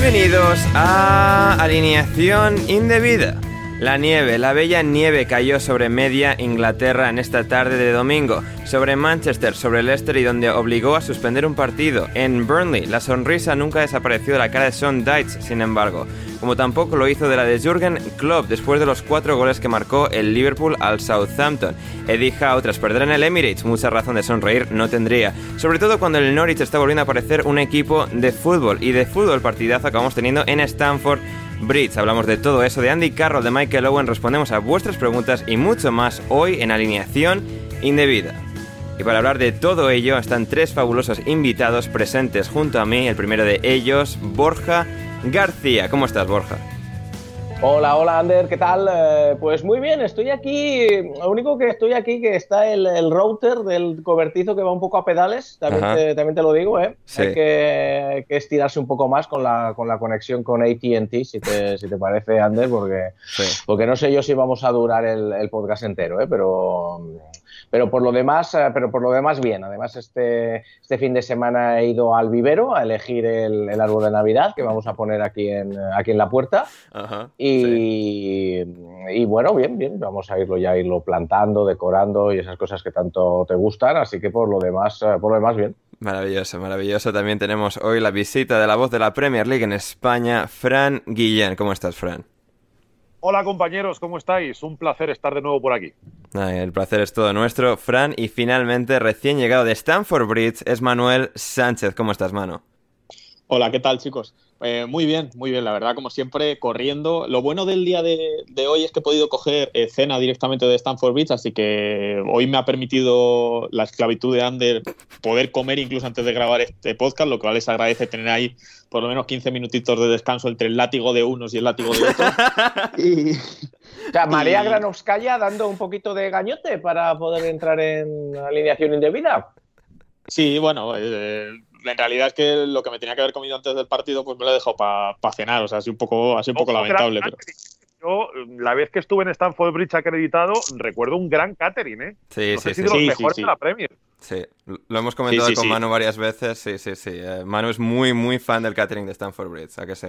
Bienvenidos a Alineación Indebida. La nieve, la bella nieve cayó sobre media Inglaterra en esta tarde de domingo, sobre Manchester, sobre Leicester y donde obligó a suspender un partido. En Burnley, la sonrisa nunca desapareció de la cara de Sean Dyche, sin embargo, como tampoco lo hizo de la de Jürgen Klopp después de los cuatro goles que marcó el Liverpool al Southampton. Eddie Howe, tras perder en el Emirates, mucha razón de sonreír no tendría, sobre todo cuando el Norwich está volviendo a parecer un equipo de fútbol, y de fútbol partidazo acabamos teniendo en Stamford Bridge. Hablamos de todo eso, de Andy Carroll, de Michael Owen, respondemos a vuestras preguntas y mucho más hoy en Alineación Indebida. Y para hablar de todo ello están tres fabulosos invitados presentes junto a mí. El primero de ellos, Borja García. ¿Cómo estás, Borja? Hola, hola Ander, ¿qué tal? Eh, pues muy bien, estoy aquí. Lo único que estoy aquí que está el, el router del cobertizo que va un poco a pedales, también, te, también te lo digo, ¿eh? Sí. Hay, que, estirarse un poco más con la, con la conexión con ATT, si te, si te parece, Ander, porque, Sí. porque no sé yo si vamos a durar el, el podcast entero, ¿eh? Pero, pero por lo demás, eh, pero por lo demás bien. Además, este, este fin de semana he ido al vivero a elegir el, el árbol de Navidad que vamos a poner aquí en, aquí en la puerta. Ajá. Y, y bueno, bien, bien, vamos a irlo ya irlo plantando, decorando y esas cosas que tanto te gustan, así que por lo demás, eh, por lo demás bien. Maravilloso, maravilloso. También tenemos hoy la visita de la voz de la Premier League en España, Fran Guillén. ¿Cómo estás, Fran? Hola compañeros, ¿cómo estáis? Un placer estar de nuevo por aquí. Ay, el placer es todo nuestro, Fran. Y finalmente, recién llegado de Stanford Bridge, es Manuel Sánchez. ¿Cómo estás, mano? Hola, ¿qué tal, chicos? Eh, muy bien, muy bien, la verdad, como siempre, corriendo. Lo bueno del día de, de hoy es que he podido coger eh, cena directamente de Stanford Bridge, así que hoy me ha permitido la esclavitud de Ander poder comer incluso antes de grabar este podcast, lo cual les agradece tener ahí por lo menos 15 minutitos de descanso entre el látigo de unos y el látigo de otros. y, O sea, María Y- Granovskaya dando un poquito de gañote para poder entrar en alineación indebida. Sí, bueno, eh, en realidad es que lo que me tenía que haber comido antes del partido, pues me lo he dejado para cenar, o sea, así un poco, así un poco lamentable. Pero... Yo, la vez que estuve en Stanford Bridge acreditado, recuerdo un gran catering, ¿eh? Sí, no sé sí, sí. si los Sí, mejores sí. de la Premier. Sí, lo hemos comentado Sí, sí, con sí. Manu varias veces. Sí, sí, sí. Eh, Manu es muy, muy fan del catering de Stanford Bridge, ¿a que sí?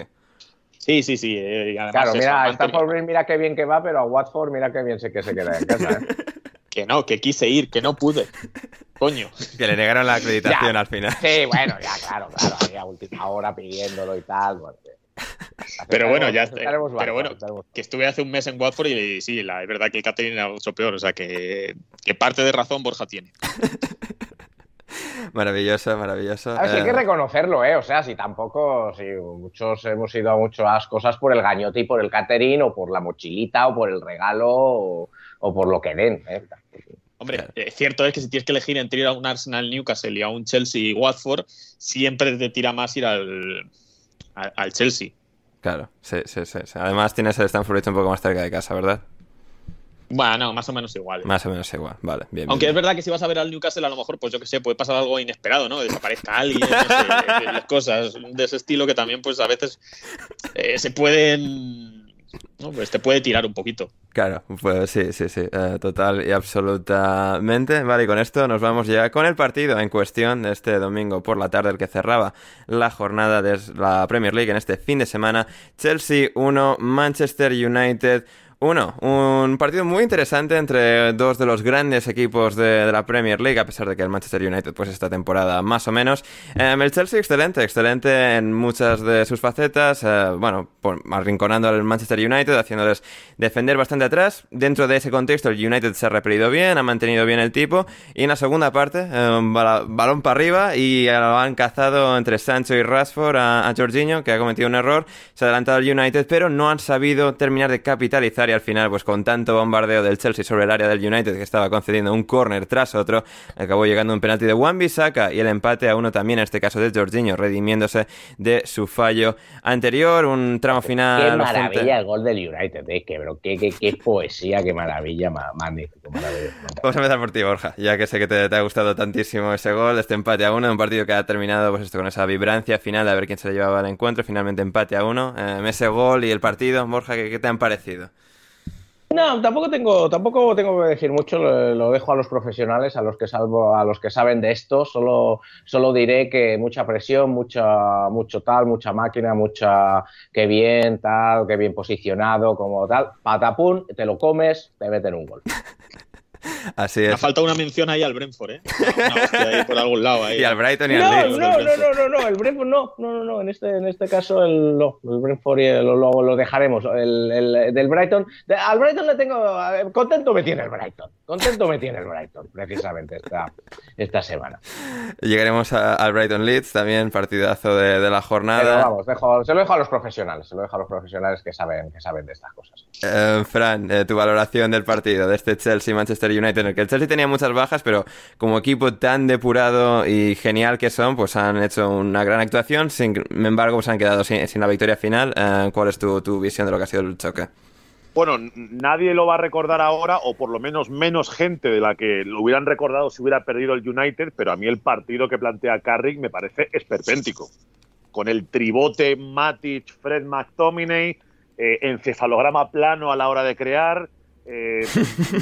Sí, sí, sí. eh, y además Claro, eso, mira, amante- Stanford Bridge mira qué bien que va, pero a Watford mira qué bien sé que se queda en casa. ¿eh? Que no, que quise ir, que no pude. Coño. Que le negaron la acreditación Ya. al final. Sí, bueno, ya, claro, claro, ahí a última hora pidiéndolo y tal. porque- Pero bueno, ya pero bueno, que estuve hace un mes en Watford y sí, la, es verdad que el catering era mucho peor, o sea que, que parte de razón Borja tiene. Maravilloso, maravilloso. A ver, sí hay Eh, que reconocerlo, ¿eh? O sea, si tampoco, si muchos hemos ido a muchas cosas por el gañote y por el catering, o por la mochilita, o por el regalo, o, o por lo que den. ¿eh? Hombre, Claro. eh, cierto es que si tienes que elegir entre ir a un Arsenal Newcastle y a un Chelsea Watford, siempre te tira más ir al, al Chelsea. Claro, sí, sí, sí, Además tienes el Stanford Bridge un poco más cerca de casa, ¿verdad? Bueno, más o menos igual. Más o menos igual, vale, bien. Aunque es verdad que si vas a ver al Newcastle, a lo mejor, pues yo que sé, puede pasar algo inesperado, ¿no? Desaparezca alguien, no sé, cosas de ese estilo que también, pues a veces eh, se pueden. ¿No? Pues te puede tirar un poquito. Claro, pues sí, sí, sí, eh, total y absolutamente. Vale, y con esto nos vamos ya con el partido en cuestión de este domingo por la tarde, el que cerraba la jornada de la Premier League en este fin de semana. Chelsea 1, Manchester United uno, un partido muy interesante entre dos de los grandes equipos de, la Premier League, a pesar de que el Manchester United, pues esta temporada más o menos. Em, el Chelsea, excelente, excelente en muchas de sus facetas. Eh, bueno, arrinconando al Manchester United, haciéndoles defender bastante atrás. Dentro de ese contexto, el United se ha repelido bien, ha mantenido bien el tipo. Y en la segunda parte, em, balón para arriba y lo han cazado entre Sancho y Rashford a, a Jorginho, que ha cometido un error. Se ha adelantado el United, pero no han sabido terminar de capitalizar y al final, pues con tanto bombardeo del Chelsea sobre el área del United que estaba concediendo un córner tras otro, acabó llegando un penalti de Wan-Bissaka y el empate a uno también, en este caso de Jorginho, redimiéndose de su fallo anterior, un tramo final... Qué maravilla el gol del United, eh, que, bro, qué, qué, poesía, qué maravilla, magnífico, Vamos a empezar por ti, Borja, ya que sé que te, ha gustado tantísimo ese gol, este empate a uno, un partido que ha terminado pues esto con esa vibrancia final de a ver quién se le llevaba el encuentro, finalmente empate a uno, eh, ese gol y el partido, Borja, ¿qué, qué te han parecido? No, tampoco tengo, tampoco tengo que decir mucho, lo, dejo a los profesionales, a los que salvo, a los que saben de esto, solo, solo diré que mucha presión, mucha, mucho tal, mucha máquina, mucha que bien, tal, que bien posicionado, como tal, patapún, te lo comes, te meten un gol. Así es. Me falta una mención ahí al Brentford, ¿eh? ahí por algún lado. Ahí. Y al Brighton y al Leeds. No, no, no, no, no, el Brentford no, no, no, no. En este, en este caso el, no, el Brentford lo, lo, lo dejaremos. El, el, del Brighton, al Brighton le tengo, contento me tiene el Brighton, contento me tiene el Brighton, precisamente esta, esta semana. Llegaremos al Brighton Leeds, también partidazo de, de la jornada. Pero vamos, dejo, se lo dejo a los profesionales, se lo dejo a los profesionales que saben, que saben de estas cosas. Eh, Fran, eh, tu valoración del partido, de este Chelsea-Manchester United, en el que el Chelsea tenía muchas bajas, pero como equipo tan depurado y genial que son, pues han hecho una gran actuación, sin embargo, pues han quedado sin, la victoria final. Eh, ¿Cuál es tu, tu visión de lo que ha sido el choque? bueno, nadie lo va a recordar ahora, o por lo menos menos gente de la que lo hubieran recordado si hubiera perdido el United, pero a mí el partido que plantea Carrick me parece esperpéntico. Con el tribote Matic, Fred McTominay, eh, encefalograma plano a la hora de crear, eh,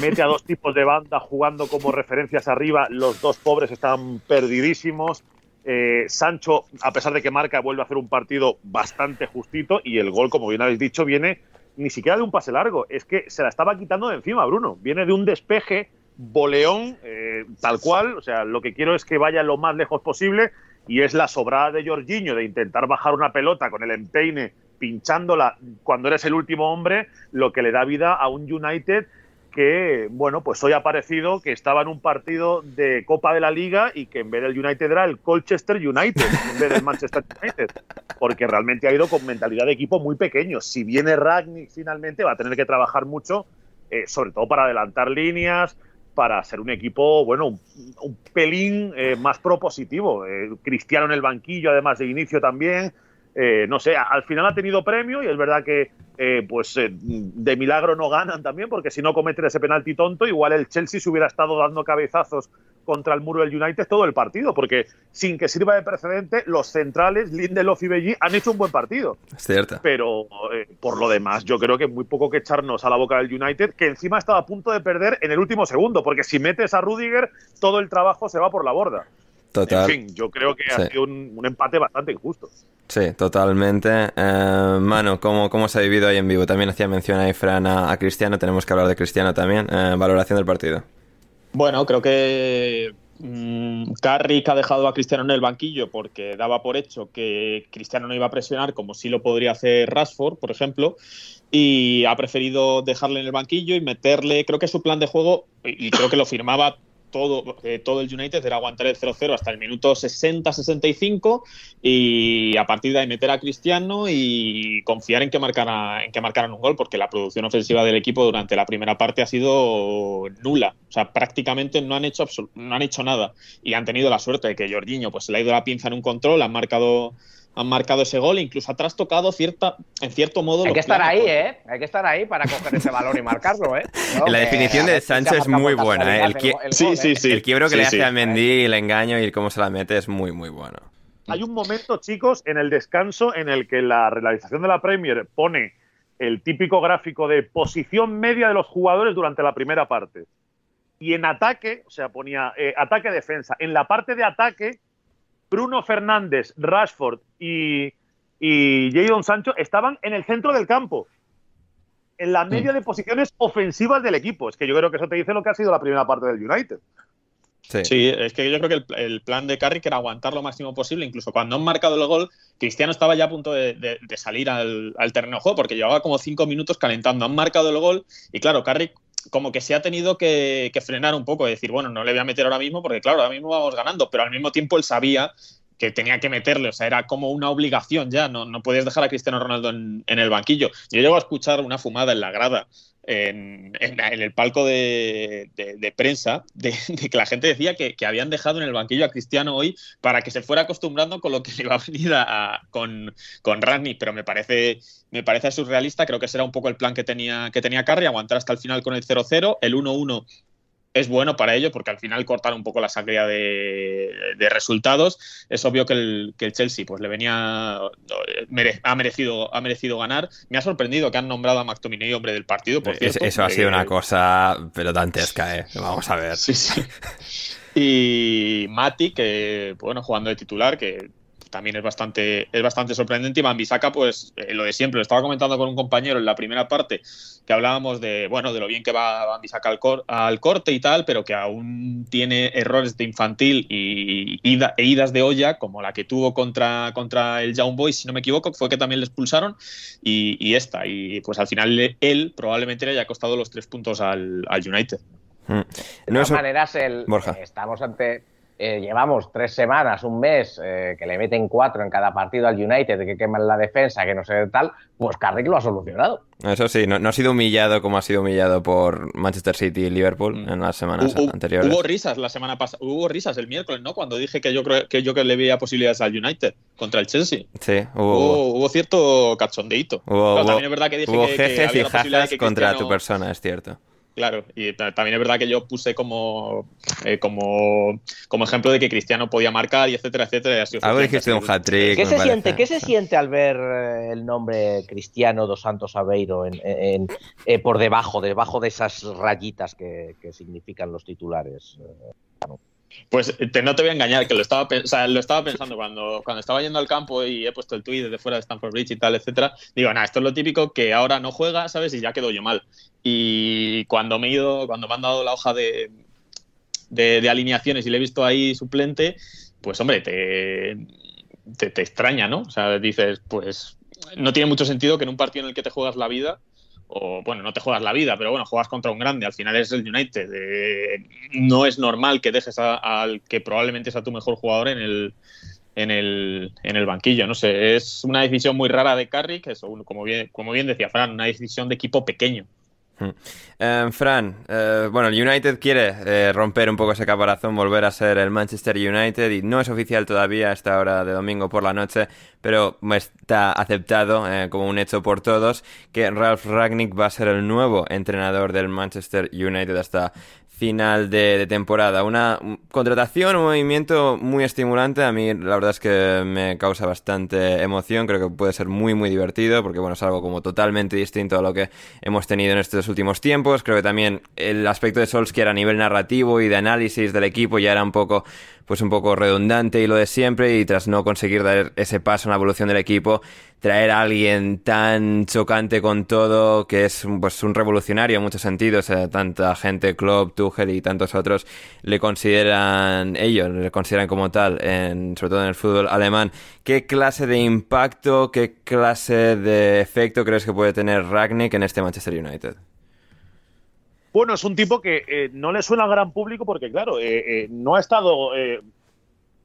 mete a dos tipos de banda jugando como referencias arriba, los dos pobres están perdidísimos. Eh, Sancho, a pesar de que marca, vuelve a hacer un partido bastante justito y el gol, como bien habéis dicho, viene ni siquiera de un pase largo, es que se la estaba quitando de encima Bruno. Viene de un despeje, boleón, eh, tal cual. O sea, lo que quiero es que vaya lo más lejos posible y es la sobrada de Jorginho de intentar bajar una pelota con el empeine pinchándola cuando eres el último hombre, lo que le da vida a un United que, bueno, pues hoy ha aparecido que estaba en un partido de Copa de la Liga y que en vez del United era el Colchester United, en vez del Manchester United, porque realmente ha ido con mentalidad de equipo muy pequeño. Si viene Ragnick finalmente va a tener que trabajar mucho, eh, sobre todo para adelantar líneas, para ser un equipo, bueno, un, pelín eh, más propositivo. Eh, Cristiano en el banquillo, además de inicio también. No sé, al final ha tenido premio y es verdad que eh, pues eh, de milagro no ganan también, porque si no cometen ese penalti tonto, igual el Chelsea se hubiera estado dando cabezazos contra el muro del United todo el partido, porque sin que sirva de precedente, los centrales, Lindelof y Belli, han hecho un buen partido. Es cierto. Pero eh, por lo demás, yo creo que muy poco que echarnos a la boca del United, que encima estaba a punto de perder en el último segundo, porque si metes a Rudiger, todo el trabajo se va por la borda. Total. En fin, yo creo que ha sido un, empate bastante injusto. Sí, totalmente. Eh, mano, ¿cómo, ¿cómo se ha vivido ahí en vivo? También hacía mención ahí, Fran, a, Cristiano. Tenemos que hablar de Cristiano también. Eh, valoración del partido. Bueno, creo que mmm, Carrick ha dejado a Cristiano en el banquillo porque daba por hecho que Cristiano no iba a presionar como sí lo podría hacer Rashford, por ejemplo, y ha preferido dejarle en el banquillo y meterle, creo que su plan de juego, y creo que lo firmaba todo, eh, todo el United era aguantar el 0-0 hasta el minuto 60-65 y a partir de ahí meter a Cristiano y confiar en que, marcara, en que marcaran un gol, porque la producción ofensiva del equipo durante la primera parte ha sido nula. O sea, prácticamente no han hecho, no han hecho nada y han tenido la suerte de que Jorginho pues, le ha ido la pinza en un control, han marcado han marcado ese gol, incluso ha trastocado cierta, en cierto modo. Hay que estar ahí, ¿eh? Hay que estar ahí para coger ese balón y marcarlo, ¿eh. La definición de Sánchez es muy buena, ¿eh? El, sí, sí, sí. el quiebro que le hace a Mendy, el engaño y cómo se la mete es muy, muy bueno. Hay un momento, chicos, en el descanso en el que la realización de la Premier pone el típico gráfico de posición media de los jugadores durante la primera parte. Y en ataque, o sea, ponía eh, ataque-defensa. En la parte de ataque, Bruno Fernández, Rashford y, y Jadon Sancho estaban en el centro del campo. En la media de posiciones ofensivas del equipo. Es que yo creo que eso te dice lo que ha sido la primera parte del United. Sí. es que yo creo que el, plan de Carrick era aguantar lo máximo posible. Incluso cuando han marcado el gol, Cristiano estaba ya a punto de, salir al, terreno de juego porque llevaba como cinco minutos calentando. Han marcado el gol y claro, Carrick como que se ha tenido que, frenar un poco, decir, bueno, no le voy a meter ahora mismo porque claro, ahora mismo vamos ganando, pero al mismo tiempo él sabía que tenía que meterle, o sea, era como una obligación ya, no, no podías dejar a Cristiano Ronaldo en, en el banquillo. Yo llego a escuchar una fumada en la grada en, el palco de, prensa de, que la gente decía que, habían dejado en el banquillo a Cristiano hoy para que se fuera acostumbrando con lo que le iba a venir con, con pero me parece, me parece surrealista, creo que será un poco el plan que tenía, que tenía Carri, aguantar hasta el final con el 0-0, el 1-1 es bueno para ellos porque al final cortar un poco la sangría de, resultados. Es obvio que el, Chelsea pues le venía ha merecido ha merecido ganar. Me ha sorprendido que han nombrado a McTominay hombre del partido. Por eso ha sido una cosa pero dantesca, ¿eh? Vamos a ver. Sí, sí. Y Mati, que bueno, jugando de titular, que también es bastante, es bastante sorprendente. Y Bambisaka, pues eh, lo de siempre, lo estaba comentando con un compañero en la primera parte, que hablábamos de, bueno, de lo bien que va Bambisaka al, al corte y tal, pero que aún tiene errores de infantil y e idas de olla, como la que tuvo contra, contra el Young Boys, si no me equivoco, fue que también le expulsaron, y, esta. Y pues al final él probablemente le haya costado los tres puntos al, United. Hmm. De todas maneras, el, estamos ante eh, llevamos tres semanas, un mes, eh, que le meten cuatro en cada partido al United, que queman la defensa, que no sé tal, pues Carrick lo ha solucionado. Eso sí, no, ha sido humillado como ha sido humillado por Manchester City y Liverpool mm. en las semanas anteriores. Hubo risas la semana pasada, hubo risas el miércoles, ¿no? Cuando dije que yo creo que yo que le veía posibilidades al United contra el Chelsea. Sí, hubo, hubo, cierto cachondeito. también es verdad que dije que, y contra tu persona, es cierto. Claro, y también es verdad que yo puse como, eh, como, como ejemplo de que Cristiano podía marcar y etcétera, etcétera. Algo dijiste un hat-trick. ¿Qué, se siente, ¿Qué se siente al ver eh, el nombre Cristiano dos Santos Aveiro en, eh, por debajo, debajo de esas rayitas que, que significan los titulares? Pues te, no te voy a engañar, que lo estaba, lo estaba pensando cuando, cuando estaba yendo al campo y he puesto el tweet desde fuera de Stanford Bridge y tal, etcétera. Digo, nada, esto es lo típico que ahora no juega, ¿sabes? Y ya quedo yo mal. Y cuando me he ido, cuando me han dado la hoja de, de, alineaciones y le he visto ahí suplente, pues hombre, te, te extraña, ¿no? O sea, dices, pues no tiene mucho sentido que en un partido en el que te juegas la vida o bueno, no te juegas la vida, pero bueno, juegas contra un grande, al final es el United. Eh, no es normal que dejes al que probablemente sea tu mejor jugador en el, en el, en el banquillo. No sé, es una decisión muy rara de Carrick, eso, como bien, como bien decía Fran, una decisión de equipo pequeño. Hmm. Eh, Fran, eh, bueno, el United quiere eh, romper un poco ese caparazón, volver a ser el Manchester United y no es oficial todavía a esta hora de domingo por la noche, pero está aceptado como un hecho por todos que Ralph Ragnick va a ser el nuevo entrenador del Manchester United hasta final de, temporada. Una contratación, un movimiento muy estimulante. A mí la verdad es que me causa bastante emoción. Creo que puede ser muy, muy divertido porque, bueno, es algo como totalmente distinto a lo que hemos tenido en estos últimos tiempos. Creo que también el aspecto de Solskjaer a nivel narrativo y de análisis del equipo ya era un poco pues un poco redundante y lo de siempre y tras no conseguir dar ese paso en la evolución del equipo, traer a alguien tan chocante con todo que es pues, un revolucionario en muchos sentidos, eh, tanta gente, Klopp, Tuchel y tantos otros le consideran ellos, le consideran como tal, en, sobre todo en el fútbol alemán. ¿Qué clase de impacto, qué clase de efecto crees que puede tener Ragnick en este Manchester United? Bueno, es un tipo que eh, no le suena al gran público porque, claro, eh, eh, no ha estado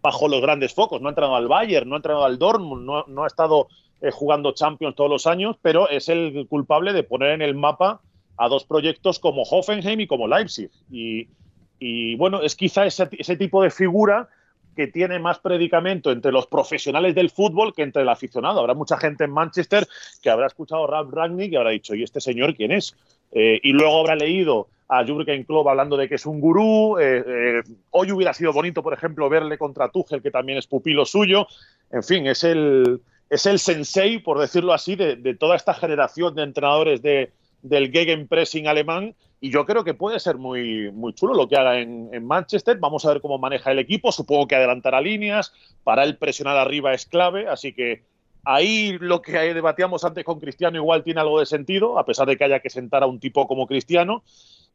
bajo los grandes focos, no ha entrado al Bayern, no ha entrado al Dortmund, no, ha estado jugando Champions todos los años, pero es el culpable de poner en el mapa a dos proyectos como Hoffenheim y como Leipzig. Y, bueno, es quizá ese, tipo de figura que tiene más predicamento entre los profesionales del fútbol que entre el aficionado. Habrá mucha gente en Manchester que habrá escuchado a Ralph Ragnick y habrá dicho, ¿y este señor quién es? Eh, y luego habrá leído a Jurgen Klopp hablando de que es un gurú. Eh, eh, hoy hubiera sido bonito, por ejemplo, verle contra Tuchel, que también es pupilo suyo. En fin, es el, es el sensei, por decirlo así, de, toda esta generación de entrenadores de, del Gegenpressing alemán. Y yo creo que puede ser muy, muy chulo lo que haga en, en, Manchester. Vamos a ver cómo maneja el equipo. Supongo que adelantará líneas. Para él presionar arriba es clave. Así que Ahí lo que debatíamos antes con Cristiano igual tiene algo de sentido, a pesar de que haya que sentar a un tipo como Cristiano.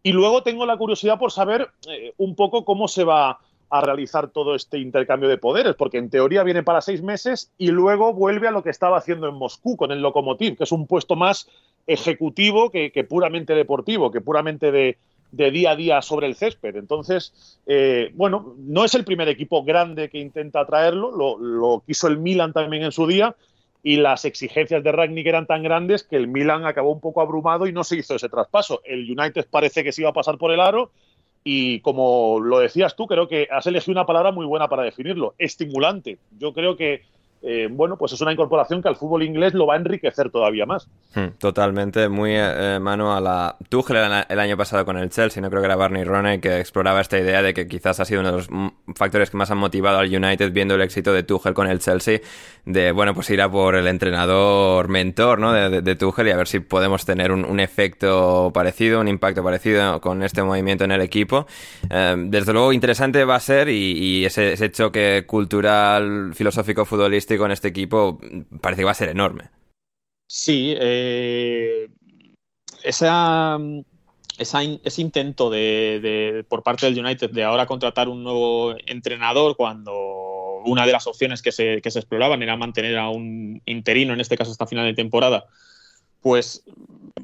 Y luego tengo la curiosidad por saber eh, un poco cómo se va a realizar todo este intercambio de poderes, porque en teoría viene para seis meses y luego vuelve a lo que estaba haciendo en Moscú con el Lokomotiv, que es un puesto más ejecutivo que, puramente deportivo, que puramente de, día a día sobre el césped. Entonces, eh, bueno, no es el primer equipo grande que intenta traerlo, lo, lo, quiso el Milan también en su día, y las exigencias de Ragnick eran tan grandes que el Milan acabó un poco abrumado y no se hizo ese traspaso. El United parece que se iba a pasar por el aro y como lo decías tú, creo que has elegido una palabra muy buena para definirlo, estimulante. Yo creo que eh, bueno, pues es una incorporación que al fútbol inglés lo va a enriquecer todavía más. Hmm, totalmente, muy eh, mano a la Tuchel el, año pasado con el Chelsea, no creo que era Barney Roney que exploraba esta idea de que quizás ha sido uno de los factores que más han motivado al United viendo el éxito de Tuchel con el Chelsea, de, bueno, pues ir a por el entrenador mentor, ¿no? De, de, Tuchel y a ver si podemos tener un, efecto parecido, un impacto parecido con este movimiento en el equipo. Eh, desde luego interesante va a ser y, ese, ese choque cultural, filosófico, futbolístico con este equipo parece que va a ser enorme. Sí, eh, esa, ese intento de, por parte del United de ahora contratar un nuevo entrenador cuando una de las opciones que se, que se exploraban era mantener a un interino, en este caso hasta final de temporada, pues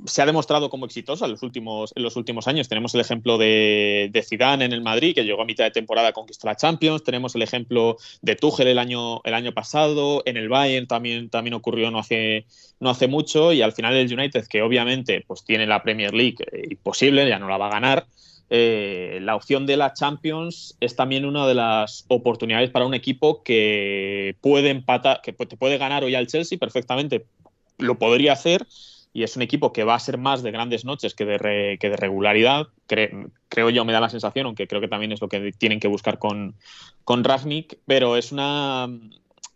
se ha demostrado como exitosa en los últimos, los últimos años. Tenemos el ejemplo de, de, Zidane en el Madrid, que llegó a mitad de temporada a conquistar la Champions. Tenemos el ejemplo de Tuchel el año, el año pasado. En el Bayern también, también ocurrió no hace, no hace mucho. Y al final el United, que obviamente pues, tiene la Premier League eh, imposible, ya no la va a ganar. Eh, la opción de la Champions es también una de las oportunidades para un equipo que puede empatar, que te puede ganar hoy al Chelsea perfectamente, lo podría hacer y es un equipo que va a ser más de grandes noches que de, que de regularidad. creo yo, me da la sensación, aunque creo que también es lo que tienen que buscar con, con Ragnick, pero es una,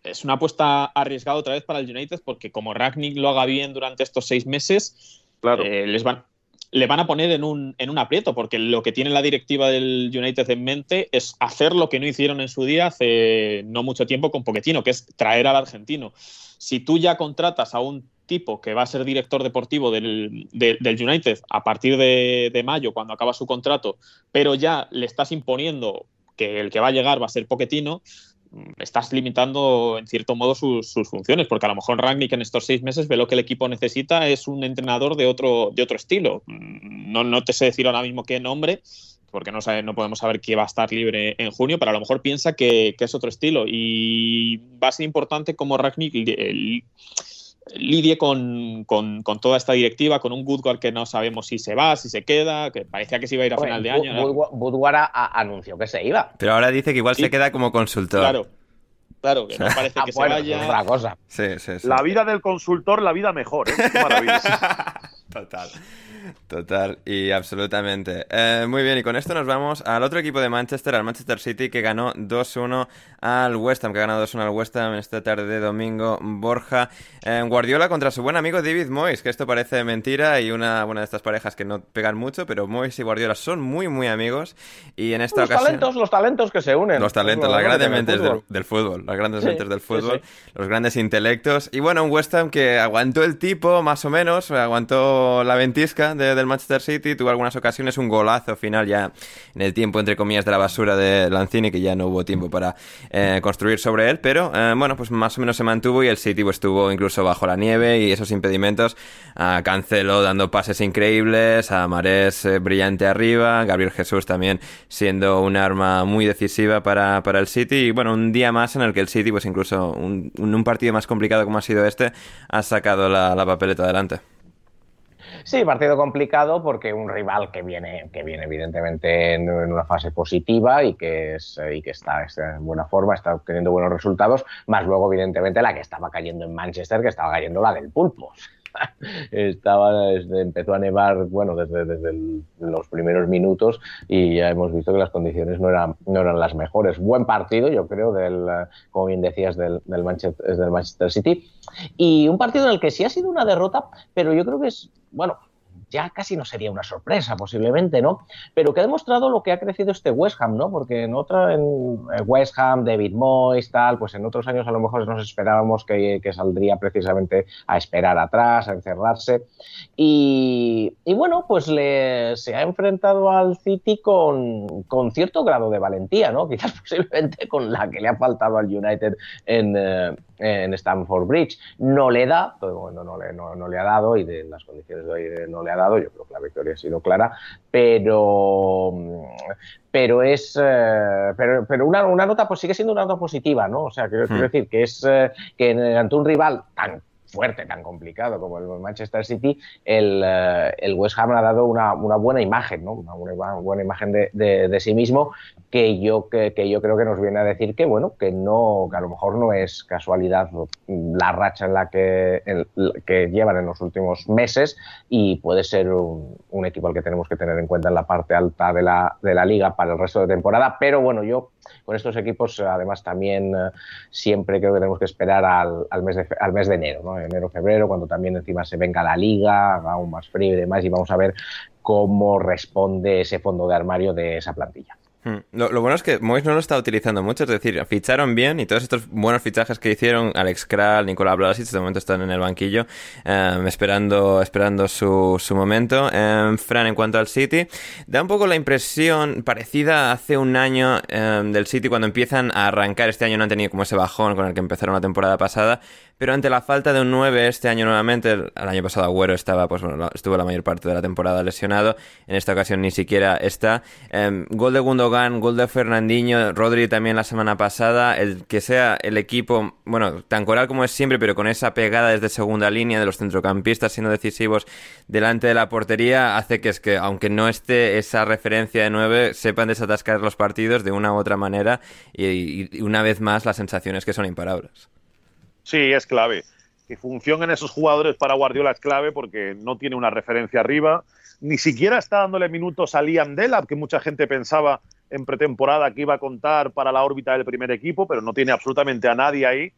es una apuesta arriesgada otra vez para el United porque como Ragnick lo haga bien durante estos seis meses, claro. Eh, les van, le van a poner en un, en un aprieto, porque lo que tiene la directiva del United en mente es hacer lo que no hicieron en su día hace no mucho tiempo con Pochettino, que es traer al argentino. Si tú ya contratas a un tipo que va a ser director deportivo del, United a partir de, mayo, cuando acaba su contrato, pero ya le estás imponiendo que el que va a llegar va a ser Poquetino, mm, estás limitando en cierto modo sus, funciones, porque a lo mejor Rangnick en estos seis meses ve lo que el equipo necesita es un entrenador de otro, de otro estilo. Mm, no, no te sé decir ahora mismo qué nombre, porque no, sabe, no podemos saber qué va a estar libre en junio, pero a lo mejor piensa que, es otro estilo. Y va a ser importante como Ragnick lidie con, toda esta directiva, con un Woodward que no sabemos si se va, si se queda, que parecía que se iba a ir a final de año. Woodward, anunció que se iba. Pero ahora dice que igual se queda como consultor. Claro. Claro, que no parece que ah, se vaya. Otra cosa. Sí, sí, La vida del consultor, la vida mejor, ¿eh? Total. Total y absolutamente. Eh, muy bien, y con esto nos vamos al otro equipo de Manchester, al Manchester City, que ganó 2-1 al West Ham, que ha ganado 2-1 al West Ham esta tarde de domingo. Borja eh, Guardiola contra su buen amigo David Moyes, que esto parece mentira y una, de estas parejas que no pegan mucho, pero Moyes y Guardiola son muy, muy amigos. Y en esta los talentos, los talentos que se unen. Los talentos, las grandes mentes del, fútbol, las grandes mentes del fútbol, los grandes intelectos. Y bueno, un West Ham que aguantó el tipo, más o menos, aguantó la ventisca del Manchester City, tuvo algunas ocasiones un golazo final ya en el tiempo, entre comillas, de la basura de Lanzini, que ya no hubo tiempo para eh, construir sobre él, pero eh, bueno, pues más o menos se mantuvo y el City pues, estuvo incluso bajo la nieve y esos impedimentos. a Cancelo dando pases increíbles, a Marés eh, brillante arriba, Gabriel Jesús también siendo un arma muy decisiva para, para, el City y bueno, un día más en el que el City, pues incluso un, un partido más complicado como ha sido este, ha sacado la papeleta adelante. Sí, partido complicado porque un rival que viene, que viene evidentemente en, una fase positiva y que, es, y que está, en buena forma, está obteniendo buenos resultados, más luego evidentemente la que estaba cayendo en Manchester, que estaba cayendo la del pulpo. estaba empezó a nevar bueno desde, desde los primeros minutos y ya hemos visto que las condiciones no eran no eran las mejores. Buen partido yo creo del como bien decías del, del Manchester, del Manchester City. Y un partido en el que sí ha sido una derrota pero yo creo que es bueno ya casi no sería una sorpresa, posiblemente, ¿no? Pero que ha demostrado lo que ha crecido este West Ham, ¿no? Porque en otra, en West Ham, David Moyes, tal, pues en otros años a lo mejor nos esperábamos que, saldría precisamente a esperar atrás, a encerrarse. Y, bueno, pues le, se ha enfrentado al City con, con, cierto grado de valentía, ¿no? Quizás posiblemente con la que le ha faltado al United en, eh, en Stamford Bridge. No le da, bueno, no le, no, no le ha dado y de las condiciones de hoy no le ha dado, yo creo que la victoria ha sido clara, pero, pero es eh, pero, pero una, una, nota pues sigue siendo una nota positiva, ¿no? O sea, quiero, quiero hmm. decir que es eh, que ante un rival tan fuerte, tan complicado como el Manchester City, el, eh, el West Ham ha dado una, una, buena imagen, ¿no? una buena, imagen de, de, sí mismo que yo, que, que, yo creo que nos viene a decir que, bueno, que, no, que a lo mejor no es casualidad la racha en la que, que llevan en los últimos meses y puede ser un, un, equipo al que tenemos que tener en cuenta en la parte alta de la, de la liga para el resto de temporada, pero bueno, yo con estos equipos además también eh, siempre creo que tenemos que esperar al, mes, de, al mes de enero, ¿no? enero, febrero, cuando también encima se venga la liga, haga aún más frío y demás, y vamos a ver cómo responde ese fondo de armario de esa plantilla. Hmm. Lo, bueno es que Mois no lo está utilizando mucho, es decir, ficharon bien y todos estos buenos fichajes que hicieron, Alex Kral, Nicolás Blasic, de momento están en el banquillo, em, esperando, esperando su, su momento. Em, Fran, en cuanto al City, da un poco la impresión parecida hace un año em, del City cuando empiezan a arrancar. Este año no han tenido como ese bajón con el que empezaron la temporada pasada, pero ante la falta de un 9 este año nuevamente, el, año pasado Agüero estaba, pues bueno, estuvo la mayor parte de la temporada lesionado, en esta ocasión ni siquiera está. Eh, gol de Gundogan, gol de Fernandinho, Rodri también la semana pasada, el que sea el equipo, bueno, tan coral como es siempre, pero con esa pegada desde segunda línea de los centrocampistas siendo decisivos delante de la portería, hace que es que, aunque no esté esa referencia de 9, sepan desatascar los partidos de una u otra manera y, y una vez más las sensaciones que son imparables. Sí, es clave. Que funcionen esos jugadores para Guardiola es clave porque no tiene una referencia arriba. Ni siquiera está dándole minutos a Liam Delap, que mucha gente pensaba en pretemporada que iba a contar para la órbita del primer equipo, pero no tiene absolutamente a nadie ahí.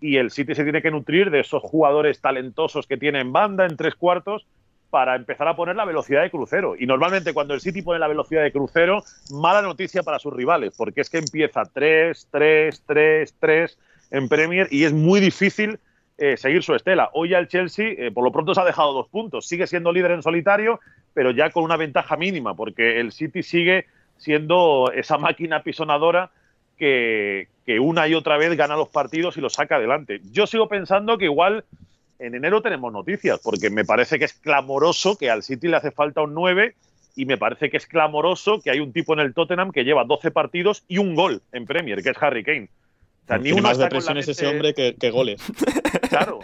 Y el City se tiene que nutrir de esos jugadores talentosos que tiene en banda, en tres cuartos, para empezar a poner la velocidad de crucero. Y normalmente cuando el City pone la velocidad de crucero, mala noticia para sus rivales, porque es que empieza 3, 3, 3, 3 en Premier y es muy difícil eh, seguir su estela. Hoy el Chelsea, eh, por lo pronto, se ha dejado dos puntos. Sigue siendo líder en solitario, pero ya con una ventaja mínima, porque el City sigue siendo esa máquina pisonadora que, que una y otra vez gana los partidos y los saca adelante. Yo sigo pensando que igual en enero tenemos noticias, porque me parece que es clamoroso que al City le hace falta un 9 y me parece que es clamoroso que hay un tipo en el Tottenham que lleva 12 partidos y un gol en Premier, que es Harry Kane ni uno más depresiones ese hombre que, goles. Claro.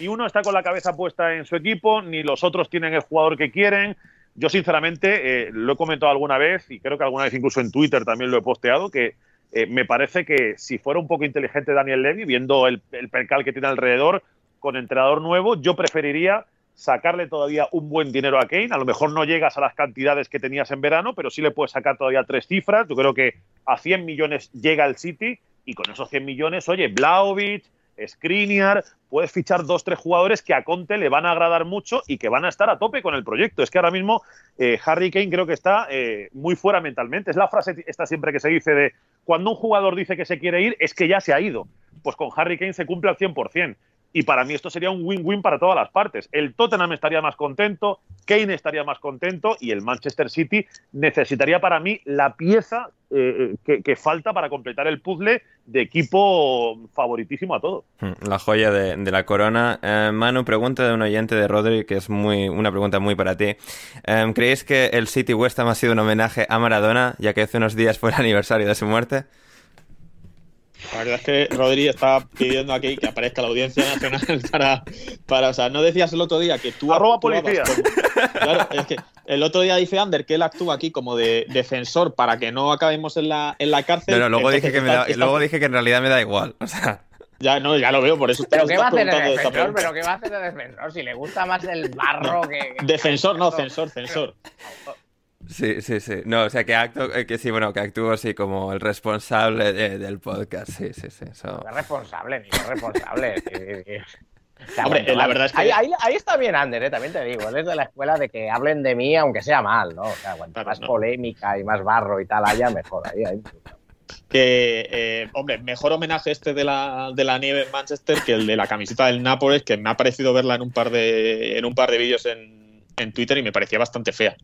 Ni uno está con la cabeza puesta en su equipo, ni los otros tienen el jugador que quieren. Yo, sinceramente, eh, lo he comentado alguna vez, y creo que alguna vez incluso en Twitter también lo he posteado, que eh, me parece que si fuera un poco inteligente Daniel Levy, viendo el, el percal que tiene alrededor, con entrenador nuevo, yo preferiría sacarle todavía un buen dinero a Kane. A lo mejor no llegas a las cantidades que tenías en verano, pero sí le puedes sacar todavía tres cifras. Yo creo que a 100 millones llega el City y con esos 100 millones, oye, Blaovic, Skriniar, puedes fichar dos, tres jugadores que a Conte le van a agradar mucho y que van a estar a tope con el proyecto. Es que ahora mismo eh, Harry Kane creo que está eh, muy fuera mentalmente. Es la frase esta siempre que se dice de cuando un jugador dice que se quiere ir, es que ya se ha ido. Pues con Harry Kane se cumple al 100%. Y para mí esto sería un win-win para todas las partes. El Tottenham estaría más contento, Kane estaría más contento y el Manchester City necesitaría para mí la pieza eh, que, falta para completar el puzzle de equipo favoritísimo a todo. Hmm, la joya de, la corona. Eh, Manu, pregunta de un oyente de Rodri, que es muy una pregunta muy para ti. Eh, ¿Creéis que el City West Ham ha sido un homenaje a Maradona, ya que hace unos días fue el aniversario de su muerte? La verdad es que Rodri está pidiendo aquí que aparezca la Audiencia Nacional para, para o sea, no decías el otro día que tú Arroba policía. como- claro, es que el otro día dice Ander que él actúa aquí como de defensor para que no acabemos en la, en la cárcel. No, luego dije, que me da- está- luego dije que en realidad me da igual. O sea, Ya, no, ya lo veo, por eso ¿Pero qué va a hacer de preguntando de esta defensor? ¿Pero qué va a hacer de defensor? Si le gusta más el barro que... Defensor, no, censor, censor. Sí, sí, sí. No, o sea, que acto, eh, que sí, bueno, que actúo así como el responsable de- del podcast. Sí, sí, sí. No es responsable, ni es responsable. sí, sí, sí. O sea, Hombre, bueno, la verdad es que- Ahí, ahí- ahí está bien Ander, eh, también te digo. Él es de la escuela de que hablen de mí, aunque sea mal, ¿no? O sea, cuanto Claro, más no. polémica y más barro y tal haya, mejor. Ahí, ahí. Que, eh, hombre, mejor homenaje este de la, de la nieve en Manchester que el de la camiseta del Nápoles, que me ha parecido verla en un par de, en un par de vídeos en, en Twitter y me parecía bastante fea.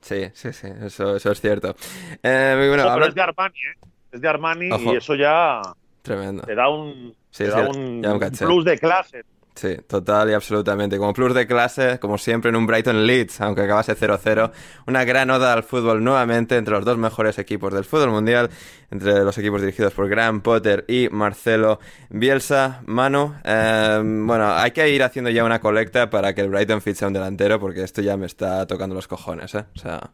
Sí, sí, sí, eso, eso es cierto. Eh, bueno, Ojo, pero es de Armani, ¿eh? Es de Armani Ojo. y eso ya Tremendo. te da un, Sí, te da un un plus de clase. Sí, total y absolutamente. Como plus de clase, como siempre en un Brighton Leeds, aunque acabase 0-0, una gran oda al fútbol nuevamente entre los dos mejores equipos del fútbol mundial, entre los equipos dirigidos por Graham Potter y Marcelo Bielsa. Manu, eh, bueno, hay que ir haciendo ya una colecta para que el Brighton fiche a un delantero, porque esto ya me está tocando los cojones, ¿eh? O sea,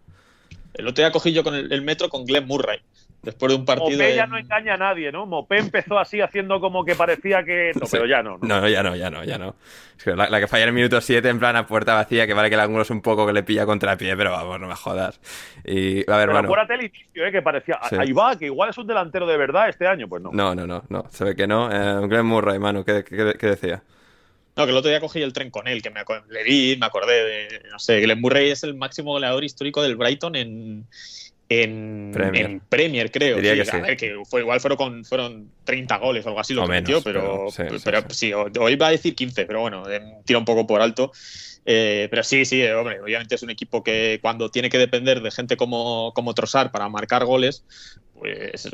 El otro día cogí yo con el, el metro con Glenn Murray, después de un partido. Mopé ya en- no engaña a nadie, ¿no? Mopé empezó así haciendo como que parecía que... No, pero ya no, ¿no? No, ya no, ya no, ya no. Es que la, la que falla en el minuto 7 en plan a puerta vacía, que vale que el ángulo es un poco que le pilla contra pie, pero vamos, no me jodas. Y, a ver, Pero Manu. acuérdate el inicio, ¿eh? Que parecía... Sí. Ahí va, que igual es un delantero de verdad este año. Pues no. No, no, no, no, se ve que no. Eh, Glenn Murray, Manu, ¿qué, qué, qué decía? No, que el otro día cogí el tren con él, que me le vi, me acordé de. No sé, Glenn Murray es el máximo goleador histórico del Brighton en. En Premier. en Premier, creo. Diría sí, que sí. a ver, que fue, igual fueron, con, fueron 30 goles o algo así lo O que menos, metió, pero, pero sí, sí, pero sí. hoy iba a decir 15, pero bueno, eh, tira un poco por alto. Eh, pero sí, sí, eh, hombre, obviamente es un equipo que cuando tiene que depender de gente como, como Trossard para marcar goles, pues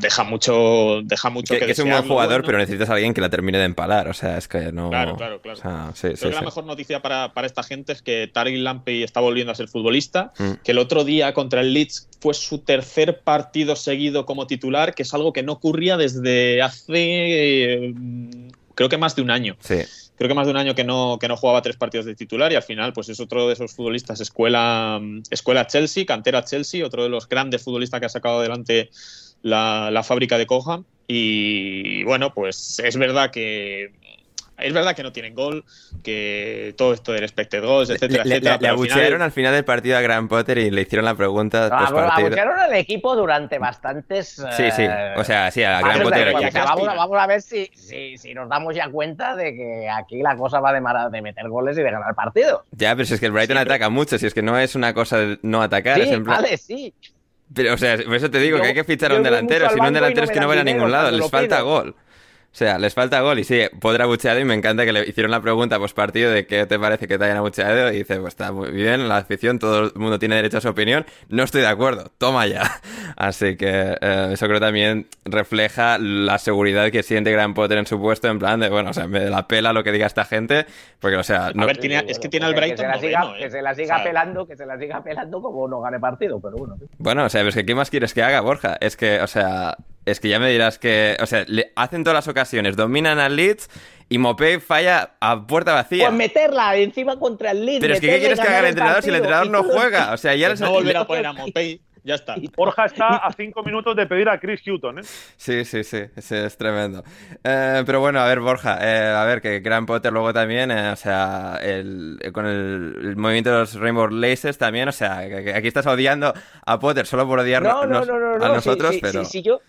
deja mucho, deja mucho Que, que, que es un buen jugador, bueno. pero necesitas a alguien que la termine de empalar. O sea, es que no. Claro, claro, claro. O sea, sí, sí, Creo que la mejor noticia para, para esta gente es que Tariq Lampey está volviendo a ser futbolista, Mm. que el otro día contra el Leeds fue su tercer partido seguido como titular, que es algo que no ocurría desde hace eh, creo que más de un año. Sí, Creo que más de un año que no, que no jugaba tres partidos de titular y al final pues es otro de esos futbolistas escuela, escuela Chelsea, cantera Chelsea, otro de los grandes futbolistas que ha sacado adelante la, la fábrica de Coham y bueno pues es verdad que es verdad que no tienen gol, que todo esto del expected goals, etcétera, le, etcétera. le pero al final- abuchearon al final del partido a Gran Potter y le hicieron la pregunta No, partido. abuchearon al equipo durante bastantes. Sí, sí. eh, O sea, sí, a del Potter. juego. ¿qué O sea, vamos, a- aspiran? vamos a ver si, si, si nos damos ya cuenta de que aquí la cosa va de, mara- de meter goles y de ganar partidos. Ya, pero si es que el Brighton Sí, pero- ataca mucho, si es que no es una cosa de no atacar, es Sí, en plan- vale, sí. Pero, o sea, por eso te digo Yo- que hay que fichar a un delantero, si no un delantero no es que no van a ningún lado, les falta gol. O sea, les falta gol y sí, podrá abucheado y me encanta que le hicieron la pregunta post partido de qué te parece que te hayan abucheado y dice, pues está muy bien, la afición, todo el mundo tiene derecho a su opinión, no estoy de acuerdo, toma ya. Así que eh, eso creo también refleja la seguridad que siente Gran Potter en su puesto, en plan de, bueno, o sea, me la pela lo que diga esta gente, porque, o sea, no, A ver, tiene- es que tiene al Brighton que se la siga, noveno, ¿eh? que se la siga O sea, pelando, que se la siga pelando como no gane partido, pero bueno. Bueno, o sea, es que ¿qué más quieres que haga, Borja? Es que, o sea, es que ya me dirás que, o sea, le hacen todas las ocasiones, dominan al Leeds y Mopé falla a puerta vacía. Pues meterla encima contra el Leeds. Pero es que, ¿qué quieres que haga el entrenador si el entrenador no juega? O sea, ya pues les- no volver a poner a Mopey, ya está. Borja está a cinco minutos de pedir a Chris Hutton, ¿eh? Sí, sí, sí, sí, es tremendo. Eh, pero bueno, a ver, Borja, eh, a ver, que Gran Potter luego también, eh, o sea, el, con el, el movimiento de los Rainbow Laces también, o sea, que, que aquí estás odiando a Potter solo por No, odiarnos no, no, no, no. a nosotros, si- pero... si yo,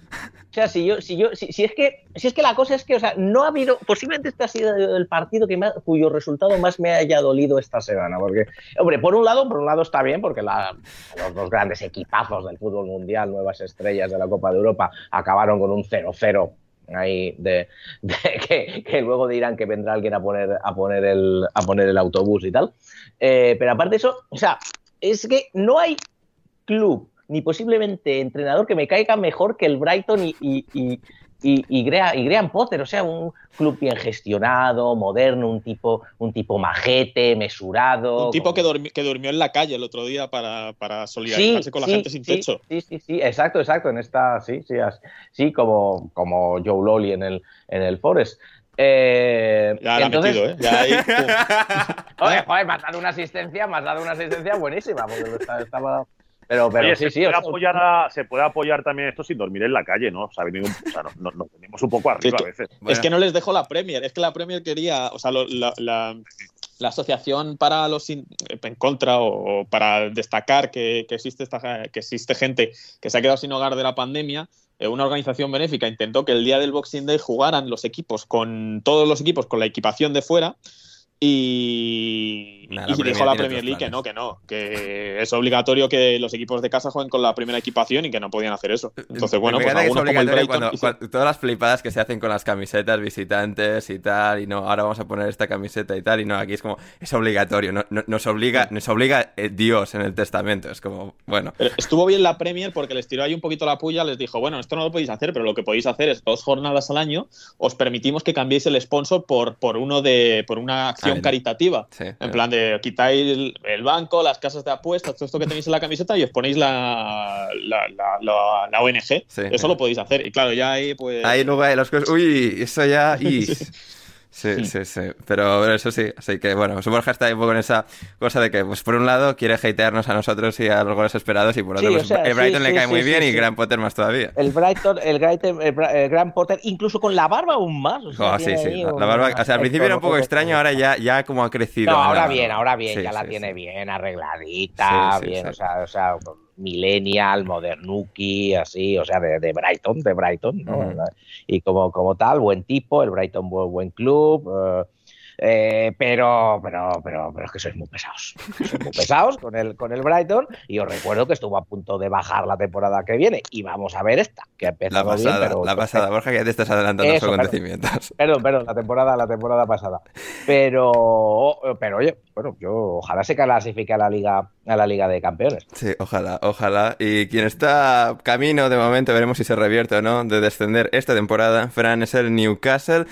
o sea, si yo, si yo, si, es que, si es que la cosa es que, o sea, no ha habido, posiblemente este ha sido el partido que cuyo resultado más me haya dolido esta semana, porque, hombre, por un lado, por un lado está bien, porque los dos grandes equipazos del fútbol mundial, nuevas estrellas de la Copa de Europa, acabaron con un 0-0 ahí de, que luego dirán que vendrá alguien a poner a poner el a poner el autobús y tal. Eh, pero aparte de eso o sea es que no hay club ni posiblemente entrenador que me caiga mejor que el Brighton y, y- y- y, y, Graham, Potter, o sea, un club bien gestionado, moderno, un tipo, un tipo majete, mesurado. Un tipo que, que durmió en la calle el otro día para, para solidarizarse con la gente sin techo. Sí, sí, sí, exacto, exacto, en esta, sí, sí, sí, como, como Joe Lolly en el, en el Forest. Eh, ya la entonces... metido, ¿eh? Ya ahí, Oye, joder, me has dado una asistencia, me has dado una asistencia buenísima, porque estaba, pero, pero sí, se, sí, puede apoyar se puede apoyar también esto sin dormir en la calle, ¿no? O sea, nos, venimos un poco arriba a veces. Es que no les dejo la Premier, es que la Premier quería, o sea, la, la, asociación para los en contra o, para destacar que, que, existe esta, que existe gente que se ha quedado sin hogar de la pandemia, eh, una organización benéfica intentó que el día del Boxing Day jugaran los equipos con todos los equipos con la equipación de fuera y, y dijo la Premier League que no, que no, que es obligatorio que los equipos de casa jueguen con la primera equipación y que no podían hacer eso. Entonces, bueno, pues algunos como el Brighton Todas las flipadas que se hacen con las camisetas visitantes y tal, y no, ahora vamos a poner esta camiseta y tal, y no, aquí es como, es obligatorio, no, nos obliga, nos obliga eh, Dios en el testamento, es como, bueno. estuvo bien la Premier porque les tiró ahí un poquito la puya, les dijo, bueno, esto no lo podéis hacer, pero lo que podéis hacer es dos jornadas al año, os permitimos que cambiéis el sponsor por, por uno de, por una acción caritativa. en plan de quitáis el, banco, las casas de apuestas, todo esto que tenéis en la camiseta y os ponéis la, la, ONG. Eso lo podéis hacer. Y claro, ya ahí pues. Ahí luego hay las cosas. Uy, eso ya. Sí, sí, sí. Pero eso sí, así que bueno, su Borja está un poco en esa cosa de que, pues por un lado, quiere hatearnos a nosotros y a los goles esperados, y por otro, pues, el Brighton le cae muy bien y Gran Potter más todavía. El Brighton, el, Brighton, el, Gran Potter, incluso con la barba aún más. O sea, oh, sí, sí. La, barba, o sea, al principio era un poco extraño, ahora ya, ya como ha crecido. No, ahora bien, ahora bien, ya la tiene bien arregladita, bien, o sea, o sea millennial, modernuki, así, o sea, de, Brighton, de Brighton, ¿no? Y como, como tal, buen tipo, el Brighton buen, buen club, eh, eh, pero, pero, pero, pero es que sois muy pesados. Sois muy pesados con el, con el Brighton. Y os recuerdo que estuvo a punto de bajar la temporada que viene. Y vamos a ver esta, que la pasada, bien, pero, La pasada, Borja, que ya te estás adelantando los acontecimientos. Perdón, perdón, la temporada, la temporada pasada. Pero, pero oye, bueno, yo ojalá se clasifique a la Liga, a la Liga de Campeones. Sí, ojalá, ojalá. Y quien está camino de momento, veremos si se revierte o no, de descender esta temporada, Fran, es el Newcastle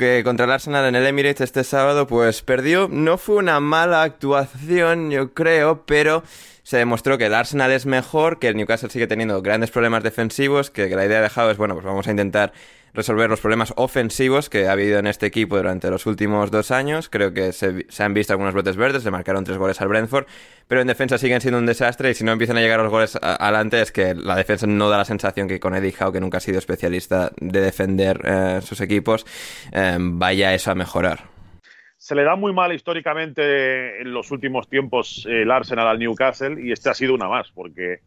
que contra el Arsenal en el Emirates este sábado pues perdió. No fue una mala actuación, yo creo, pero se demostró que el Arsenal es mejor, que el Newcastle sigue teniendo grandes problemas defensivos, que, la idea de es, bueno, pues vamos a intentar resolver los problemas ofensivos que ha habido en este equipo durante los últimos dos años. Creo que se, han visto algunos brotes verdes, le marcaron tres goles al Brentford, pero en defensa siguen siendo un desastre y si no empiezan a llegar los goles adelante es que la defensa no da la sensación que con Eddie Howe, que nunca ha sido especialista de defender eh, sus equipos, eh, vaya eso a mejorar. Se le da muy mal históricamente en los últimos tiempos el Arsenal al Newcastle y este ha sido una más, porque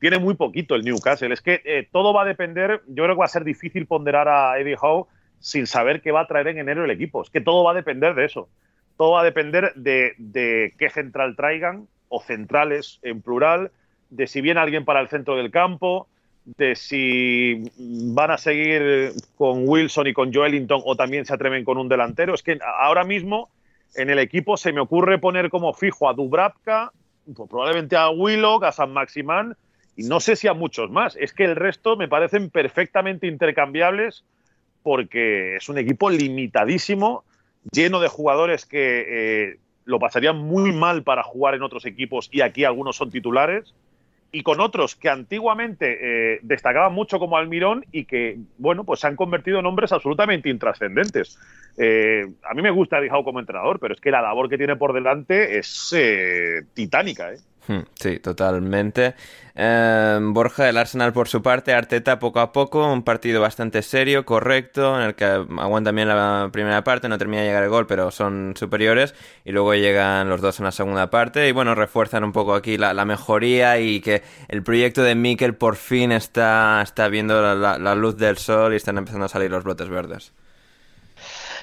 tiene muy poquito el Newcastle. Es que eh, todo va a depender, yo creo que va a ser difícil ponderar a Eddie Howe sin saber qué va a traer en enero el equipo. Es que todo va a depender de eso. Todo va a depender de, qué central traigan, o centrales en plural, de si viene alguien para el centro del campo, de si van a seguir con Wilson y con Joelinton o también se atreven con un delantero. Es que ahora mismo en el equipo se me ocurre poner como fijo a Dubravka, pues probablemente a Willock, a San Maximán y no sé si a muchos más. Es que el resto me parecen perfectamente intercambiables porque es un equipo limitadísimo, lleno de jugadores que eh, lo pasarían muy mal para jugar en otros equipos y aquí algunos son titulares y con otros que antiguamente eh, destacaban mucho como Almirón y que, bueno, pues se han convertido en hombres absolutamente intrascendentes. Eh, a mí me gusta Dijao como entrenador, pero es que la labor que tiene por delante es titánica, ¿eh? Sí, totalmente. Em, Borja, el Arsenal por su parte, Arteta poco a poco, un partido bastante serio, correcto, en el que aguantan bien la primera parte, no termina de llegar el gol, pero son superiores, y luego llegan los dos en la segunda parte, y bueno, refuerzan un poco aquí la, mejoría y que el proyecto de Mikel por fin está, está viendo la luz del sol y están empezando a salir los brotes verdes.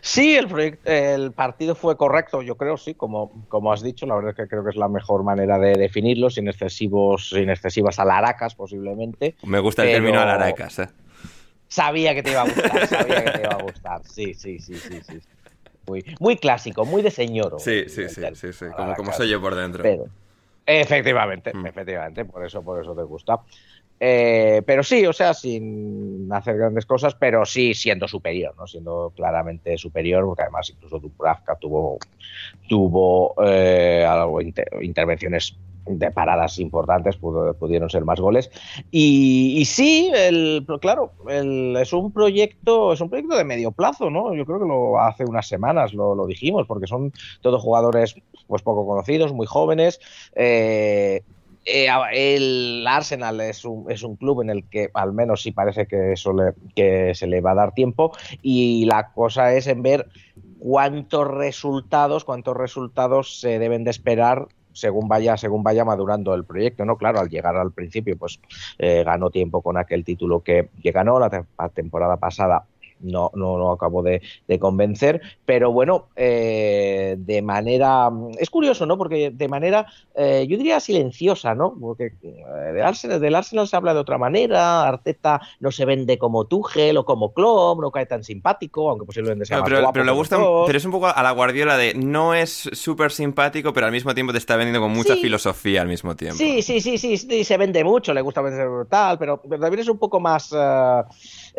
Sí, el, el partido fue correcto, yo creo, sí, como, como has dicho, la verdad es que creo que es la mejor manera de definirlo, sin excesivos, sin excesivas alaracas posiblemente. Me gusta el término alaracas, ¿eh? Sabía que te iba a gustar, sabía que te iba a gustar, sí, sí, sí, sí, sí. Muy, muy clásico, muy de señor. Sí, sí, sí, sí, sí, como, como soy yo por dentro. efectivamente, mm. efectivamente, por eso, por eso te gusta. Eh, pero sí, o sea, sin hacer grandes cosas, pero sí siendo superior, ¿no? Siendo claramente superior, porque además incluso Dubravka tuvo, tuvo eh, algo, intervenciones de paradas importantes, pudieron ser más goles. Y, sí, el, claro, es un proyecto, es un proyecto de medio plazo, ¿no? Yo creo que lo hace unas semanas lo, dijimos, porque son todos jugadores pues poco conocidos, muy jóvenes. Eh, eh, el Arsenal es un, es un, club en el que al menos sí parece que, eso que se le va a dar tiempo y la cosa es en ver cuántos resultados, cuántos resultados se deben de esperar según vaya, según vaya madurando el proyecto, ¿no? Claro, al llegar al principio, pues eh, ganó tiempo con aquel título que, que ganó la temporada pasada no, no, no acabo de, convencer, pero bueno, eh, de manera, es curioso, ¿no? Porque de manera, eh, yo diría silenciosa, ¿no? Porque eh, del Arsenal, del Arsenal se habla de otra manera, Arteta no se vende como Tuchel o como Klopp, no cae tan simpático, aunque posiblemente sea más pero, guapo pero le gusta, pero es un poco a la Guardiola de no es súper simpático, pero al mismo tiempo te está vendiendo con mucha filosofía al mismo tiempo. Sí, sí, sí, sí, sí, se vende mucho, le gusta vender tal, pero, también es un poco más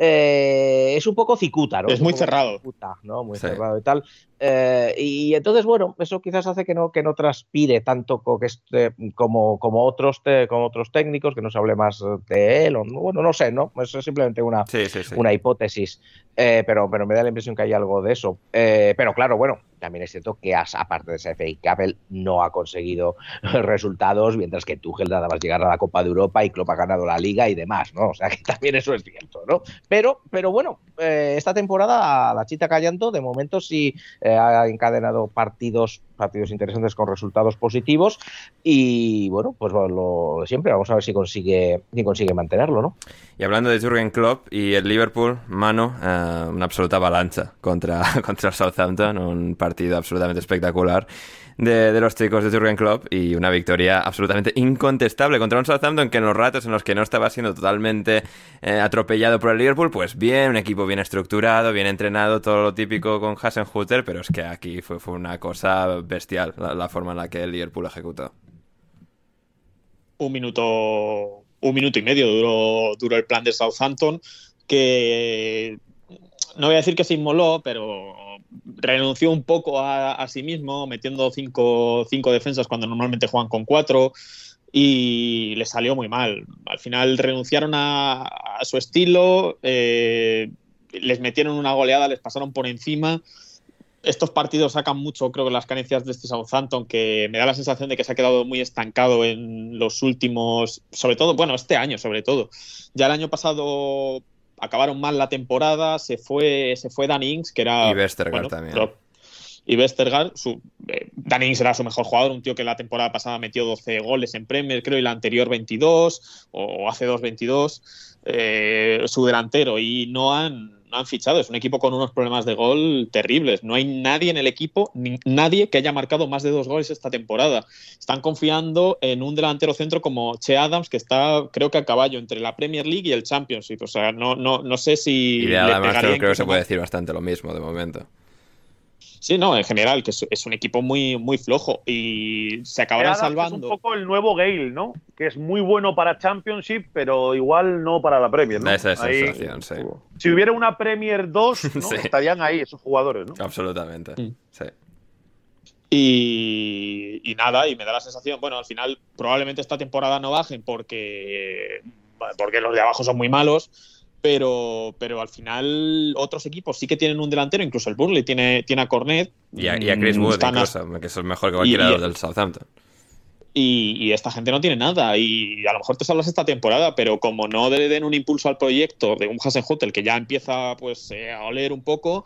eh, es un poco cicuta, ¿no? Es muy cerrado. ¿no? Muy cerrado y tal. Eh, y entonces, bueno, eso quizás hace que no, que no transpire tanto este, como, como, otros como otros técnicos, que no se hable más de él, o, bueno, no sé, ¿no? Es simplemente una, una hipótesis, eh, pero, pero me da la impresión que hay algo de eso. pero claro, bueno, también es cierto que aparte de ese FA Cup, no ha conseguido resultados, mientras que Tuchel nada más llegar a la Copa de Europa y Klopp ha ganado la Liga y demás, ¿no? O sea que también eso es cierto, ¿no? Pero, pero bueno, eh, esta temporada la chita callando, de momento sí eh, ha encadenado partidos partidos interesantes con resultados positivos y bueno, pues lo siempre vamos a ver si consigue si consigue mantenerlo, ¿no? Y hablando de Jurgen Klopp y el Liverpool, mano, eh, una absoluta avalancha contra, contra Southampton, un partido absolutamente espectacular de, los chicos de Jurgen Klopp y una victoria absolutamente incontestable contra un Southampton que en los ratos en los que no estaba siendo totalmente eh, atropellado por el Liverpool, pues bien, un equipo bien estructurado, bien entrenado, todo lo típico con Hasenhutter, pero es que aquí fue, fue una cosa bestial la, forma en la que el Liverpool ejecutó. Un minuto, un minuto y medio duró, duró el plan de Southampton, que no voy a decir que se inmoló, pero renunció un poco a, sí mismo, metiendo cinco, defensas cuando normalmente juegan con cuatro y le salió muy mal. Al final renunciaron a, su estilo, eh, les metieron una goleada, les pasaron por encima. Estos partidos sacan mucho, creo que las carencias de este Southampton, que me da la sensación de que se ha quedado muy estancado en los últimos, sobre todo, bueno, este año sobre todo. Ya el año pasado acabaron mal la temporada, se fue, se fue Dan Ings, que era... Y Westergaard también. y Westergaard, su, eh, Dan Ings era su mejor jugador, un tío que la temporada pasada metió 12 goles en Premier, creo, y la anterior 22, o hace dos 22, eh, su delantero, y no han no han fichado. Es un equipo con unos problemas de gol terribles. No hay nadie en el equipo, nadie que haya marcado más de dos goles esta temporada. Están confiando en un delantero centro como Che Adams, que está, creo que a caballo entre la Premier League y el Championship. O sea, no, no, no sé si. Y además creo, que se puede decir bastante lo mismo de momento. Sí, no, en general, que es, un equipo muy, muy flojo y se acabará salvando. Es un poco el nuevo Gale, ¿no? Que es muy bueno para Championship, pero igual no para la Premier, ¿no? Esa es la sensación, sí. Si hubiera una Premier 2, estarían ahí esos jugadores, ¿no? Absolutamente, mm. sí. Y, y, nada, y me da la sensación, bueno, al final probablemente esta temporada no bajen porque, porque los de abajo son muy malos pero, pero al final otros equipos sí que tienen un delantero, incluso el Burnley tiene, tiene a Cornet. Y a, Chris mm, Wood, incluso, que es el mejor que cualquiera del Southampton. Y, esta gente no tiene nada. Y a lo mejor te salvas esta temporada, pero como no le den un impulso al proyecto de un Hotel que ya empieza pues, eh, a oler un poco,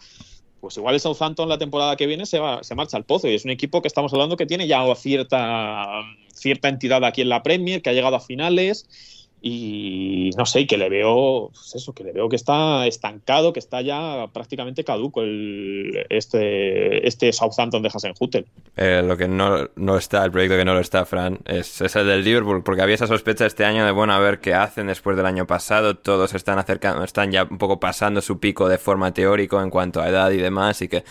pues igual el Southampton la temporada que viene se, va, se marcha al pozo. Y es un equipo que estamos hablando que tiene ya cierta, cierta entidad aquí en la Premier, que ha llegado a finales y no sé, que le veo, pues eso, que le veo que está estancado, que está ya prácticamente caduco el, este, este Southampton de Hasenhutel. Eh, lo que no, no, está, el proyecto que no lo está, Fran, es, es, el del Liverpool, porque había esa sospecha este año de, bueno, a ver qué hacen después del año pasado, todos están acercando, están ya un poco pasando su pico de forma teórico en cuanto a edad y demás, y que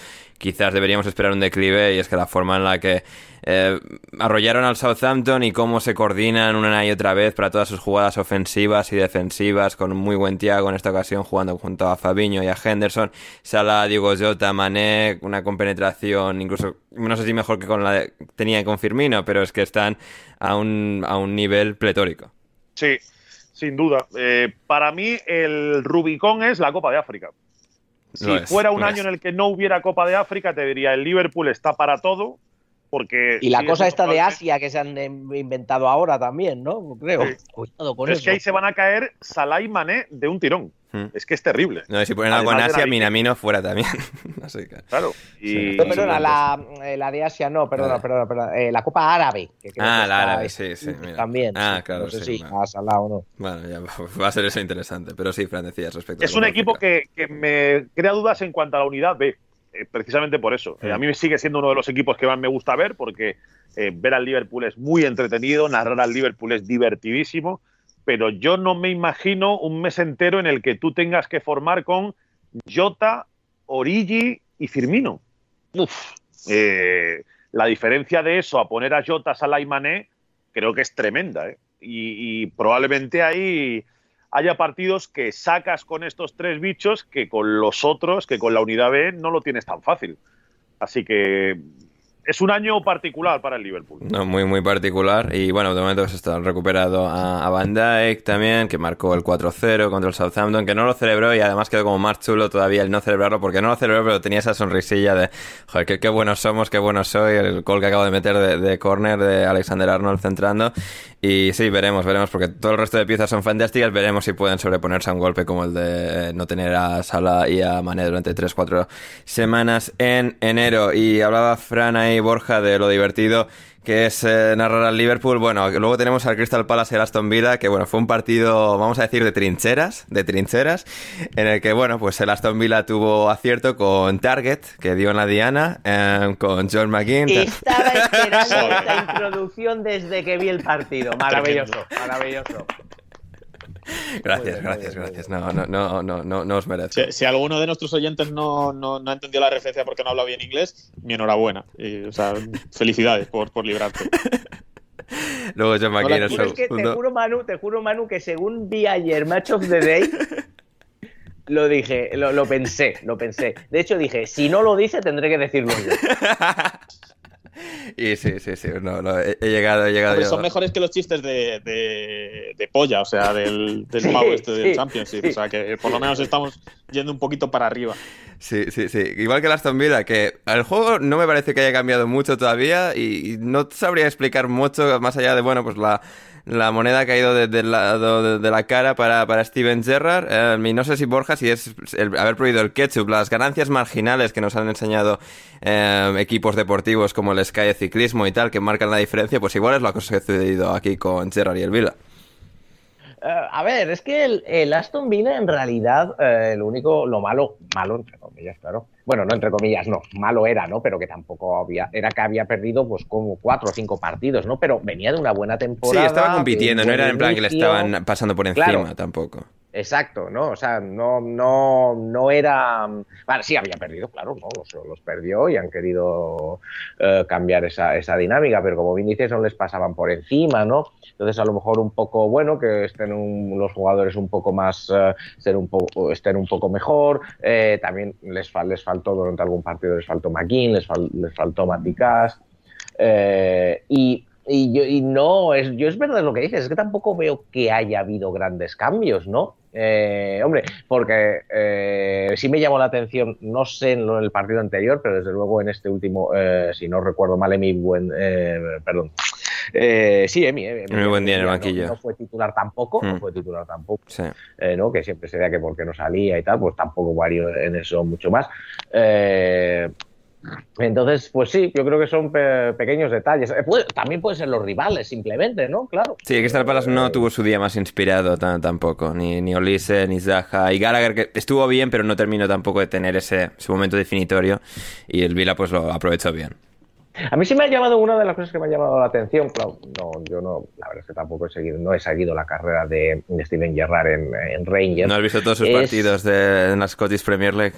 quizás deberíamos esperar un declive y es que la forma en la que eh, arrollaron al Southampton y cómo se coordinan una y otra vez para todas sus jugadas ofensivas y defensivas, con muy buen Tiago en esta ocasión jugando junto a Fabiño y a Henderson, Salah, Diego Jota, Mané, una compenetración incluso, no sé si mejor que con la que tenía con Firmino, pero es que están a un, a un nivel pletórico. Sí, sin duda. Eh, para mí el Rubicón es la Copa de África. Si fuera un año en el que no hubiera Copa de África, te diría el Liverpool está para todo, porque Y la sí, cosa es esta de. Asia que se han inventado ahora también, ¿no? Creo. Sí. Cuidado con Pero es eso. que ahí se van a caer Salah y Mané de un tirón. Hmm. Es que es terrible. No, y si ponen algo en Asia, Minamino fuera también. Así que- Claro. Y, Sí. No, perdona, la, eh, la de Asia no, perdona, Vale. perdona, perdona. Eh, la Copa Árabe. que creo Ah, que la está árabe, ahí. sí, sí, mira. También. Ah, sí. claro, No sé sí, si vale. a Salah o no. Bueno, ya va a ser eso interesante. Pero sí, Fran, decías respecto a es un equipo que, que me crea dudas en cuanto a la unidad B. eh, precisamente por eso. A mí me sigue siendo uno de los equipos que más me gusta ver porque eh, ver al Liverpool es muy entretenido, narrar al Liverpool es divertidísimo, pero yo no me imagino un mes entero en el que tú tengas que formar con Jota, Origi y Firmino. Uf, eh, la diferencia de eso a poner a Jota, Salah y Mané creo que es tremenda. ¿eh? Y, y probablemente ahí haya partidos que sacas con estos tres bichos que con los otros, que con la unidad B, no lo tienes tan fácil. Así que es un año particular para el Liverpool. No, muy, muy particular. Y bueno, de momento se está recuperado a, Van Dijk también, que marcó el 4-0 contra el Southampton, que no lo celebró y además quedó como más chulo todavía el no celebrarlo, porque no lo celebró, pero tenía esa sonrisilla de, joder, qué, buenos somos, qué buenos soy. El gol que acabo de meter de, de de Alexander Arnold centrando. Y sí, veremos, veremos, porque todo el resto de piezas son fantásticas. Veremos si pueden sobreponerse a un golpe como el de eh, no tener a Sala y a Mané durante 3-4 semanas en enero. Y hablaba Fran ahí, Borja, de lo divertido que es eh, narrar al Liverpool. Bueno, luego tenemos al Crystal Palace y al Aston Villa, que bueno, fue un partido, vamos a decir, de trincheras, de trincheras, en el que, bueno, pues el Aston Villa tuvo acierto con Target, que dio en la Diana, eh, con John McGinn. Estaba esperando esta introducción desde que vi el partido. Maravilloso, maravilloso. Gracias, gracias, gracias. No, no, no, no, no, no os merece. Si, si alguno de nuestros oyentes no, no, no ha entendido la referencia porque no habla bien inglés, mi enhorabuena. Y, o sea, felicidades por, por librarte. Luego McGinn Pero el es que te juro, Manu, te juro, Manu, que según vi ayer Match of the Day, lo dije, lo, lo pensé, lo pensé. De hecho, dije, si no lo dice, tendré que decirlo yo. Y sí, sí, sí, no, no, he, llegado, he llegado yo. son mejores que los chistes de, de, de polla, o sea, del, del Sí, este del sí, Championship. sí. O sea, que por lo menos estamos yendo un poquito para arriba. Sí, sí, sí. Igual que el Aston Villa, que el juego no me parece que haya cambiado mucho todavía y, y no sabría explicar mucho más allá de, bueno, pues la, la moneda ha caído desde el lado de, la cara para, para Steven Gerrard. Eh, no sé si Borja, si es haber prohibido el ketchup, las ganancias marginales que nos han enseñado eh, equipos deportivos como el Sky Ciclismo y tal, que marcan la diferencia, pues igual es lo que ha sucedido aquí con Gerrard y el Villa. Eh, a ver, es que el, el Aston Villa en realidad, eh, lo único, lo malo, malo entre comillas, claro. Bueno, no entre comillas, no, malo era, ¿no? Pero que tampoco había, era que había perdido pues como cuatro o cinco partidos, ¿no? Pero venía de una buena Sí, temporada. estaba compitiendo, no era en plan que le estaban pasando por encima Claro. tampoco. Exacto, ¿no? O sea, no, no, no era. Vale, sí, había perdido, claro, ¿no? Los, perdió y han querido eh, cambiar esa, esa dinámica, pero como bien dices, no les pasaban por encima, ¿no? Entonces, a lo mejor un poco bueno que estén un- los jugadores un poco más, eh, estén, un poco, estén un poco mejor. Eh, también les, les faltó durante algún partido, les faltó McKean, les, fal- les faltó Maticas. Eh, y, y yo, y no, es, yo es verdad lo que dices, es que tampoco veo que haya habido grandes cambios, ¿no? Eh, hombre, porque eh, sí me llamó la atención, no sé en lo- en el partido anterior, pero desde luego en este último, eh, si no recuerdo mal, Emi, buen, eh, perdón. Eh, sí, Emi, Emi, Muy buen día en el banquillo. No, fue titular tampoco, no Mm. fue titular tampoco Sí. eh, ¿no? que siempre se vea que porque no salía y tal, pues tampoco varió en eso mucho más. Eh, entonces, pues sí, yo creo que son pe- pequeños detalles. Eh, puede- también pueden ser los rivales, simplemente, ¿no? Claro. Sí, Crystal Palace no tuvo su día más inspirado tampoco, ni, ni Olise, ni Zaha, y Gallagher que estuvo bien, pero no terminó tampoco de tener ese, su momento definitorio, y el Vila pues lo aprovechó bien. A mí sí me ha llamado una de las cosas que me ha llamado la atención, claro, no, yo no, la verdad es que tampoco he seguido, no he seguido la carrera de, de Steven Gerrard en, en Rangers. ¿No has visto todos sus Es- partidos de, en la Scottish Premier League?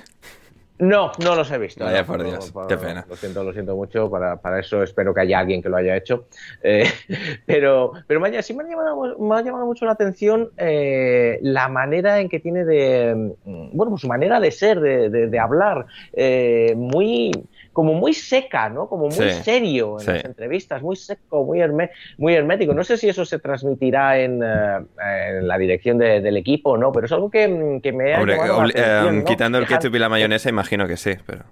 No, no los he visto. Vaya no, por Dios, qué pena. Lo siento, lo siento mucho. Para, para eso espero que haya alguien que lo haya hecho. Eh, pero pero ha- sí me ha llamado, me ha llamado mucho la atención eh, la manera en que tiene de. mm, Bueno, pues su manera de ser, de, de- de hablar. eh, muy. Como muy seca, ¿no? Como muy Sí, serio en sí. las entrevistas, muy seco, muy, herme- muy hermético. No sé si eso se transmitirá en, eh, en la dirección de- del equipo o no, pero es algo que, que me ha llamado la atención, eh, ¿no? quitando el ketchup y la mayonesa, imagino que sí, pero...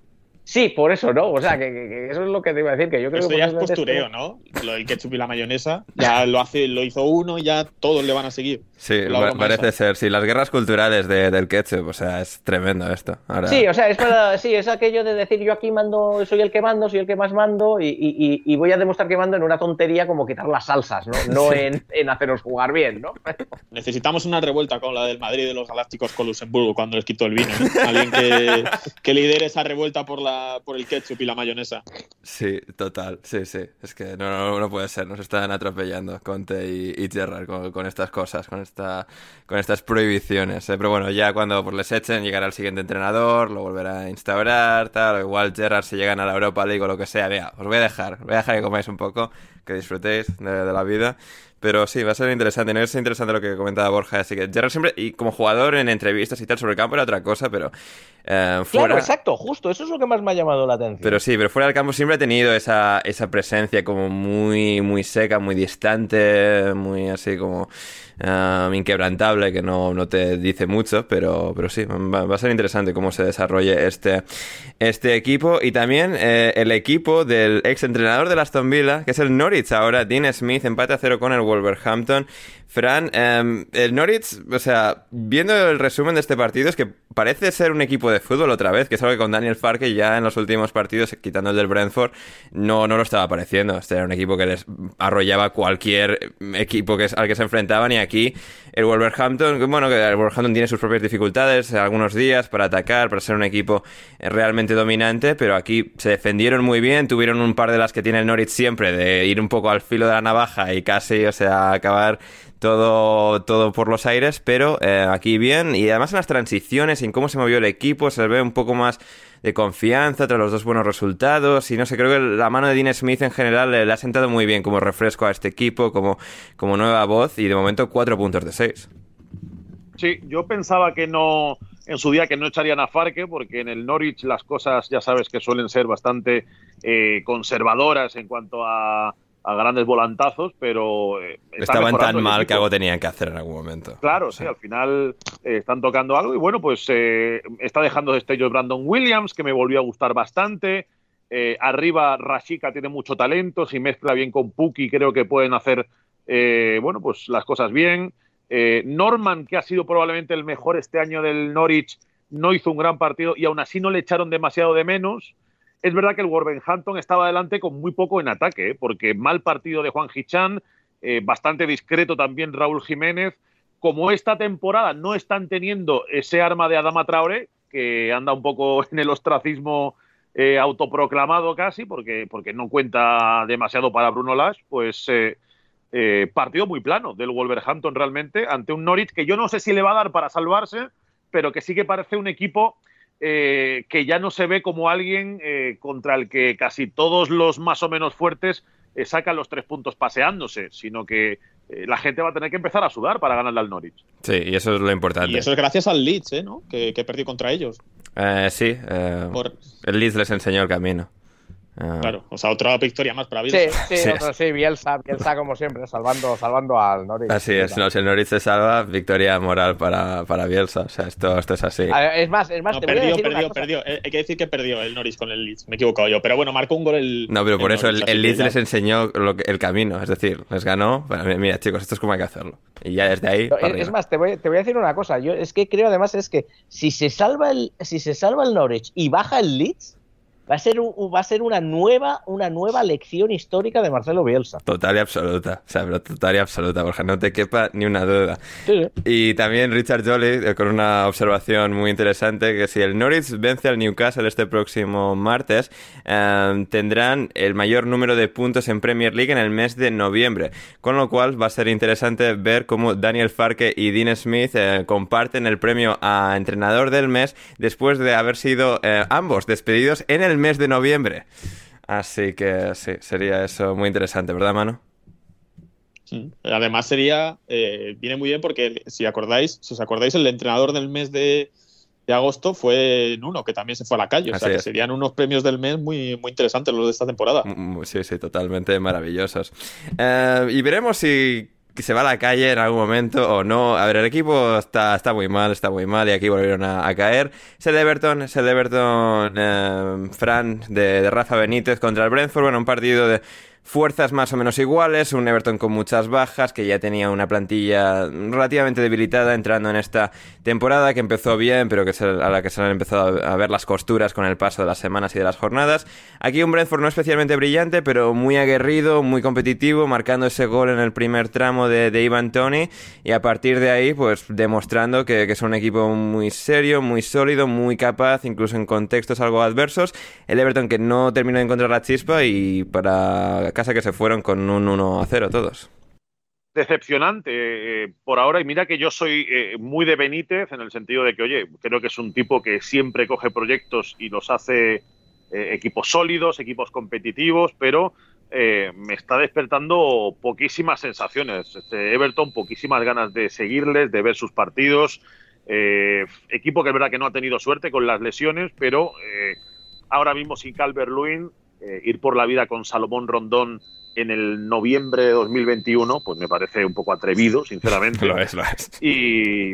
Sí, por eso, ¿no? O sea, que, que- que eso es lo que te iba a decir, que yo creo Esto que ya es postureo, ¿no? Lo del ketchup y la mayonesa. Ya lo hace, lo hizo uno y ya todos le van a seguir. Sí, parece esa. ser. Sí, las guerras culturales de- del ketchup, o sea, es tremendo esto. Ahora, Sí, o sea, es para, sí, es aquello de decir yo aquí mando, soy el que mando, soy el que más mando y, y- y- y voy a demostrar que mando en una tontería como quitar las salsas, ¿no? No en, en haceros jugar bien, ¿no? Necesitamos una revuelta con la del Madrid de los Galácticos con Luxemburgo cuando les quitó el vino. ¿eh? Alguien que, que lidere esa revuelta por, la, por el ketchup y la mayonesa. Sí, total, sí, sí. Es que no, no, no puede ser, nos están atropellando Conte y, y Gerrard con, con estas cosas, con esta con estas prohibiciones. ¿eh? Pero bueno, ya cuando pues, les echen, llegará el siguiente entrenador, lo volverá a instaurar, tal. o igual Gerrard se llegan a la Europa League o lo que sea. Vea, os voy a dejar, voy a dejar que comáis un poco, que disfrutéis de, de la vida. Pero sí, va a ser interesante. No es interesante lo que comentaba Borja. Así que Gerrard siempre, y como jugador en entrevistas y tal sobre el campo era otra cosa, pero eh, fuera. Claro, exacto, justo, eso es lo que más me ha llamado la atención. Pero sí, pero fuera del campo siempre ha tenido esa, esa presencia como muy, muy seca, muy distante, muy así como um, inquebrantable, que no, no te dice mucho, pero, pero sí, va, a ser interesante cómo se desarrolle este, este equipo. Y también eh, el equipo del ex entrenador de Aston Villa, que es el Norwich ahora, Dean Smith, empate a cero con el Wolverhampton. Fran, em, el Norwich, o sea, viendo el resumen de este partido, es que parece ser un equipo de fútbol otra vez, que es algo que con Daniel Farke ya en los últimos partidos, quitando el del Brentford, no, no lo estaba pareciendo. Este era un equipo que les arrollaba cualquier equipo que al que se enfrentaban y aquí el Wolverhampton, bueno, que el Wolverhampton tiene sus propias dificultades algunos días para atacar, para ser un equipo realmente dominante, pero aquí se defendieron muy bien, tuvieron un par de las que tiene el Norwich siempre, de ir un poco al filo de la navaja y casi, o sea, acabar todo, todo por los aires, pero eh, aquí bien. Y además en las transiciones en cómo se movió el equipo, se ve un poco más de confianza tras los dos buenos resultados. Y no sé, creo que la mano de Dean Smith en general le, le ha sentado muy bien como refresco a este equipo, como, como nueva voz. Y de momento, cuatro puntos de seis. Sí, yo pensaba que no, en su día que no echarían a Farke, porque en el Norwich las cosas ya sabes que suelen ser bastante eh, conservadoras en cuanto a, a grandes volantazos, pero eh, Estaban tan mal que algo tenían que hacer en algún momento. Claro, sí, al final eh, están tocando algo y bueno, pues eh, está dejando destellos Brandon Williams, que me volvió a gustar bastante. Eh, arriba Rashika tiene mucho talento, si mezcla bien con Puki creo que pueden hacer, eh, bueno, pues las cosas bien. Norman, que ha sido probablemente el mejor este año del Norwich, no hizo un gran partido y aún así no le echaron demasiado de menos. Es verdad que el Wolverhampton estaba adelante con muy poco en ataque, ¿eh? porque mal partido de Juan Hichan, eh, bastante discreto también Raúl Jiménez. Como esta temporada no están teniendo ese arma de Adama Traore, que anda un poco en el ostracismo eh, autoproclamado casi, porque, porque no cuenta demasiado para Bruno Lash, pues partido muy plano del Wolverhampton realmente ante un Norwich que yo no sé si le va a dar para salvarse, pero que sí que parece un equipo eh, que ya no se ve como alguien eh, contra el que casi todos los más o menos fuertes eh, sacan los tres puntos paseándose, sino que eh, la gente va a tener que empezar a sudar para ganarle al Norwich. Sí, y eso es lo importante. Y eso es gracias al Leeds, ¿eh? ¿no? Que, que perdió contra ellos. Eh, sí, eh, Por- el Leeds les enseñó el camino. Ah. Claro, o sea, otra victoria más para Bielsa. sí, Sí. otro- sí, Bielsa, Bielsa como siempre, salvando, salvando al Norwich. Así es, no, si el Norwich se salva, victoria moral para, para Bielsa. O sea, esto, esto es así. A ver, Es más, es más, No, te voy a perdió, decir una perdió, cosa. perdió. Eh, Hay que decir que perdió el Norwich con el Leeds. Me he equivocado yo. Pero bueno, marcó un gol el. No, pero por el eso el, Norwich, el Leeds ya- les enseñó lo que- el camino. Es decir, les ganó. Bueno, mira, chicos, esto es como hay que hacerlo. Y ya desde ahí. No, para es, arriba. es más, te voy, te voy a decir una cosa. Yo es que creo además es que si se salva el, si se salva el Norwich y baja el Leeds, Va a ser, va a ser una, nueva, una nueva lección histórica de Marcelo Bielsa. Total y absoluta. O sea, pero total y absoluta, Borja, no te quepa ni una duda. Y también Richard Jolly, eh, con una observación muy interesante, que si el Norwich vence al Newcastle este próximo martes, eh, tendrán el mayor número de puntos en Premier League en el mes de noviembre. Con lo cual va a ser interesante ver cómo Daniel Farke y Dean Smith eh, comparten el premio a entrenador del mes después de haber sido ambos despedidos en el mes de noviembre. Así que sí, sería eso muy interesante, ¿verdad, Mano? Además sería, eh, viene muy bien porque si acordáis, si os acordáis, el entrenador del mes de, agosto fue Nuno, que también se fue a la calle. o sea, que serían unos premios del mes muy, muy interesantes los de esta temporada. Mm, mm, sí, sí, totalmente maravillosos. Eh, y veremos si se va a la calle en algún momento o no. A ver, el equipo está, está muy mal, está muy mal y aquí volvieron a, caer. Es el Everton, es el Everton eh, Fran de, de Rafa Benítez contra el Brentford. Bueno, un partido de fuerzas más o menos iguales, un Everton con muchas bajas, que ya tenía una plantilla relativamente debilitada entrando en esta temporada, que empezó bien, pero que a la que se han empezado a ver las costuras con el paso de las semanas y de las jornadas. Aquí un Brentford no especialmente brillante, pero muy aguerrido, muy competitivo, marcando ese gol en el primer tramo de, de Ivan Tony, y a partir de ahí, pues demostrando que, que es un equipo muy serio, muy sólido, muy capaz, incluso en contextos algo adversos. El Everton que no terminó de encontrar la chispa y para casa que se fueron con un 1 a 0 todos. Decepcionante eh, por ahora, y mira que yo soy eh, muy de Benítez en el sentido de que, oye, creo que es un tipo que siempre coge proyectos y los hace eh, equipos sólidos, equipos competitivos, pero me está despertando poquísimas sensaciones. Este Everton, poquísimas ganas de seguirles, de ver sus partidos. equipo que es verdad que no ha tenido suerte con las lesiones, pero ahora mismo sin Calvert Lewin eh, ir por la vida con Salomón Rondón en el noviembre de 2021, pues me parece un poco atrevido, sinceramente. lo es, lo es. Y,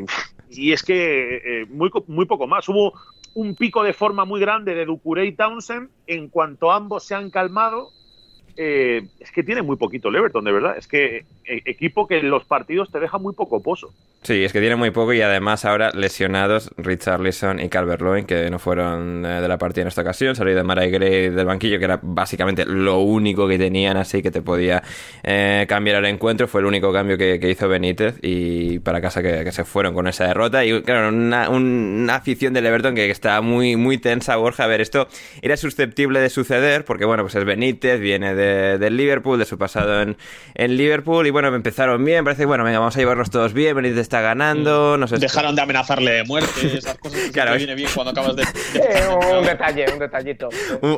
y es que eh, muy, muy poco más. Hubo un pico de forma muy grande de Ducurey y Townsend. En cuanto ambos se han calmado, eh, es que tiene muy poquito el Everton, de verdad. Es que equipo que en los partidos te deja muy poco pozo. Sí, es que tiene muy poco y además ahora lesionados Richarlison y Calvert Lewin, que no fueron eh, de la partida en esta ocasión, salió de Mara Gray del banquillo, que era básicamente lo único que tenían así que te podía eh, cambiar el encuentro, fue el único cambio que, hizo Benítez y para casa que, se fueron con esa derrota y claro, una, afición del Everton que, está muy, muy tensa, Borja, a ver, esto era susceptible de suceder porque bueno, pues es Benítez, viene de, del Liverpool, de su pasado en, en Liverpool y bueno, empezaron bien, parece bueno, venga, vamos a llevarnos todos bien, Benítez está ganando, mm. no sé. Dejaron de amenazarle de muerte, esas cosas que claro, viene bien cuando acabas de... Eh, un detalle, un detallito.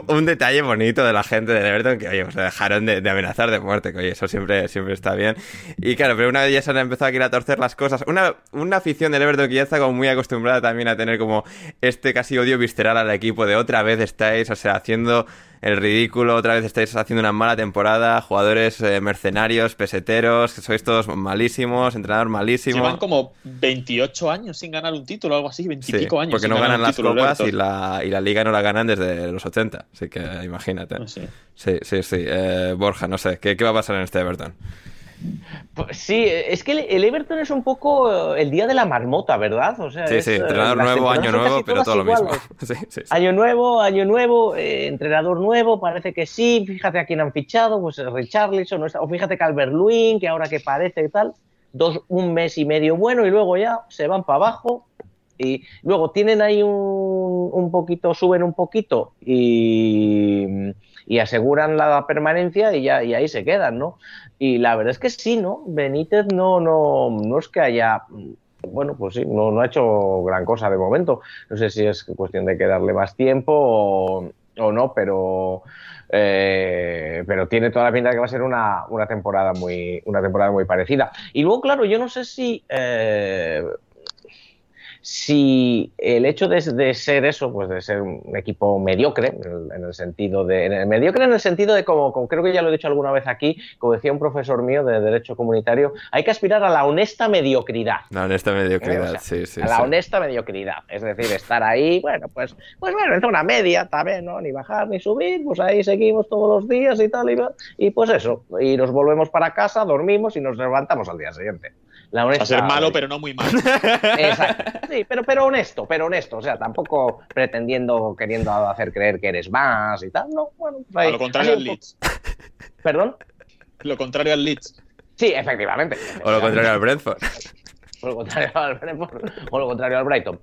Un, detalle bonito de la gente de Everton que, oye, pues dejaron de, amenazar de muerte, que oye, eso siempre, siempre está bien. Y claro, pero una vez ya se han empezado aquí a torcer las cosas, una, una afición del Everton que ya está como muy acostumbrada también a tener como este casi odio visceral al equipo de otra vez estáis, o sea, haciendo el ridículo, otra vez estáis haciendo una mala temporada, jugadores eh, mercenarios, peseteros, que sois todos malísimos, entrenador malísimo. Llevan como 28 años sin ganar un título, algo así, 20 y pico años. Porque no ganan las copas y la, y la liga no la ganan desde los 80, así que imagínate. Sí, sí, sí. Eh, Borja, no sé, ¿qué, ¿qué va a pasar en este Everton? Pues sí, es que el Everton es un poco el día de la marmota, ¿verdad? O sea, sí, sí, entrenador nuevo, año nuevo, pero todo lo mismo. Año nuevo, año nuevo, eh, entrenador nuevo, parece que sí. Fíjate a quién han fichado, pues Richarlison, o fíjate Calvert Lewin, que ahora que parece y tal. Dos, un mes y medio bueno y luego ya se van para abajo. Y luego tienen ahí un, un poquito, suben un poquito y, y aseguran la permanencia y ya y ahí se quedan, ¿no? Y la verdad es que sí, ¿no? Benítez no, no, no es que haya bueno, pues sí, no, no, ha hecho gran cosa de momento. No sé si es cuestión de que darle más tiempo o, no, pero, eh, pero tiene toda la pinta de que va a ser una, una, temporada muy, una temporada muy parecida. Y luego, claro, yo no sé si eh, si el hecho de, ser eso, pues de ser un equipo mediocre, en el, sentido de, mediocre en el sentido de como, creo que ya lo he dicho alguna vez aquí, como decía un profesor mío de Derecho Comunitario, hay que aspirar a la honesta mediocridad. La honesta mediocridad, sí, sí. A la honesta mediocridad, es decir, estar ahí, bueno, pues, pues bueno, en una media también, ¿no? Ni bajar ni subir, pues ahí seguimos todos los días y tal, y, y pues eso, y nos volvemos para casa, dormimos y nos levantamos al día siguiente La honesta, a ser malo, pero no muy malo. Exacto. Sí, pero, pero honesto, pero honesto. O sea, tampoco pretendiendo, queriendo hacer creer que eres más y tal. No, bueno. Pues a lo contrario al Leeds. ¿Perdón? Lo contrario al Leeds. Sí, efectivamente. O lo contrario al Brentford. O lo contrario al Brentford. O lo contrario al Brighton.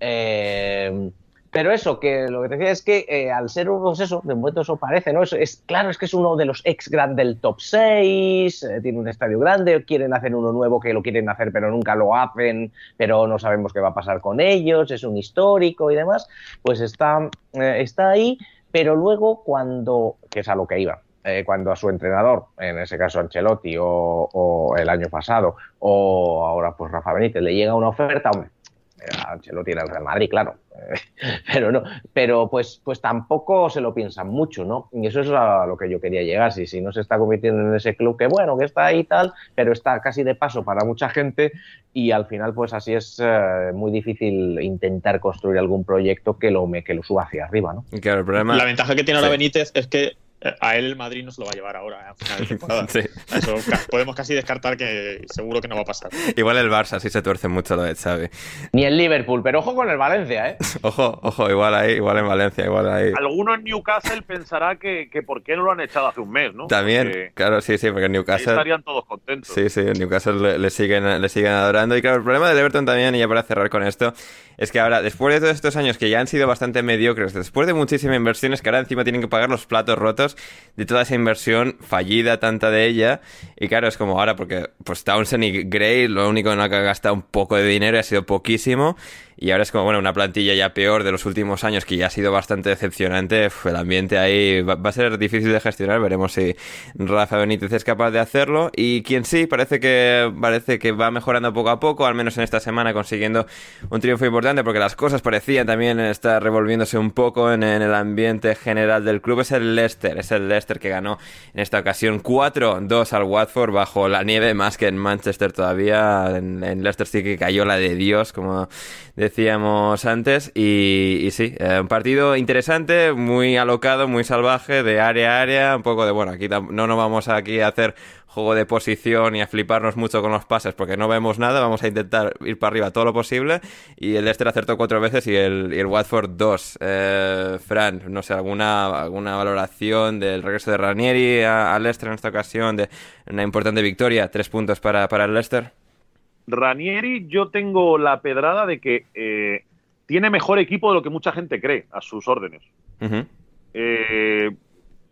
Eh, pero eso, que lo que te decía es que eh, al ser unos eso, de momento eso parece, ¿no? Es, claro, es que es uno de los ex grandes del top 6, eh, tiene un estadio grande, quieren hacer uno nuevo que lo quieren hacer pero nunca lo hacen, pero no sabemos qué va a pasar con ellos, es un histórico y demás, pues está, eh, está ahí, pero luego cuando, que es a lo que iba, cuando a su entrenador, en ese caso Ancelotti o, o, el año pasado, o ahora pues Rafa Benítez, le llega una oferta, hombre, Ancelotti era el Real Madrid, claro, pero no, pero pues, pues tampoco se lo piensan mucho, ¿no? Y eso es a lo que yo quería llegar, si, si no se está convirtiendo en ese club que bueno, que está ahí y tal, pero está casi de paso para mucha gente y al final pues así es eh, muy difícil intentar construir algún proyecto que lo, que lo suba hacia arriba, ¿no? Claro, el problema... La ventaja que tiene ahora Benítez es que a él el Madrid no se lo va a llevar ahora, eh, a final de temporada. sí. Eso podemos casi descartar que seguro que no va a pasar. Igual el Barça sí se tuerce mucho lo de Xavi. Ni el Liverpool, pero ojo con el Valencia, ¿eh? ojo, ojo, igual ahí, igual en Valencia, igual ahí. Alguno en Newcastle pensará que, que por qué no lo han echado hace un mes, ¿no? También, claro, sí, sí, porque en Newcastle... Ahí estarían todos contentos. Sí, sí, en Newcastle le, siguen, le siguen adorando. Y claro, el problema del Everton también, y ya para cerrar con esto, es que ahora, después de todos estos años que ya han sido bastante mediocres, después de muchísimas inversiones que ahora encima tienen que pagar los platos rotos de toda esa inversión fallida, tanta de ella, y claro, es como ahora, porque pues Townsend y Gray, lo único en lo que ha gastado un poco de dinero ha sido poquísimo, y ahora es como, bueno, una plantilla ya peor de los últimos años que ya ha sido bastante decepcionante. el ambiente ahí va, a ser difícil de gestionar. Veremos si Rafa Benítez es capaz de hacerlo. Y quien sí, parece que, parece que va mejorando poco a poco, al menos en esta semana consiguiendo un triunfo importante porque las cosas parecían también estar revolviéndose un poco en, el ambiente general del club. Es el Leicester, es el Leicester que ganó en esta ocasión 4-2 al Watford bajo la nieve, más que en Manchester todavía. En, Leicester sí que cayó la de Dios, como decíamos antes. Y, sí, eh, un partido interesante, muy alocado, muy salvaje, de área a área. Un poco de, bueno, aquí no nos vamos aquí a hacer juego de posición y a fliparnos mucho con los pases porque no vemos nada. Vamos a intentar ir para arriba todo lo posible. Y el Leicester acertó cuatro veces y el, el Watford dos. Eh, Fran, no sé, alguna, alguna valoración del regreso de Ranieri al Leicester en esta ocasión, de una importante victoria, tres puntos para, para el Leicester. Ranieri, yo tengo la pedrada de que eh, tiene mejor equipo de lo que mucha gente cree a sus órdenes. Eh,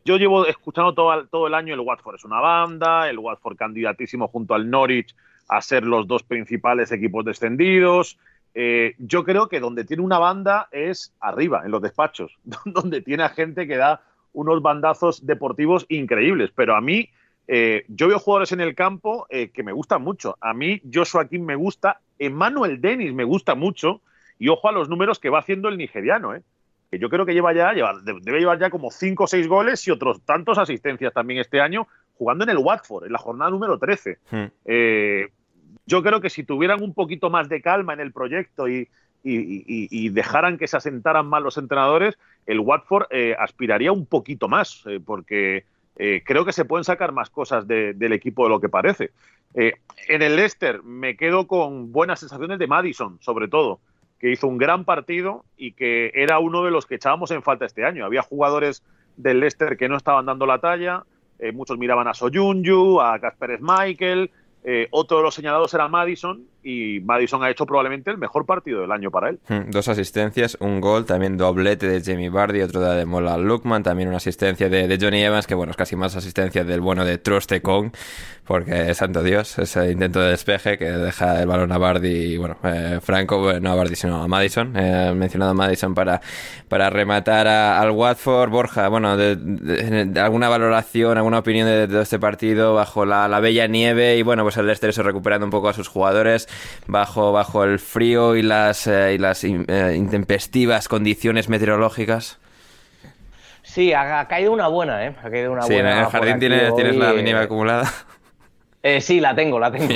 yo llevo escuchando todo, todo, el año el Watford es una banda, el Watford candidatísimo junto al Norwich a ser los dos principales equipos descendidos. Eh, yo creo que donde tiene una banda es arriba, en los despachos, donde tiene a gente que da unos bandazos deportivos increíbles. Pero a mí, eh, yo veo jugadores en el campo eh, que me gustan mucho. A mí, Joshua King me gusta, Emmanuel Dennis me gusta mucho, y ojo a los números que va haciendo el nigeriano, ¿eh? que yo creo que lleva ya, debe llevar ya como 5 o 6 goles y otros tantos asistencias también este año, jugando en el Watford, en la jornada número 13. Hmm. yo creo que si tuvieran un poquito más de calma en el proyecto y, y, dejaran que se asentaran más los entrenadores, el Watford aspiraría un poquito más, porque eh, creo que se pueden sacar más cosas del equipo de lo que parece. Eh, en el Leicester me quedo con buenas sensaciones de Madison, sobre todo, que hizo un gran partido y que era uno de los que echábamos en falta este año. Había jugadores del Leicester que no estaban dando la talla, eh, muchos miraban a Soyunju, a Casper Michael, otro de los señalados era Madison y Madison ha hecho probablemente el mejor partido del año para él. Hmm, dos asistencias, un gol, también doblete de Jamie Bardi, otro de Mola Lukman, también una asistencia de, Johnny Evans, que bueno, es casi más asistencia del bueno de Troste Kong, porque santo Dios, ese intento de despeje que deja el balón a Bardi y bueno, eh, Franco, no a Bardi, sino a Madison, eh, mencionado a Madison para, para rematar al Watford. Borja, bueno, de, alguna valoración, alguna opinión de, este partido bajo la, la, bella nieve y bueno, pues el Leicester eso recuperando un poco a sus jugadores bajo, bajo el frío y las, eh, y las eh, intempestivas condiciones meteorológicas? Sí, ha, caído una buena, ¿eh? Ha caído una sí, buena. en el jardín tienes, tienes la mínima acumulada. Eh, sí, la tengo, la tengo.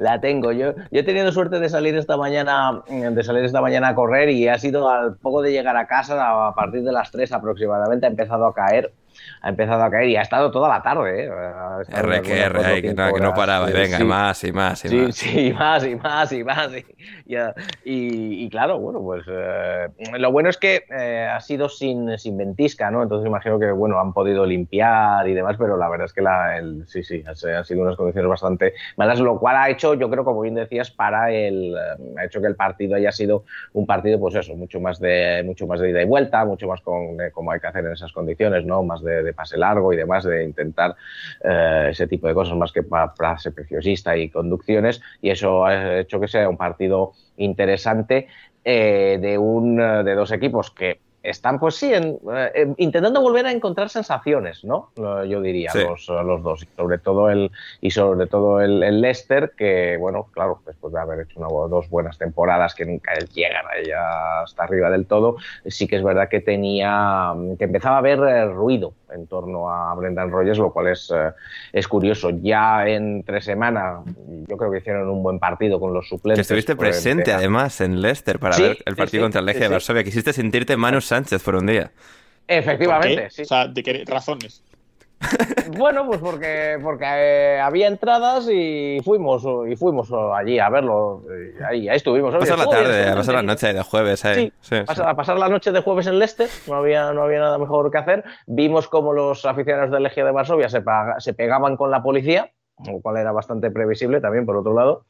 La tengo. Yo, yo he tenido suerte de salir esta mañana, de salir esta mañana a correr y ha sido al poco de llegar a casa, a partir de las 3 aproximadamente, ha empezado a caer ha empezado a caer y ha estado toda la tarde. ¿eh? R que R, que, no, paraba, y venga, más y más y sí, más. Sí, más y más y más. Y, claro, bueno, pues eh, lo bueno es que eh, ha sido sin, sin ventisca, ¿no? Entonces imagino que, bueno, han podido limpiar y demás, pero la verdad es que la, el, sí, sí, han sido unas condiciones bastante malas, lo cual ha hecho, yo creo, como bien decías, para el, ha hecho que el partido haya sido un partido, pues eso, mucho más de, mucho más de ida y vuelta, mucho más con, como hay que hacer en esas condiciones, ¿no? Más de, pase largo y demás, de intentar eh, ese tipo de cosas, más que para frase preciosista y conducciones, y eso ha hecho que sea un partido interesante eh, de, un, de dos equipos que están, pues sí, en, eh, intentando volver a encontrar sensaciones, ¿no? Yo diría, los, los, dos. Y sobre todo el, y sobre todo el, el, Leicester, que, bueno, claro, después de haber hecho una, dos buenas temporadas que nunca llegan allá hasta arriba del todo, sí que es verdad que tenía, que empezaba a haber eh, ruido en torno a Brendan Rogers, lo cual es, eh, es curioso. Ya en tres semanas, yo creo que hicieron un buen partido con los suplentes. Que estuviste presente, además, en Leicester para ver el partido contra el Legia de Varsovia. Quisiste sentirte Manu Sánchez por un día. Efectivamente, sí. O sea, ¿de qué razones? bueno, pues porque, porque eh, había entradas y fuimos y fuimos allí a verlo. Ahí, ahí estuvimos. Pasar la tarde, a pasar la noche de jueves. Sí, a pasar la noche de jueves en Leicester. No había, no había nada mejor que hacer. Vimos como los aficionados del Legia de Varsovia se, se pegaban con la policía, lo cual era bastante previsible también, por otro lado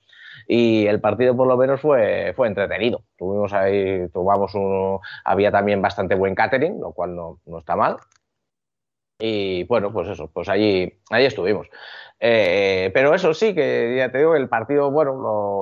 y el partido por lo menos fue, fue entretenido. Tuvimos ahí, tuvimos uno, había también bastante buen catering, lo cual no, no está mal. Y bueno, pues eso, pues allí, allí estuvimos. Eh, pero eso sí, que ya te digo, el partido, bueno,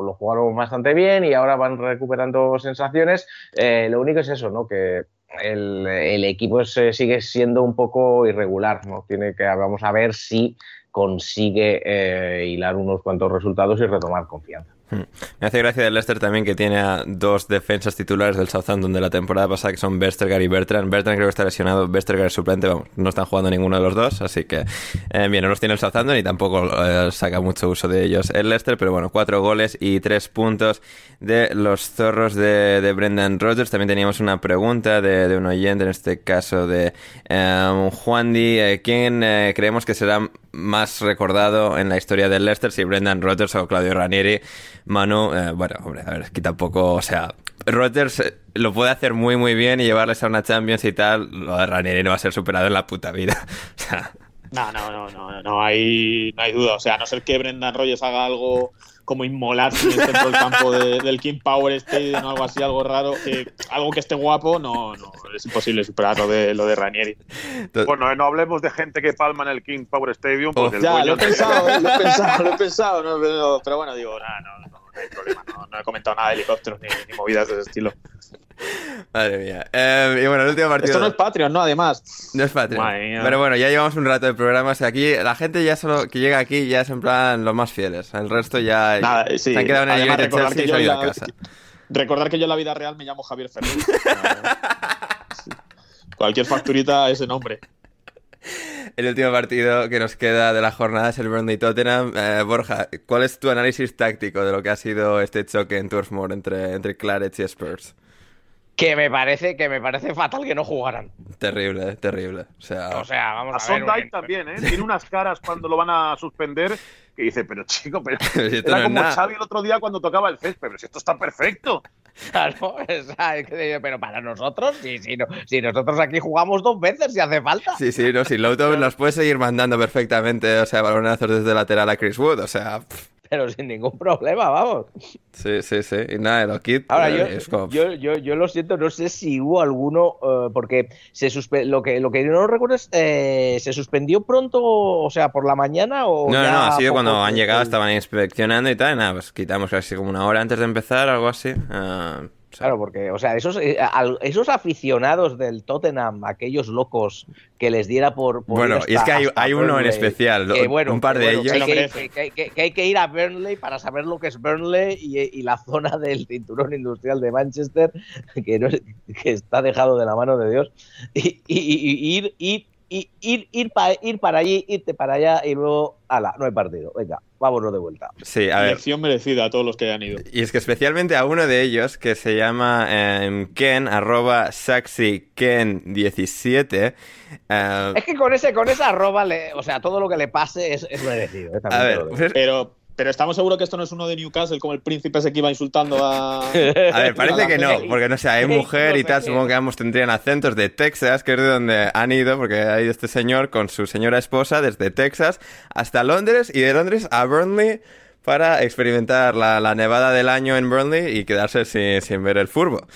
lo, jugaron bastante bien y ahora van recuperando sensaciones. Eh, lo único es eso, ¿no? Que el, el equipo sigue siendo un poco irregular, ¿no? Tiene que, vamos a ver si consigue eh, hilar unos cuantos resultados y retomar confianza. Hmm. Me hace gracia del Leicester también que tiene a dos defensas titulares del Southampton de la temporada pasada que son Vestergaard y Bertrand. Bertrand creo que está lesionado, Vestergaard es suplente, vamos, no están jugando ninguno de los dos, así que eh, bien, no los tiene el Southampton y tampoco eh, saca mucho uso de ellos el Leicester, pero bueno, cuatro goles y tres puntos de los zorros de, Brendan Rodgers. También teníamos una pregunta de, un oyente, en este caso de um, Juan Di, ¿quién creemos que será más recordado en la historia del Leicester, si Brendan Rodgers o Claudio Ranieri? Manu, eh, bueno, hombre, a ver, es que tampoco, o sea, Rodgers eh, lo puede hacer muy, muy bien y llevarles a una Champions y tal, lo de Ranieri no va a ser superado en la puta vida. O sea... No, no, no, no, no hay, no hay duda. O sea, a no ser que Brendan Rodgers haga algo como inmolarse en el centro del campo del King Power Stadium o algo así, algo raro, algo que esté guapo, no, no, es imposible superar lo de, lo de Ranieri. Bueno, eh, no hablemos de gente que palma en el King Power Stadium. Porque ya, lo he pensado, lo he pensado, lo he pensado, pero, pero, bueno, digo, nada, no, no hay problema, no, he comentado nada de helicópteros ni, movidas de ese estilo. Madre mía. Eh, y bueno, el último partido. Esto no es Patreon, ¿no? Además. No es Patreon. Pero bueno, ya llevamos un rato de programas. Aquí la gente ya solo que llega aquí ya es en plan los más fieles. El resto ya Nada, sí. se han quedado en el Además, recordar que, yo la, casa. recordar que yo en la vida real me llamo Javier Ferrer. Cualquier facturita, ese nombre. El último partido que nos queda de la jornada es el Burnley Tottenham. Eh, Borja, ¿cuál es tu análisis táctico de lo que ha sido este choque en Turf Moor entre, entre Claret y Spurs? Que me parece que me parece fatal que no jugaran. Terrible, terrible. O sea, o sea vamos a, a Sondai también, ¿eh? Tiene unas caras cuando lo van a suspender que dice, pero chico, pero era como Xavi el otro día cuando tocaba el césped, pero si esto está perfecto. Claro, pero para nosotros, sí, sí, no, si nosotros aquí jugamos dos veces si hace falta. Sí, sí, no, si Louto nos puede seguir mandando perfectamente, o sea, balonazos desde lateral a Chris Wood, o sea pero sin ningún problema, vamos. Sí, sí, sí. Y nada, lo kit. Ahora, eh, yo, yo, yo, lo siento, no sé si hubo alguno, eh, porque se lo, que, lo que no recuerdo es, eh, ¿se suspendió pronto, o sea, por la mañana o.? No, no, ha sido cuando han llegado, estaban inspeccionando y tal, y nada, pues quitamos casi como una hora antes de empezar, algo así. Ah, Claro, porque, o sea, esos, eh, esos aficionados del Tottenham, aquellos locos que les diera por. bueno, y es que hay, hay uno en especial, un par de ellos. Que, hay que, ir a Burnley para saber lo que es Burnley y, la zona del cinturón industrial de Manchester, que, no, que está dejado de la mano de Dios, y, ir, ir ir, ir, ir para allí, irte para allá y luego, ala, no hay partido. Venga, vámonos de vuelta. Sí, a ver. Lección merecida a todos los que hayan ido. Y es que especialmente a uno de ellos, que se llama em, Ken, arroba SaxiKen17. eh, Es que con ese, con esa arroba, le- o sea, todo lo que le pase es, es merecido. eh, también a ver, pues- Pero, pero estamos seguros que esto no es uno de Newcastle, como el príncipe ese que iba insultando a. A ver, parece que no, porque no sé, hay mujer y no tal, supongo que ambos tendrían acentos de Texas, que es de donde han ido, porque ha ido este señor con su señora esposa desde Texas hasta Londres y de Londres a Burnley para experimentar la, la nevada del año en Burnley y quedarse sin, sin ver el furbo.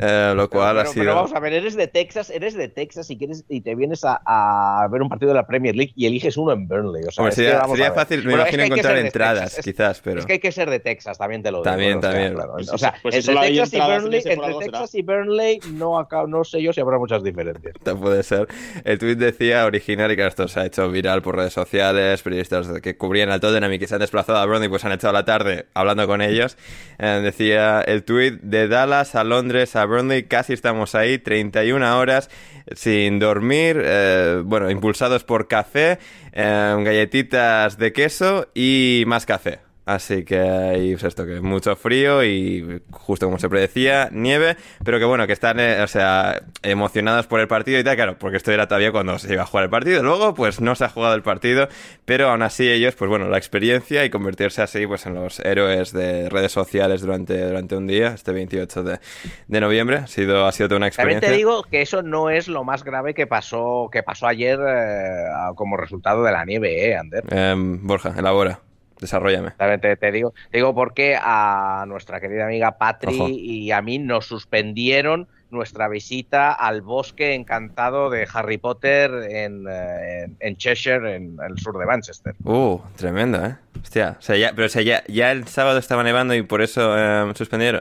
Eh, lo cual pero, ha pero sido... vamos a ver, eres de Texas, eres de Texas y quieres y te vienes a, a ver un partido de la Premier League y eliges uno en Burnley. O sea, Hombre, es que sería, fácil, me Bueno, imagino, que encontrar entradas, Texas, quizás, pero... Es que hay que ser de Texas, también te lo digo. También, también. claro. Pues o sea, pues entre Texas y Burnley, entre. Texas y Burnley no, acá, no sé yo si habrá muchas diferencias. No puede ser. El tuit decía original y que esto se ha hecho viral por redes sociales, periodistas que cubrían al Tottenham y que se han desplazado a Burnley, pues han echado la tarde hablando con ellos. Eh, decía el tuit de Dallas a Londres a Burnley, casi estamos ahí, 31 horas sin dormir, eh, bueno, impulsados por café, eh, galletitas de queso y más café. Así que hay pues esto, que mucho frío y justo como se predecía, nieve, pero que bueno, que están, eh, o sea, emocionados por el partido y tal, claro, porque esto era todavía cuando se iba a jugar el partido. Luego, pues no se ha jugado el partido, pero aún así ellos, pues bueno, la experiencia y convertirse así, pues en los héroes de redes sociales durante, durante un día, este 28 de, de noviembre, ha sido, ha sido toda una También experiencia. te digo que eso no es lo más grave que pasó, que pasó ayer eh, como resultado de la nieve, ¿eh, Ander? Em, Borja, elabora, desarrollame. Te, te digo, te digo porque a nuestra querida amiga Patri Ojo. y a mí nos suspendieron nuestra visita al bosque encantado de Harry Potter en, eh, en- en Cheshire, en el sur de Manchester. Uh, tremendo, ¿eh? Hostia, o sea, ya, pero o sea, ya, ya el sábado estaba nevando y por eso em, suspendieron.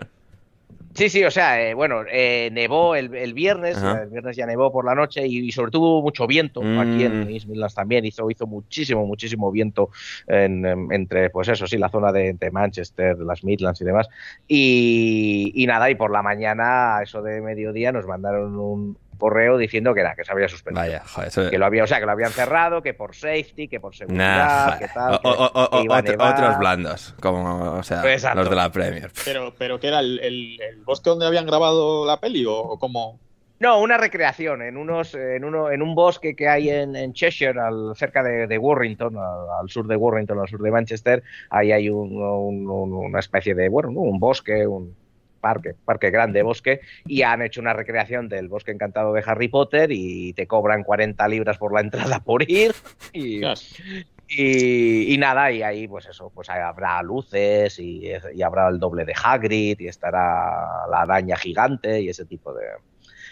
Sí, sí, o sea, eh, bueno, eh, nevó el, el viernes, Ajá. el viernes ya nevó por la noche y, y sobre todo hubo mucho viento Mm. aquí en East Midlands también, hizo, hizo muchísimo, muchísimo viento en, entre, pues eso, sí, la zona de, de Manchester, las Midlands y demás. Y, y nada, y por la mañana, eso de mediodía, nos mandaron un correo diciendo que era, que se había suspendido. Vaya, joder, eso... Que lo había, o sea, que lo habían cerrado, que por safety, que por seguridad, que tal. O- que- o- o- que iba a otro- nevar. otros blandos, como, o sea, Exacto. los de la Premier. Pero, pero ¿qué era? ¿El, el- el bosque donde habían grabado la peli o, o cómo? No, una recreación en unos, en uno, en un bosque que hay en, en Cheshire, al, cerca de, de Warrington, al, al sur de Warrington, al sur de Manchester. Ahí hay un- un- un- una especie de, bueno, ¿no? un bosque, un parque, parque grande bosque, y han hecho una recreación del bosque encantado de Harry Potter y te cobran 40 libras por la entrada por ir. Y, Hostias. y, y nada, y ahí pues eso, pues habrá luces y, y habrá el doble de Hagrid y estará la araña gigante y ese tipo de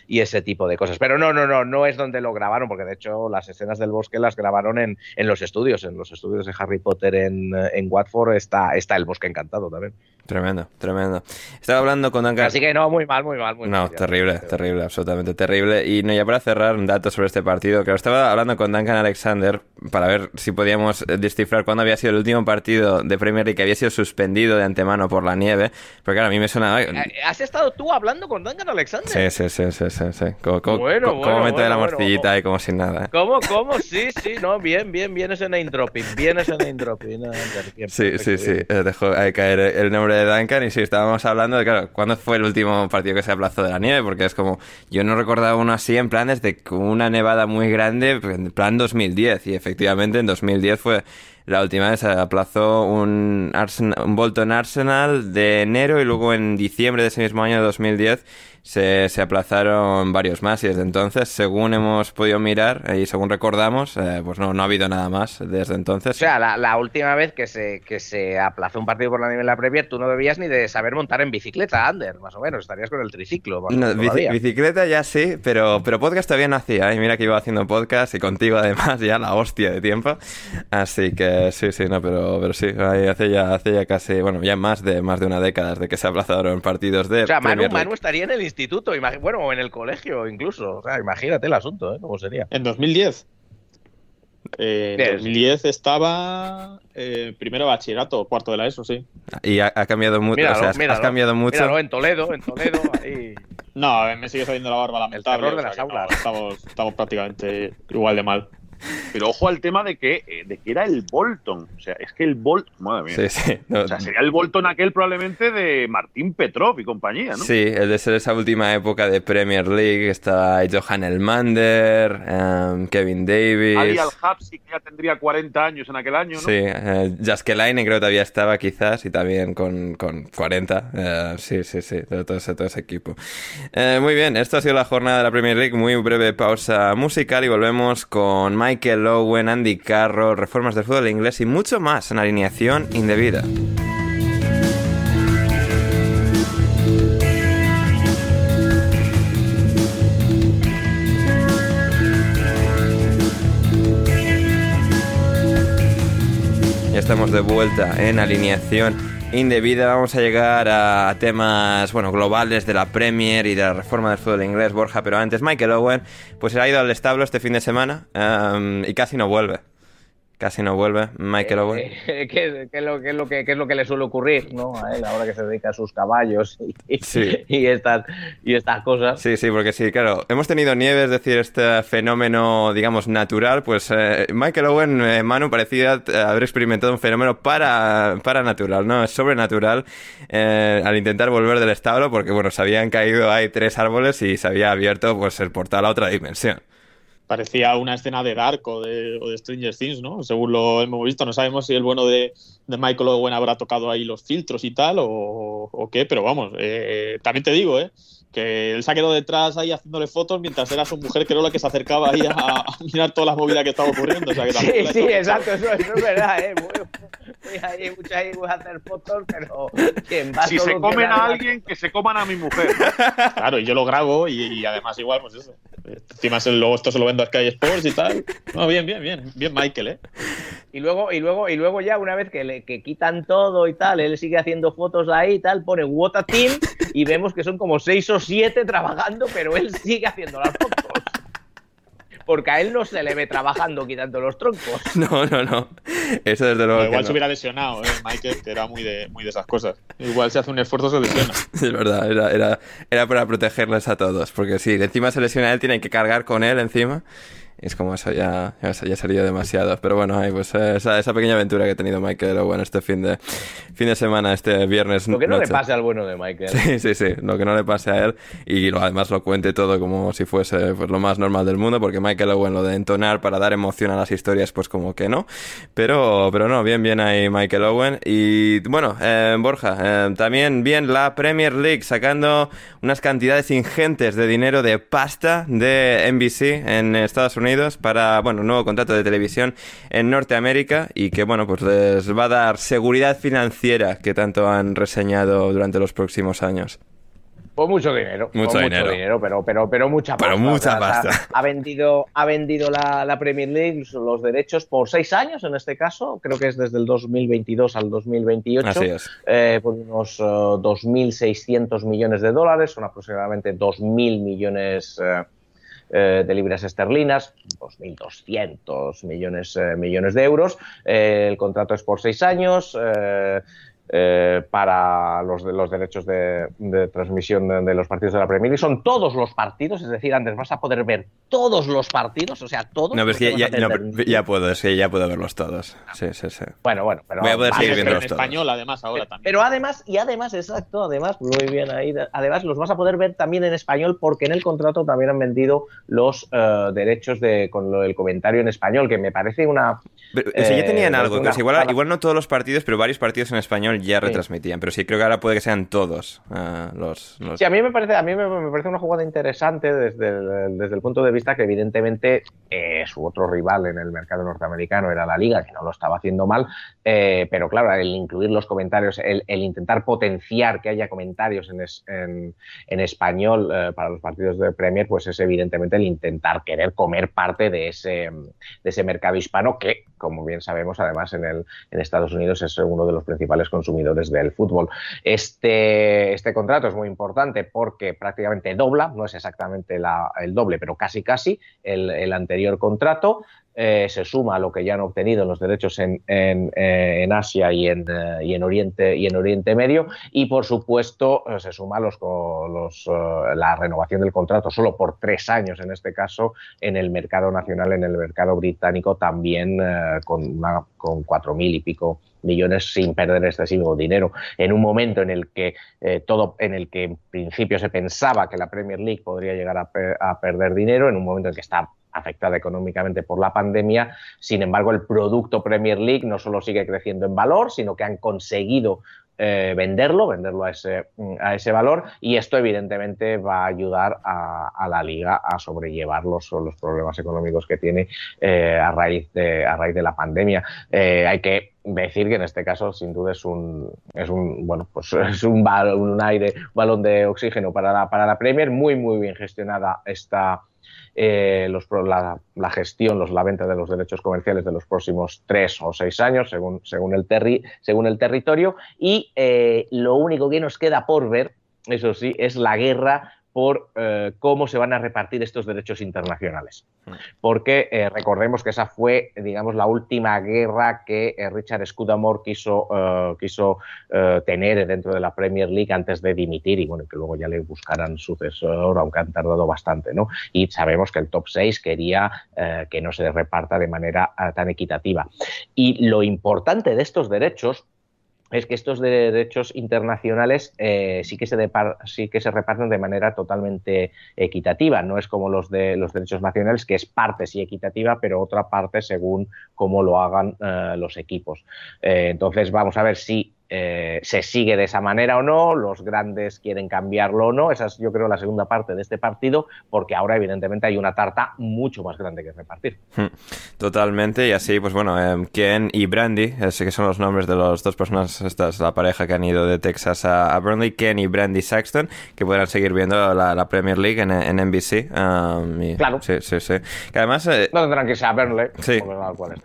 y ese tipo de cosas. Pero no, no, no, no es donde lo grabaron, porque de hecho las escenas del bosque las grabaron en, en los estudios, en los estudios de Harry Potter en, en Watford está, está el bosque encantado también. Tremendo, tremendo. Estaba hablando con Duncan. Así que no, muy mal, muy mal, muy No, mal. ya. terrible, terrible, absolutamente terrible. Y no, ya para cerrar un dato sobre este partido, que estaba hablando con Duncan Alexander para ver si podíamos eh, descifrar cuándo había sido el último partido de Premier League que había sido suspendido de antemano por la nieve. Porque claro, a mí me suena... Eh, ¿Has estado tú hablando con Duncan Alexander? Sí, sí, sí, sí, sí, sí. Como, como, Bueno, como bueno, momento de la bueno, morcillita bueno. ahí como sin nada. ¿eh? ¿Cómo, cómo? Sí, sí, no, bien, bien, bien ese name dropping, bien ese name dropping. no, Sí, sí, sí. eh, Dejó caer el nombre de Duncan y sí, estábamos hablando de, claro, ¿cuándo fue el último partido que se aplazó de la nieve? Porque es como, yo no recordaba uno así en plan desde una nevada muy grande, en plan 2010. Y efectivamente en 2010 fue la última vez, se aplazó un, Arsenal, un Bolton Arsenal de enero y luego en diciembre de ese mismo año de 2010 se, se aplazaron varios más y desde entonces, según hemos podido mirar y según recordamos, eh, pues no, no ha habido nada más desde entonces. O sea, la, la última vez que se, que se aplazó un partido por la la Premier, tú no debías ni de saber montar en bicicleta, Ander, más o menos. Estarías con el triciclo. No, bici- bicicleta ya sí, pero, pero podcast todavía no hacía. ¿eh? Mira que iba haciendo podcast y contigo además ya la hostia de tiempo. Así que sí, sí, no, pero, pero sí, ahí hace ya, hace ya casi, bueno, ya más de más de una década desde que se aplazaron partidos de O sea, Manu. Manu estaría en el instituto, bueno, o en el colegio incluso. O sea, imagínate el asunto, ¿eh? ¿Cómo sería? En 2010. Eh, en 2010 estaba eh, primero bachillerato, cuarto de la ESO, sí. Y ha, ha cambiado mucho, Míralo, o sea, has- has míralo, cambiado mucho. Míralo, en Toledo, en Toledo, ahí. No, me sigue saliendo la barba lamentable. El terror de las aulas. estamos, estamos prácticamente igual de mal. Pero ojo al tema de que, eh, de que era el Bolton. O sea, es que el Bolton. Madre mía. Sí, sí. no- O sea, sería el Bolton aquel probablemente de Martín Petrov y compañía, ¿no? Sí, el de ser esa última época de Premier League. Estaba Johan Elmander, em, Kevin Davis. Ali Al-Habsi, que ya tendría 40 años en aquel año, ¿no? Sí, eh, Jaskelainen creo que todavía estaba quizás y también con, con 40. Eh, sí, sí, sí, todo, todo ese, todo ese equipo. Muy bien, esto ha sido la jornada de la Premier League. Muy breve pausa musical y volvemos con Michael Owen, Andy Carroll, reformas del fútbol inglés y mucho más en alineación indebida. Ya estamos de vuelta en alineación indebida. Vamos a llegar a temas bueno globales de la Premier y de la reforma del fútbol inglés, Borja. Pero antes, Michael Owen, pues se ha ido al establo este fin de semana em, y casi no vuelve. Casi no vuelve Michael Owen. Eh, ¿qué, es lo, que, qué es lo que le suele ocurrir ¿no? a él ahora que se dedica a sus caballos y, Sí. y, estas, y estas cosas? Sí, sí, porque sí, claro. Hemos tenido nieve, es decir, este fenómeno, digamos, natural. Pues eh, Michael Owen, eh, Manu, parecía eh, haber experimentado un fenómeno para, para natural, ¿no? Es sobrenatural eh, al intentar volver del establo, porque, bueno, se habían caído ahí tres árboles y se había abierto, pues, el portal a otra dimensión. Parecía una escena de Dark o de, o de Stranger Things, ¿no? Según lo hemos visto, no sabemos si el bueno de, Michael Owen habrá tocado ahí los filtros y tal o, o qué, pero vamos, eh, también te digo, ¿eh? Que él se ha quedado detrás ahí haciéndole fotos mientras era su mujer, que era la que se acercaba ahí a, a mirar todas las movidas que estaba ocurriendo. O sea, que Sí, sí, hecho- exacto, eso, eso es verdad, ¿eh? Ahí, mucho ahí, voy a hacer fotos, pero va Si se comen a alguien, que se coman a mi mujer. Claro, y yo lo grabo y, y además igual, pues eso. Encima se- luego esto se lo vendo a Sky Sports y tal. No, bien, bien, bien. Bien Michael, ¿eh? Y luego, y luego, y luego ya una vez que le que quitan todo y tal, él sigue haciendo fotos ahí y tal, pone What a Team y vemos que son como seis o siete trabajando, pero él sigue haciendo las fotos. Porque a él no se le ve trabajando quitando los troncos. No, no, no. Eso desde luego. Pero que igual no. se hubiera lesionado, ¿eh? Michael, que era muy de, muy de esas cosas. Igual se hace un esfuerzo, se lesiona. Es verdad, era, era, era para protegerles a todos. Porque si encima se lesiona él, tienen que cargar con él encima. Es como eso ya, ya, ya sería demasiado. Pero bueno, ahí pues eh, esa, esa pequeña aventura que ha tenido Michael Owen este fin de, fin de semana, este viernes. Lo que no le pase al bueno de Michael. Sí, sí, sí, lo que no le pase a él y lo, además lo cuente todo como si fuese pues, lo más normal del mundo, porque Michael Owen lo de entonar para dar emoción a las historias, pues como que no, pero, pero no, bien, bien ahí Michael Owen y bueno, eh, Borja, eh, también bien la Premier League sacando unas cantidades ingentes de dinero de pasta de NBC en Estados Unidos para, bueno, un nuevo contrato de televisión en Norteamérica y que, bueno, pues les va a dar seguridad financiera que tanto han reseñado durante los próximos años. Pues mucho dinero. Mucho pues dinero. pero, pero, pero mucha pasta. Pero mucha O sea, pasta. Ha, vendido, ha vendido la, la Premier League los derechos por seis años en este caso. Creo que es desde el 2022 al 2028. Así es. eh, por unos eh, 2.600 millones de dólares, son aproximadamente 2.000 millones eh, eh, de libras esterlinas, 2.200 millones, eh, millones de euros. Eh, el contrato es por seis años. Eh, eh, para los, de, los derechos de, de transmisión de, de los partidos de la Premier League. Son todos los partidos, es decir, antes vas a poder ver todos los partidos, o sea, todos. No, pero es que ya, no, ya puedo, es que ya puedo verlos todos. Sí, sí, sí. Bueno, bueno, pero Voy a poder seguir Pero en todos. español, además, ahora también. Pero además, y además, exacto, además, muy bien ahí, además los vas a poder ver también en español porque en el contrato también han vendido los eh, derechos de con lo del comentario en español, que me parece una... Pero, o sea, ya Eh, tenían pero algo, una que igual, igual no todos los partidos, pero varios partidos en español ya retransmitían. Pero sí creo que ahora puede que sean todos ah, los, los- Sí, a mí me parece, a mí me, me parece una jugada interesante desde el, desde el punto de vista que evidentemente eh, su otro rival en el mercado norteamericano era la liga, que no lo estaba haciendo mal, eh, pero claro, el incluir los comentarios, el, el intentar potenciar que haya comentarios en, es- en, en español eh, para los partidos de Premier, pues es evidentemente el intentar querer comer parte de ese, de ese mercado hispano que, como bien sabemos, además en, el, en Estados Unidos es uno de los principales consumidores del fútbol. Este, este contrato es muy importante porque prácticamente dobla, no es exactamente la- el doble, pero casi casi el, el anterior contrato. Eh, se suma a lo que ya han obtenido en los derechos en, en, eh, Asia y en, eh, y en, Oriente, y en Oriente Medio y por supuesto se suma los, los, la renovación del contrato solo por tres años en este caso en el mercado nacional, en el mercado británico también con, con cuatro mil y pico millones sin perder excesivo dinero. En un momento en el que todo en el que en principio se pensaba que la Premier League podría llegar a, a perder dinero en un momento en que está afectada económicamente por la pandemia. Sin embargo, el producto Premier League no solo sigue creciendo en valor, sino que han conseguido eh, venderlo, venderlo a ese, a ese valor y esto evidentemente va a ayudar a, la liga a sobrellevar los, los problemas económicos que tiene eh, a, raíz de, a raíz de la pandemia. Eh, hay que decir que en este caso sin duda es un, es un bueno pues es un, un aire, balón de oxígeno para la, para la Premier, muy muy bien gestionada esta eh, los, la, la, gestión, los, la venta de los derechos comerciales de los próximos tres o seis años, según, según, el, terri, según el territorio. Y eh, lo único que nos queda por ver, eso sí, es la guerra por eh, cómo se van a repartir estos derechos internacionales. Mm. Porque eh, recordemos que esa fue, digamos, la última guerra que eh, Richard Scudamore quiso, quiso tener dentro de la Premier League antes de dimitir y bueno, que luego ya le buscaran sucesor, aunque han tardado bastante, ¿no? Y sabemos que el top 6 quería que no se reparta de manera tan equitativa. Y lo importante de estos derechos es que estos derechos internacionales eh, sí, que se sí que se reparten de manera totalmente equitativa. No es como los de los derechos nacionales, que es parte sí equitativa, pero otra parte según cómo lo hagan eh, los equipos. Eh, entonces vamos a ver si eh, se sigue de esa manera o no, los grandes quieren cambiarlo o no. Esa es, yo creo, la segunda parte de este partido, porque ahora, evidentemente, hay una tarta mucho más grande que repartir. Hmm. Totalmente, y así, pues bueno, eh, Ken y Brandy, sé que son los nombres de las dos personas, esta es la pareja que han ido de Texas a, Burnley, Ken y Brandy Saxton, que podrán seguir viendo la, Premier League en, NBC. Um, claro. Sí, sí, sí. Que además. Eh, no tendrán que ser a Burnley. Sí.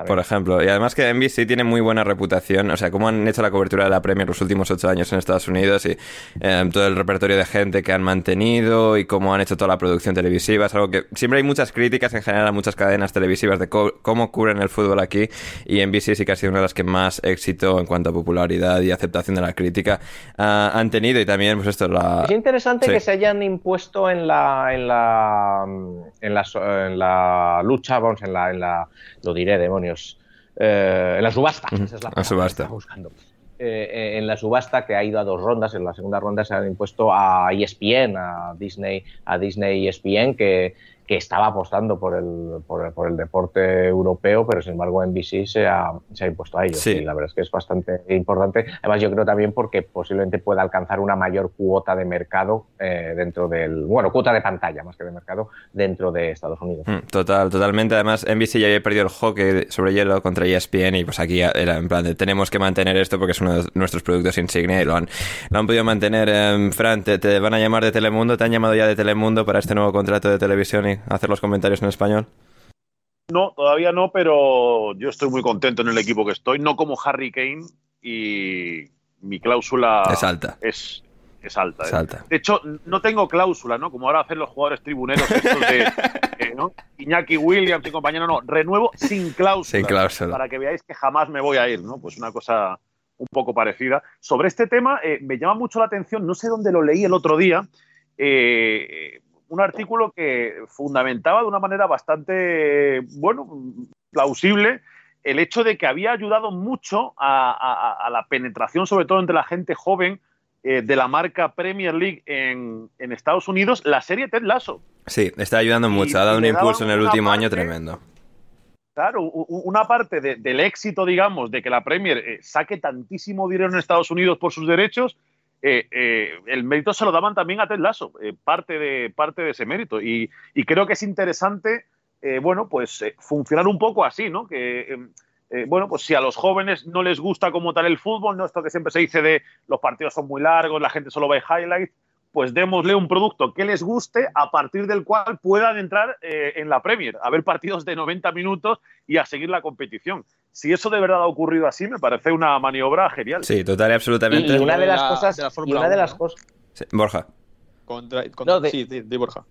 Por ejemplo, y además que NBC tiene muy buena reputación, o sea, cómo han hecho la cobertura la Premier los últimos ocho años en Estados Unidos y em, todo el repertorio de gente que han mantenido y cómo han hecho toda la producción televisiva. Es algo que siempre hay muchas críticas en general a muchas cadenas televisivas de cómo cubren el fútbol aquí y NBC sí que ha sido una de las que más éxito en cuanto a popularidad y aceptación de la crítica ah, han tenido y también pues esto la... Es interesante que se hayan impuesto en la en la en la, en la lucha, vamos, en la, en la lo diré, demonios, eh, en la subasta. Esa es la, subasta. buscando. Eh, en la subasta que ha ido a dos rondas. En la segunda ronda se han impuesto a ESPN, a Disney, a Disney ESPN, que, que estaba apostando por el, por, el deporte europeo, pero sin embargo NBC se ha, se ha impuesto a ellos. Sí. Y la verdad es que es bastante importante. Además, yo creo también porque posiblemente pueda alcanzar una mayor cuota de mercado eh, dentro del. Bueno, cuota de pantalla más que de mercado dentro de Estados Unidos. Mm, total, totalmente. Además, NBC ya había perdido el hockey sobre hielo contra ESPN y pues aquí era en plan de tenemos que mantener esto porque es uno de nuestros productos insignia y lo han, lo han podido mantener. en Fran, te, te van a llamar de Telemundo, te han llamado ya de Telemundo para este nuevo contrato de televisión y hacer los comentarios en español? No, todavía no, pero yo estoy muy contento en el equipo que estoy, no como Harry Kane y mi cláusula es alta. Es, es alta, ¿eh? alta. De hecho, no tengo cláusula, ¿no? Como ahora hacen los jugadores tribuneros estos de eh, Iñaki Williams y compañero, no, renuevo sin cláusula, sin cláusula. Para que veáis que jamás me voy a ir, ¿no? Pues una cosa un poco parecida. Sobre este tema, eh, me llama mucho la atención, no sé dónde lo leí el otro día, eh, un artículo que fundamentaba de una manera bastante, bueno, plausible el hecho de que había ayudado mucho a, la penetración, sobre todo entre la gente joven, eh, de la marca Premier League en, Estados Unidos, la serie Ted Lasso. Sí, está ayudando mucho, ha dado un impulso en el último año tremendo. Claro, una parte del éxito, digamos, de que la Premier eh, saque tantísimo dinero en Estados Unidos por sus derechos, eh, eh, el mérito se lo daban también a Ted Lasso, eh, parte, de, parte de ese mérito. Y, creo que es interesante, bueno, pues funcionar un poco así, ¿no? Que, bueno, pues si a los jóvenes no les gusta como tal el fútbol, ¿no? Esto que siempre se dice de los partidos son muy largos, la gente solo ve highlights, pues démosle un producto que les guste a partir del cual puedan entrar en la Premier, a ver partidos de 90 minutos y a seguir la competición si eso de verdad ha ocurrido así, me parece una maniobra genial. Sí, total y absolutamente. Y una de las cosas. una de las cosas. Borja. sí, de, Borja.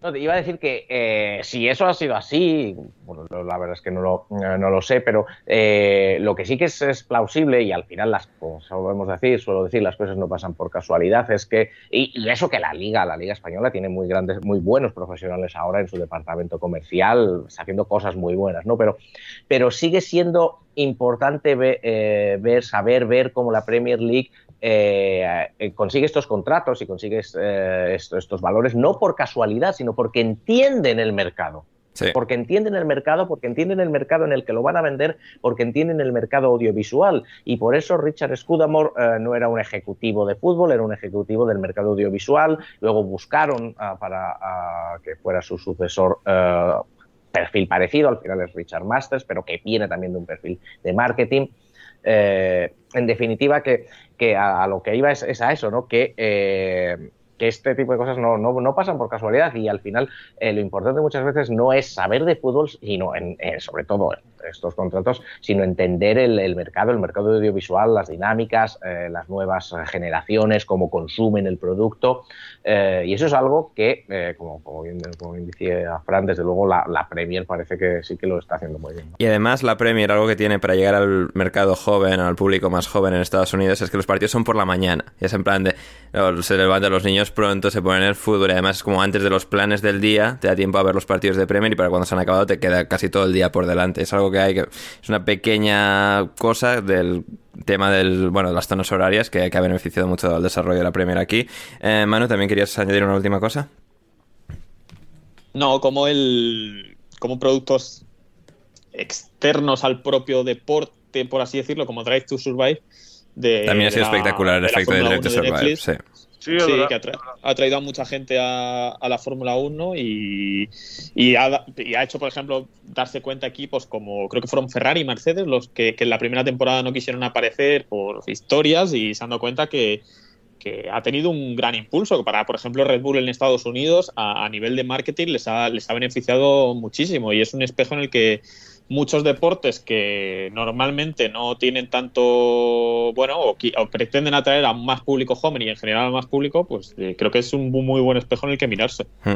No, te iba a decir que eh, si eso ha sido así, bueno, la verdad es que no lo, lo sé, pero eh, lo que sí que es, plausible, y al final las cosas, podemos decir, suelo decir, las cosas no pasan por casualidad, es que, y, eso que la Liga, la Liga Española tiene muy grandes, muy buenos profesionales ahora en su departamento comercial, haciendo cosas muy buenas, ¿no? Pero, pero sigue siendo importante eh, ver, saber, ver cómo la Premier League eh, eh, consigue estos contratos y consigue eh, estos, valores no por casualidad, sino porque entienden el mercado. Porque entienden el mercado, porque entienden el mercado en el que lo van a vender, porque entienden el mercado audiovisual. Y por eso Richard Scudamore no era un ejecutivo de fútbol, era un ejecutivo del mercado audiovisual. Luego buscaron ah, para ah, que fuera su sucesor perfil parecido, al final es Richard Masters, pero que viene también de un perfil de marketing. En definitiva, que que a, lo que iba es, a eso, ¿no? Que, eh, que este tipo de cosas no, no, pasan por casualidad y al final eh, lo importante muchas veces no es saber de fútbol, sino en, eh, sobre todo estos contratos, sino entender el, mercado, el mercado audiovisual, las dinámicas, eh, las nuevas generaciones, cómo consumen el producto. Eh, y eso es algo que, eh, como, como, bien, como, decía Fran, desde luego la, Premier parece que sí que lo está haciendo muy bien. Y además la Premier, algo que tiene para llegar al mercado joven, al público más joven en Estados Unidos, es que los partidos son por la mañana. Y es en plan de, se levantan los niños pronto, se ponen el fútbol y además como antes de los planes del día, te da tiempo a ver los partidos de Premier y para cuando se han acabado te queda casi todo el día por delante. Es algo que hay que es una pequeña cosa del tema del bueno de las zonas horarias que, ha beneficiado mucho al desarrollo de la Premier aquí. Eh, Manu, ¿también querías añadir una última cosa? No, como el como productos externos al propio deporte, por así decirlo, como Drive to Survive. De, También ha sido espectacular el efecto de Drive to Survive. Sí. Sí, que ha, traído a mucha gente a, la Fórmula 1 y, ha, hecho, por ejemplo, darse cuenta equipos como creo que fueron Ferrari y Mercedes los que, en la primera temporada no quisieron aparecer por historias y se han dado cuenta que, ha tenido un gran impulso. Para, por ejemplo, Red Bull en Estados Unidos, a, a nivel de marketing, les ha, les ha beneficiado muchísimo y es un espejo en el que muchos deportes que normalmente no tienen tanto, bueno, o, pretenden atraer a más público joven y en general a más público, pues eh, creo que es un muy buen espejo en el que mirarse. Hmm.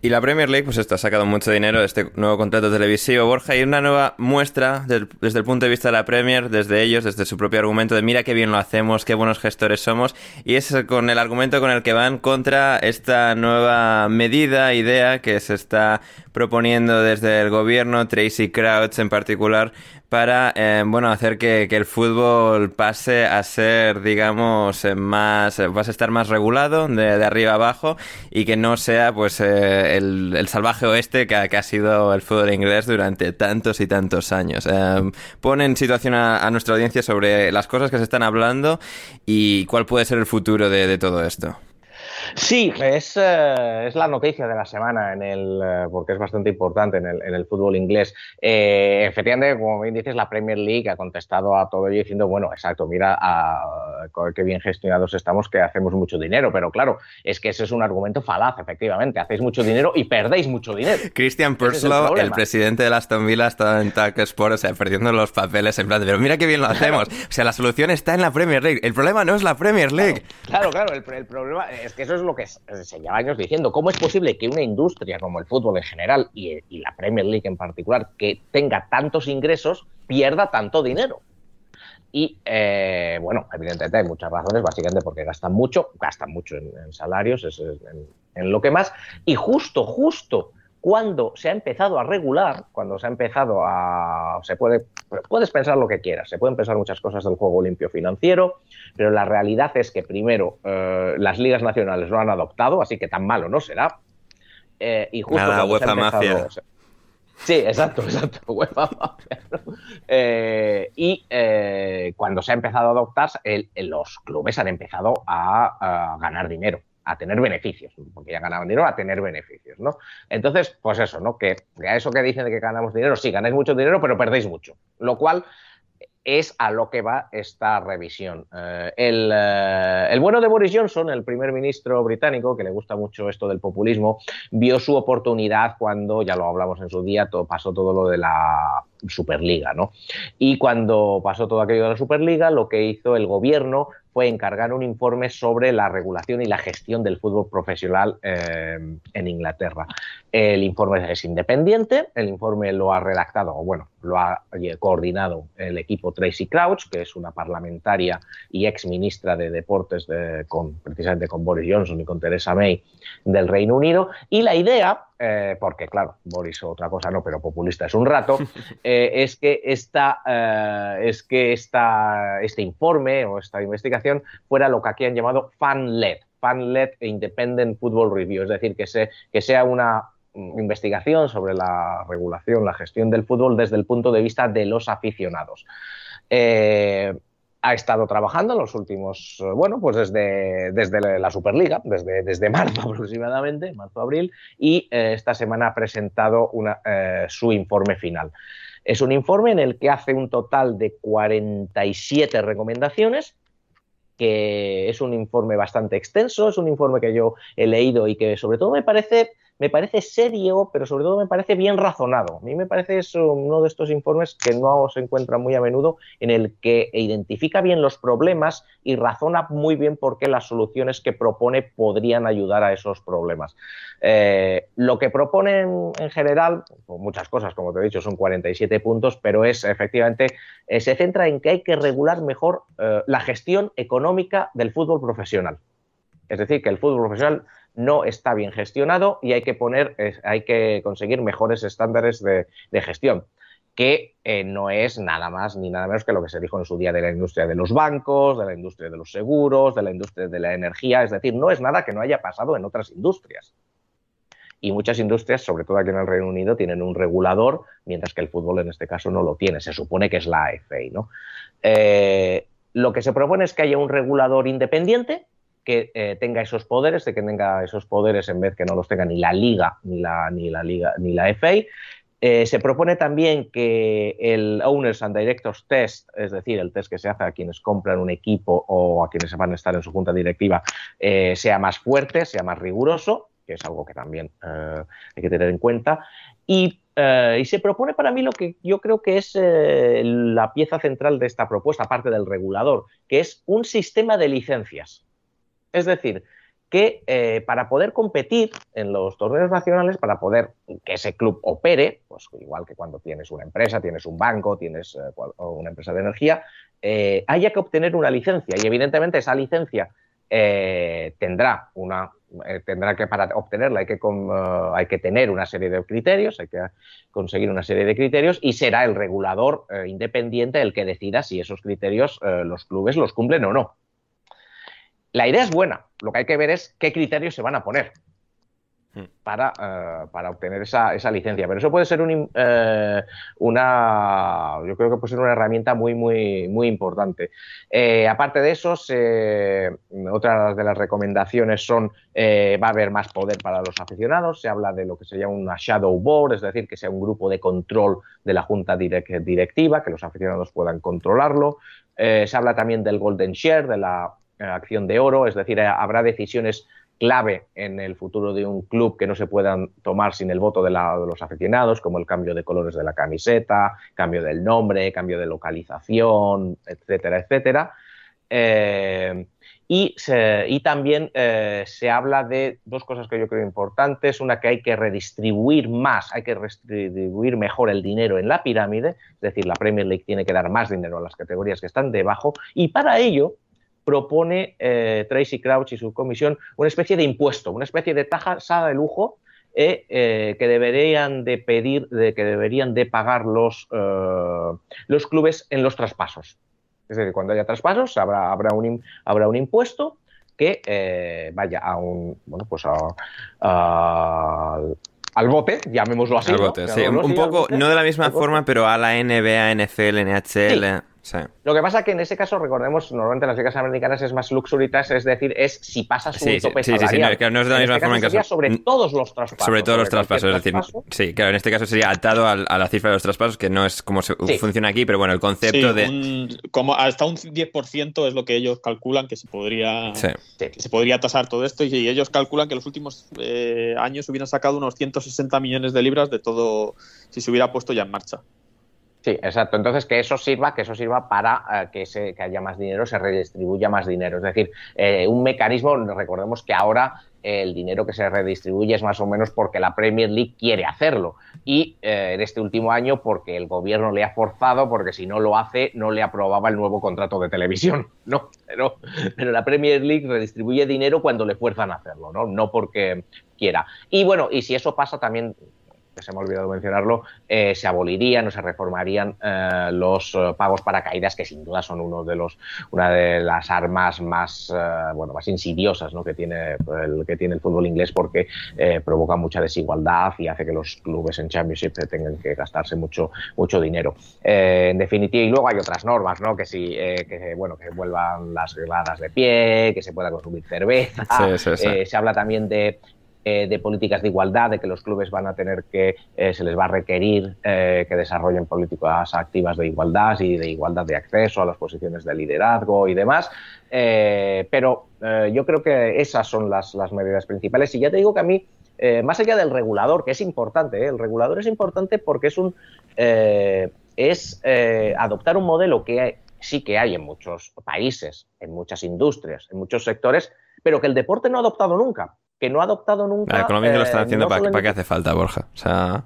Y la Premier League, pues esto ha sacado mucho dinero de este nuevo contrato televisivo, Borja, y una nueva muestra desde el punto de vista de la Premier, desde ellos, desde su propio argumento de mira qué bien lo hacemos, qué buenos gestores somos, y es con el argumento con el que van contra esta nueva medida, idea que se está proponiendo desde el gobierno, Tracy Crouch en particular, para eh, bueno hacer que, el fútbol pase a ser, digamos, eh, más, eh, vas a estar más regulado de, arriba abajo y que no sea pues el, salvaje oeste que, ha sido el fútbol inglés durante tantos y tantos años. pone en situación a, nuestra audiencia sobre las cosas que se están hablando y cuál puede ser el futuro de todo esto. Sí, es, eh, es, la noticia de la semana, en el, eh, porque es bastante importante en el, en el fútbol inglés. Eh, efectivamente, como bien dices, la Premier League ha contestado a todo ello diciendo, bueno, exacto, mira a, qué bien gestionados estamos, que hacemos mucho dinero. Pero claro, es que ese es un argumento falaz, efectivamente. Hacéis mucho dinero y perdéis mucho dinero. Christian Purslow, el, presidente de la Aston Villa, estaba en Talk Sport, o sea, perdiendo los papeles en plan pero mira qué bien lo hacemos. O sea, la solución está en la Premier League. El problema no es la Premier League. Claro, claro, el, el problema es que eso es lo que se lleva años diciendo. ¿Cómo es posible que una industria como el fútbol en general y, la Premier League en particular, que tenga tantos ingresos, pierda tanto dinero? Y eh, bueno, evidentemente hay muchas razones, básicamente porque gastan mucho, gastan mucho en, salarios, es, en, lo que más. Y justo, justo cuando se ha empezado a regular, cuando se ha empezado a... Se puede, puedes pensar lo que quieras, se pueden pensar muchas cosas del juego limpio financiero, pero la realidad es que primero eh, las ligas nacionales lo han adoptado, así que tan malo no será. Eh, y justo Nada, UEFA mafia. Sí, exacto, exacto, UEFA mafia. Eh, y cuando se ha empezado a adoptar, los clubes han empezado a ganar dinero a tener beneficios, porque ya ganaban dinero, a tener beneficios, ¿no? Entonces, pues eso, ¿no? Que a eso que dicen de que ganamos dinero, sí, ganáis mucho dinero, pero perdéis mucho. Lo cual es a lo que va esta revisión. Eh, eh, el, bueno de Boris Johnson, el primer ministro británico, que le gusta mucho esto del populismo, vio su oportunidad cuando, ya lo hablamos en su día, todo, pasó todo lo de la Superliga, ¿no? Y cuando pasó todo aquello de la Superliga, lo que hizo el gobierno fue encargar un informe sobre la regulación y la gestión del fútbol profesional eh, en Inglaterra. El informe es independiente, el informe lo ha redactado, o bueno, lo ha coordinado el equipo Tracy Crouch, que es una parlamentaria y ex ministra de Deportes precisamente con Boris Johnson y con Theresa May del Reino Unido. Y la idea, eh, porque claro, Boris otra cosa no, pero populista es un rato, eh, es que, esta, es que esta, este informe o esta investigación fuera lo que aquí han llamado fan-led, fan-led e independent football review, es decir, que, que sea una investigación sobre la regulación, la gestión del fútbol desde el punto de vista de los aficionados. Eh, ha estado trabajando en los últimos, bueno, pues desde, desde la Superliga, desde, desde marzo aproximadamente, marzo-abril, y eh, esta semana ha presentado eh, su informe final. Es un informe en el que hace un total de 47 recomendaciones que es un informe bastante extenso, es un informe que yo he leído y que sobre todo me parece me parece serio, pero sobre todo me parece bien razonado. A mí me parece eso uno de estos informes que no se encuentra muy a menudo, en el que identifica bien los problemas y razona muy bien por qué las soluciones que propone podrían ayudar a esos problemas. Eh, lo que proponen en general, muchas cosas, como te he dicho, son 47 puntos, pero es efectivamente, eh, se centra en que hay que regular mejor eh, la gestión económica del fútbol profesional. Es decir, que el fútbol profesional no está bien gestionado y hay que poner, hay que conseguir mejores estándares de, gestión que eh, no es nada más ni nada menos que lo que se dijo en su día de la industria de los bancos, de la industria de los seguros, de la industria de la energía, es decir, no es nada que no haya pasado en otras industrias. Y muchas industrias, sobre todo aquí en el Reino Unido, tienen un regulador, mientras que el fútbol en este caso no lo tiene. Se supone que es la AFA. ¿no? Eh, lo que se propone es que haya un regulador independiente que eh, tenga esos poderes, de que tenga esos poderes en vez que no los tenga ni la Liga, ni la, ni la Liga, ni la FA. Eh, se propone también que el Owners and Directors Test, es decir, el test que se hace a quienes compran un equipo o a quienes van a estar en su junta directiva, eh, sea más fuerte, sea más riguroso, que es algo que también hay que tener en cuenta. Y, y, se propone para mí lo que yo creo que es la pieza central de esta propuesta, aparte del regulador, que es un sistema de licencias. Es decir, que eh, para poder competir en los torneos nacionales, para poder que ese club opere, pues igual que cuando tienes una empresa, tienes un banco, tienes eh, una empresa de energía, eh, haya que obtener una licencia y evidentemente esa licencia tendrá una tendrá que para obtenerla hay que, hay que tener una serie de criterios, hay que conseguir una serie de criterios y será el regulador independiente el que decida si esos criterios los clubes los cumplen o no. La idea es buena, lo que hay que ver es qué criterios se van a poner hmm. para, eh, para obtener esa, esa, licencia. Pero eso puede ser un, eh, una, yo creo que puede ser una herramienta muy, muy, muy importante. Eh, aparte de eso, otra de las recomendaciones son, va a haber más poder para los aficionados, se habla de lo que se llama una shadow board, es decir, que sea un grupo de control de la junta directiva, que los aficionados puedan controlarlo. se habla también del golden share, de la acción de oro, es decir, habrá decisiones clave en el futuro de un club que no se puedan tomar sin el voto de, los aficionados, como el cambio de colores de la camiseta, cambio del nombre, cambio de localización, etcétera, etcétera. Eh, y, también eh, se habla de dos cosas que yo creo importantes. Una, que hay que redistribuir más, hay que redistribuir mejor el dinero en la pirámide, es decir, la Premier League tiene que dar más dinero a las categorías que están debajo. Y para ello, propone eh, Tracy Crouch y su comisión una especie de impuesto, una especie de tajada de lujo eh, eh, que deberían de pedir, de, que deberían de pagar los, los clubes en los traspasos. Es decir, cuando haya traspasos habrá, habrá, un, habrá un impuesto que vaya a un bueno pues al bote, llamémoslo así. Al bote, sí. un, poco, no de la misma forma, pero a la NBA, NFL, NHL. Lo que pasa es que en ese caso, recordemos, normalmente en las ligas americanas es más luxury tax, es decir, es si pasas un tope sí, salarial. Sí, no, no, es de la misma este forma en caso, sobre todos los traspasos. Sobre todos los traspasos, es decir, sí, claro, en este caso sería atado a, la cifra de los traspasos, que no es como se, funciona aquí, pero bueno, el concepto de... como hasta un 10% es lo que ellos calculan que se podría, que se podría tasar todo esto y ellos calculan que los últimos eh, años hubieran sacado unos 160 millones de libras de todo si se hubiera puesto ya en marcha. Sí, exacto. Entonces, que eso sirva, que eso sirva para eh, que, se, que haya más dinero, se redistribuya más dinero. Es decir, eh, un mecanismo, recordemos que ahora el dinero que se redistribuye es más o menos porque la Premier League quiere hacerlo. Y en este último año porque el gobierno le ha forzado, porque si no lo hace, no le aprobaba el nuevo contrato de televisión. No, pero, pero la Premier League redistribuye dinero cuando le fuerzan a hacerlo, ¿no? No porque quiera. Y bueno, y si eso pasa también que se me ha olvidado mencionarlo, eh, se abolirían o se reformarían eh, los eh, pagos para caídas, que sin duda son uno de los, una de las armas más, bueno, más insidiosas ¿no? que, tiene el, que tiene el fútbol inglés porque provoca mucha desigualdad y hace que los clubes en Championship tengan que gastarse mucho, mucho dinero. en definitiva, y luego hay otras normas, ¿no? que, si, que, bueno, que vuelvan las gradas de pie, que se pueda consumir cerveza. se habla también de eh, de políticas de igualdad, de que los clubes van a tener que, eh, se les va a requerir eh, que desarrollen políticas activas de igualdad y de igualdad de acceso a las posiciones de liderazgo y demás. pero yo creo que esas son las, las, medidas principales. Y ya te digo que a mí, más allá del regulador, que es importante, el regulador es importante porque es un es adoptar un modelo que sí que hay en muchos países, en muchas industrias, en muchos sectores, pero que el deporte no ha adoptado nunca que no ha adoptado nunca. La economía que lo están eh, haciendo para, qué hace falta, Borja.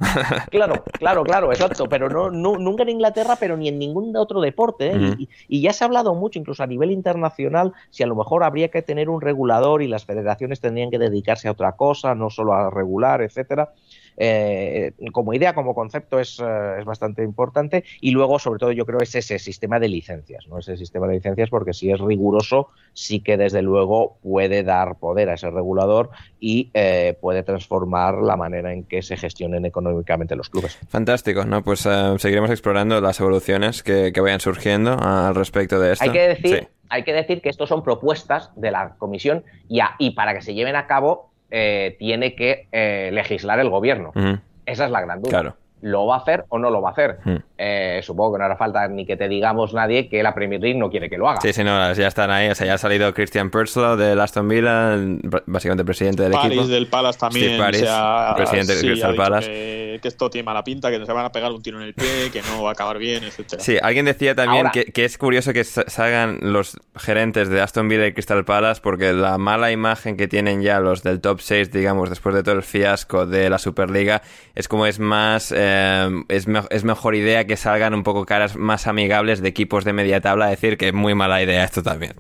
Claro, claro, claro, exacto. Pero no, nunca en Inglaterra, pero ni en ningún otro deporte. ¿eh? y, ya se ha hablado mucho, incluso a nivel internacional, si a lo mejor habría que tener un regulador y las federaciones tendrían que dedicarse a otra cosa, no solo a regular, etcétera. Eh, como idea, como concepto es, es, bastante importante y luego sobre todo yo creo es ese sistema de licencias, ¿no? Ese sistema de licencias porque si es riguroso sí que desde luego puede dar poder a ese regulador y eh, puede transformar la manera en que se gestionen económicamente los clubes. Fantástico, ¿no? Pues eh, seguiremos explorando las evoluciones que, vayan surgiendo al respecto de esto. Hay que decir, hay que decir que estos son propuestas de la comisión y, y para que se lleven a cabo eh, tiene que legislar el gobierno. Esa es la gran duda. Claro. ¿Lo va a hacer o no lo va a hacer? Hmm. Eh, supongo que no hará falta ni que te digamos nadie que la Premier League no quiere que lo haga. Sí, sí, no, ya están ahí. O sea, ya ha salido Christian Purslow del Aston Villa, básicamente presidente del Paris equipo. del Palace también. Paris, presidente del Crystal Palace que esto tiene mala pinta, que se van a pegar un tiro en el pie, que no va a acabar bien, etcétera. Sí, alguien decía también que, es curioso que salgan los gerentes de Aston Villa y Crystal Palace porque la mala imagen que tienen ya los del top 6, digamos, después de todo el fiasco de la Superliga, es como es más, eh, es, es mejor idea que salgan un poco caras más amigables de equipos de media tabla, decir que es muy mala idea esto también.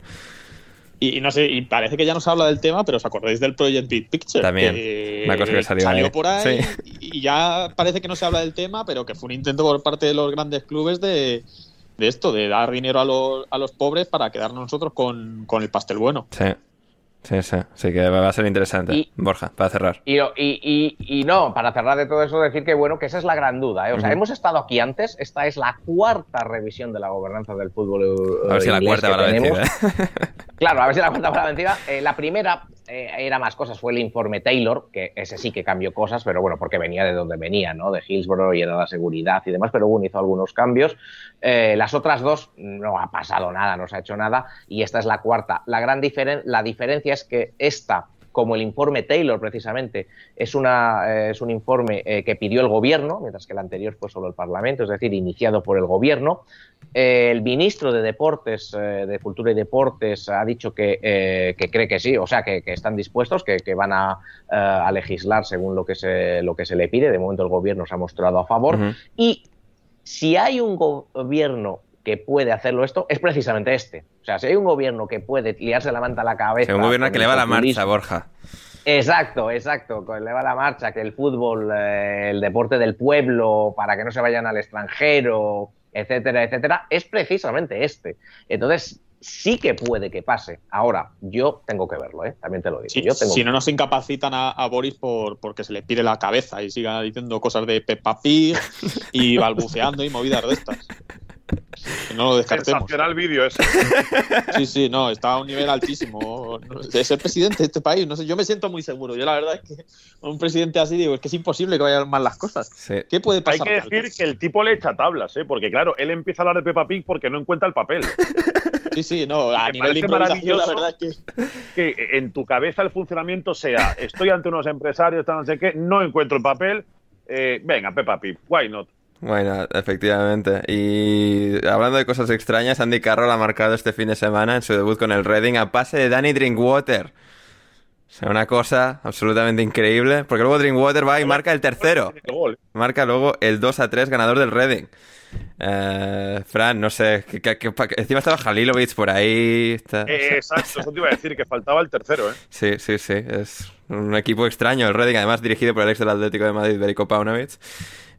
Y, no sé, y parece que ya no se habla del tema, pero os acordáis del Project Big Picture. También. una cosa que salió, por ahí. Y ya parece que no se habla del tema, pero que fue un intento por parte de los grandes clubes de, esto, de dar dinero a los, a los pobres para quedarnos nosotros con, con el pastel bueno. Sí. Sí, sí, sí que va a ser interesante. Borja, para cerrar. Y, y, y, no, para cerrar de todo eso, decir que bueno, que esa es la gran duda. ¿eh? O sea, hemos estado aquí antes, esta es la cuarta revisión de la gobernanza del fútbol. A ver si la cuarta va la vencida. ¿eh? Claro, a ver si la cuarta va la vencida. Eh, la primera eh, era más cosas, fue el informe Taylor, que ese sí que cambió cosas, pero bueno, porque venía de donde venía, ¿no? De Hillsborough y era la seguridad y demás, pero bueno, hizo algunos cambios. las otras dos no ha pasado nada, no se ha hecho nada, y esta es la cuarta. La gran la diferencia es que esta como el informe Taylor precisamente es, una, eh, es un informe eh, que pidió el gobierno, mientras que el anterior fue solo el Parlamento, es decir, iniciado por el gobierno. Eh, el ministro de Deportes, de Cultura y Deportes, ha dicho que, cree que sí, o sea, que, están dispuestos, que, van a, legislar según lo que, se, lo que se le pide. De momento el gobierno se ha mostrado a favor. Y si hay un gobierno que puede hacerlo esto es precisamente este. O sea, si hay un gobierno que puede liarse la manta a la cabeza. un gobierno que le va la marcha, Borja. Exacto, exacto, que le va la marcha, que el fútbol, eh, el deporte del pueblo, para que no se vayan al extranjero, etcétera, etcétera, es precisamente este. Entonces, sí que puede que pase. Ahora, yo tengo que verlo, ¿eh? también te lo digo. si no nos incapacitan a, Boris por, porque se le pide la cabeza y siga diciendo cosas de Peppa Pig y balbuceando y movidas de estas. no lo descartemos. Sensacional vídeo ese. Sí, sí, no, está a un nivel altísimo. Es el presidente de este país, no sé, yo me siento muy seguro. Yo la verdad es que un presidente así digo, es que es imposible que vayan mal las cosas. ¿Qué puede pasar? Hay que decir que el tipo le echa tablas, ¿eh? porque claro, él empieza a hablar de Peppa Pig porque no encuentra el papel. Sí, sí, no, a nivel de improvisación, la verdad es que... que en tu cabeza el funcionamiento sea, estoy ante unos empresarios, no sé qué, no encuentro el papel, eh, venga, Peppa Pig, why not? Bueno, efectivamente. Y hablando de cosas extrañas, Andy Carroll ha marcado este fin de semana en su debut con el Reading a pase de Danny Drinkwater. O sea, una cosa absolutamente increíble. Porque luego Drinkwater va y marca el tercero. Marca luego el 2 a 3 ganador del Reading. Eh, Fran, no sé, encima estaba Halilovic por ahí. Eh, exacto, eso te iba a decir, que faltaba el tercero, ¿eh? Sí, sí, sí, es un equipo extraño el Reading, además dirigido por el ex del Atlético de Madrid, Berico Paunovic.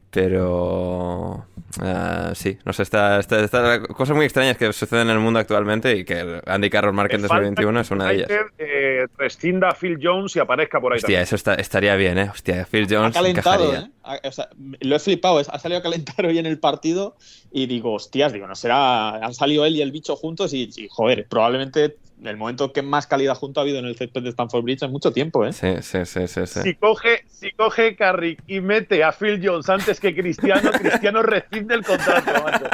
Pero uh, sí, no sé, está, está, está, cosas muy extrañas que suceden en el mundo actualmente y que Andy Carroll marque en 2021 es una de ellas. Eh, rescinda a Phil Jones y aparezca por ahí. Hostia, eso está, estaría bien, ¿eh? Hostia, Phil Jones. Ha calentado, ¿eh? O sea, lo he flipado, ha salido a calentar hoy en el partido y digo, hostias, digo, no será. Han salido él y el bicho juntos y, y joder, probablemente el momento que más calidad junto ha habido en el césped de Stanford Bridge en mucho tiempo, ¿eh? Sí, sí, sí, sí. Si coge, si coge Carrick y mete a Phil Jones antes que Cristiano, Cristiano rescinde el contrato, macho.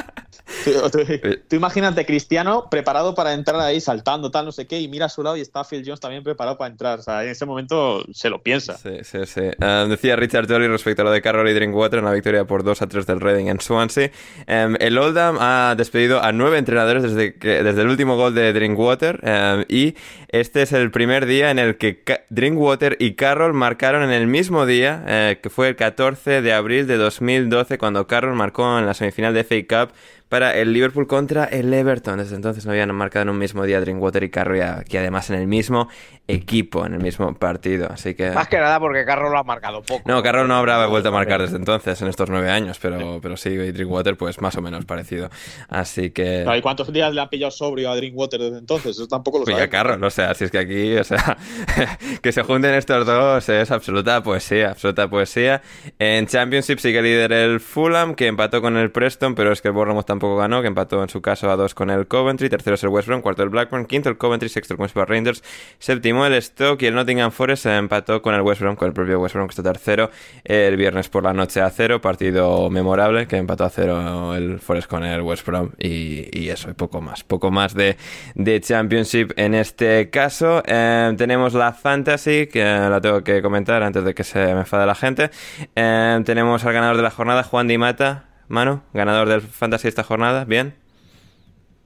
Tú, imagínate Cristiano preparado para entrar ahí saltando, tal, no sé qué, y mira a su lado y está Phil Jones también preparado para entrar. O sea, en ese momento se lo piensa. Sí, sí, sí. Uh, decía Richard Jolly respecto a lo de Carroll y Drinkwater en la victoria por 2 a 3 del Reading en Swansea. Um, el Oldham ha despedido a nueve entrenadores desde, que, desde el último gol de Drinkwater um, y este es el primer día en el que Drinkwater y Carroll marcaron en el mismo día, eh, que fue el 14 de abril de 2012, cuando Carroll marcó en la semifinal de FA Cup para el Liverpool contra el Everton. Desde entonces no habían marcado en un mismo día Drinkwater y Carroll, que además en el mismo equipo, en el mismo partido. Así que... Más que nada porque Carroll lo ha marcado poco. No, Carroll no habrá vuelto a marcar desde entonces, en estos nueve años, pero, pero sí, y Drinkwater pues más o menos parecido. Así que... ¿Y cuántos días le han pillado sobrio a Drinkwater desde entonces? Eso tampoco lo pues sabemos. Carroll, o sea, así es que aquí, o sea, que se junten estos dos es absoluta poesía, absoluta poesía. En Championship sigue líder el Fulham, que empató con el Preston, pero es que el Bournemouth tampoco ganó, que empató en su caso a dos con el Coventry, tercero es el West Brom, cuarto el Blackburn, quinto el Coventry, sexto el Queen's Rangers, séptimo el Stoke y el Nottingham Forest se empató con el West Brom, con el propio West Brom que está tercero el viernes por la noche a cero, partido memorable que empató a cero el Forest con el West Brom y, eso, y poco más, poco más de, de Championship en este caso. Eh, tenemos la Fantasy, que la tengo que comentar antes de que se me enfade la gente. Eh, tenemos al ganador de la jornada, Juan Di Mata, Mano, ganador del Fantasy esta jornada, ¿bien?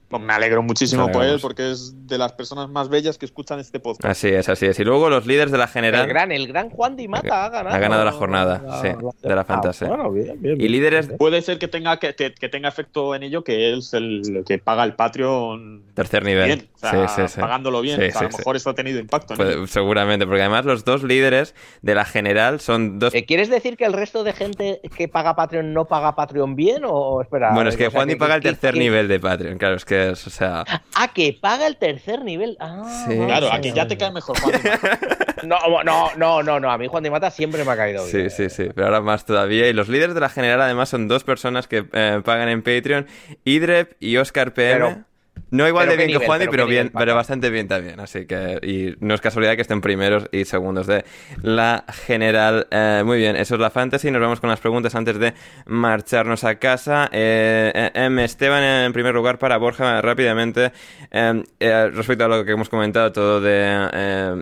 Pues me alegro muchísimo por él porque es de las personas más bellas que escuchan este podcast. Así es, así es. Y luego los líderes de la general. El gran, el gran Juan Di Mata ha ganado. Ha ganado la jornada, sí, de la fantasía. Ah, bueno, bien, bien, y líderes. Puede ser que tenga, que, que, tenga efecto en ello que él es el que paga el Patreon. Tercer nivel. Bien, sí, sí, sí. pagándolo bien. a lo mejor eso ha tenido impacto. seguramente, porque además los dos líderes de la general son dos. Eh, ¿Quieres decir que el resto de gente que paga Patreon no paga Patreon bien o espera? Bueno, es que Juan Di paga el tercer nivel de Patreon, claro, es que es, o sea. Ah, que paga el tercer nivel. Ah, claro, aquí ya te cae mejor Juan No, no, no, no, no, a mí Juan Di Mata siempre me ha caído bien. Sí, sí, sí, pero ahora más todavía. Y los líderes de la general además son dos personas que eh, pagan en Patreon, Idrep y Oscar PM. No igual de bien que Juan, pero, bien, pero bastante bien también. Así que, y no es casualidad que estén primeros y segundos de la general. Eh, muy bien, eso es la fantasy. Nos vamos con las preguntas antes de marcharnos a casa. Eh, eh M. Esteban, en primer lugar, para Borja, rápidamente. Eh, respecto a lo que hemos comentado, todo de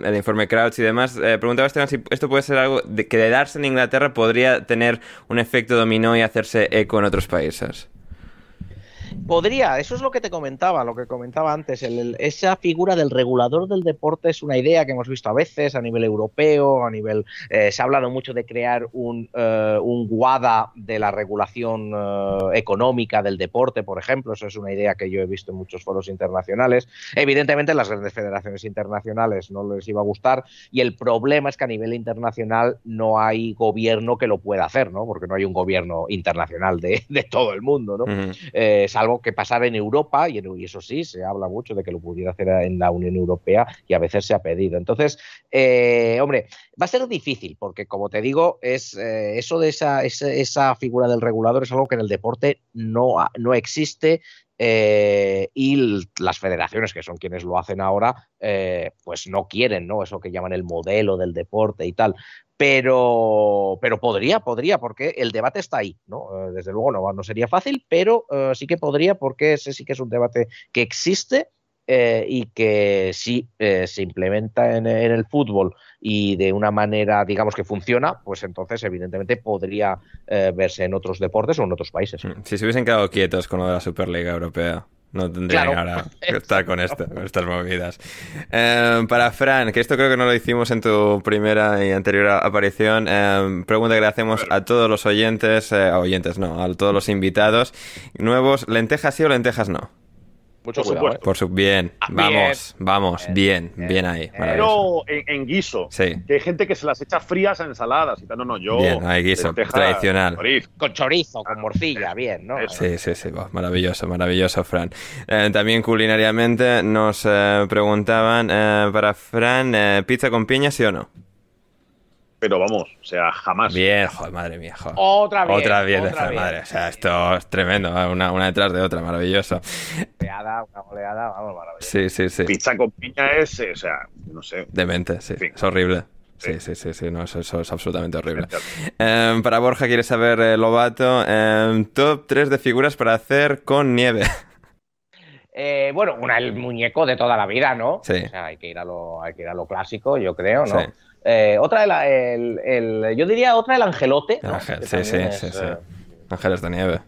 el informe Crouch y demás, preguntaba Esteban si esto puede ser algo de, que de darse en Inglaterra podría tener un efecto dominó y hacerse eco en otros países. Podría, eso es lo que te comentaba, lo que comentaba antes. esa figura del regulador del deporte es una idea que hemos visto a veces a nivel europeo, a nivel. Eh, se ha hablado mucho de crear un, uh, un WADA de la regulación uh, económica del deporte, por ejemplo. Eso es una idea que yo he visto en muchos foros internacionales. Evidentemente, las grandes federaciones internacionales no les iba a gustar y el problema es que a nivel internacional no hay gobierno que lo pueda hacer, ¿no? Porque no hay un gobierno internacional de, de todo el mundo, ¿no? Uh -huh. eh, que pasara en Europa, y, y, eso sí, se habla mucho de que lo pudiera hacer en la Unión Europea y a veces se ha pedido. Entonces, eh, hombre, va a ser difícil, porque como te digo, es eh, eso de esa, esa, esa, figura del regulador es algo que en el deporte no, no existe eh, y las federaciones, que son quienes lo hacen ahora, eh, pues no quieren, ¿no? Eso que llaman el modelo del deporte y tal. Pero, pero podría, podría, porque el debate está ahí, ¿no? Eh, desde luego no, no sería fácil, pero sí que podría, porque ese sí que es un debate que existe y que si se implementa en, el fútbol y de una manera, digamos, que funciona, pues entonces evidentemente podría verse en otros deportes o en otros países. Mm, si se hubiesen quedado quietos con lo de la Superliga Europea. No tendrían ahora que estar con, esto, con estas movidas. para Fran, que esto creo que no lo hicimos en tu primera y anterior aparición, pregunta que le hacemos a todos los oyentes, a oyentes no, a todos los invitados nuevos, ¿lentejas sí o lentejas no? Mucho cuidado, ¿eh? Por su bien. Ah, vamos, vamos, bien, bien, ahí. Pero en, guiso. Sí. Que hay gente que se las echa frías a ensaladas y tal. No, no, yo. Bien, hay guiso, tradicional. Con chorizo, con morcilla, bien, ¿no? Sí, sí, sí, maravilloso, maravilloso, Fran. Eh, también culinariamente nos eh, preguntaban para Fran, ¿pizza con piña, sí o no? Pero vamos, o sea, jamás. Bien, joder, madre mía, joder. Otra vez. Otra vez otra madre. O sea, esto es tremendo, ¿eh? una, una detrás de otra, maravilloso. Oleada, una oleada, vamos, maravilloso. Sí, sí, sí. Pizza con piña es, eh, o sea, no sé. Demente, sí. Es horrible. Sí, sí, sí, sí, no, eso, es absolutamente horrible. Em, para Borja, ¿quieres saber, eh, Lobato? Em, top 3 de figuras para hacer con nieve. Eh, bueno, una, el muñeco de toda la vida, ¿no? Sí. O sea, hay que ir a lo, hay que ir a lo clásico, yo creo, ¿no? Sí. Eh, otra, el, el, yo diría otra el angelote. sí, sí, sí, sí. Eh, Ángeles de nieve.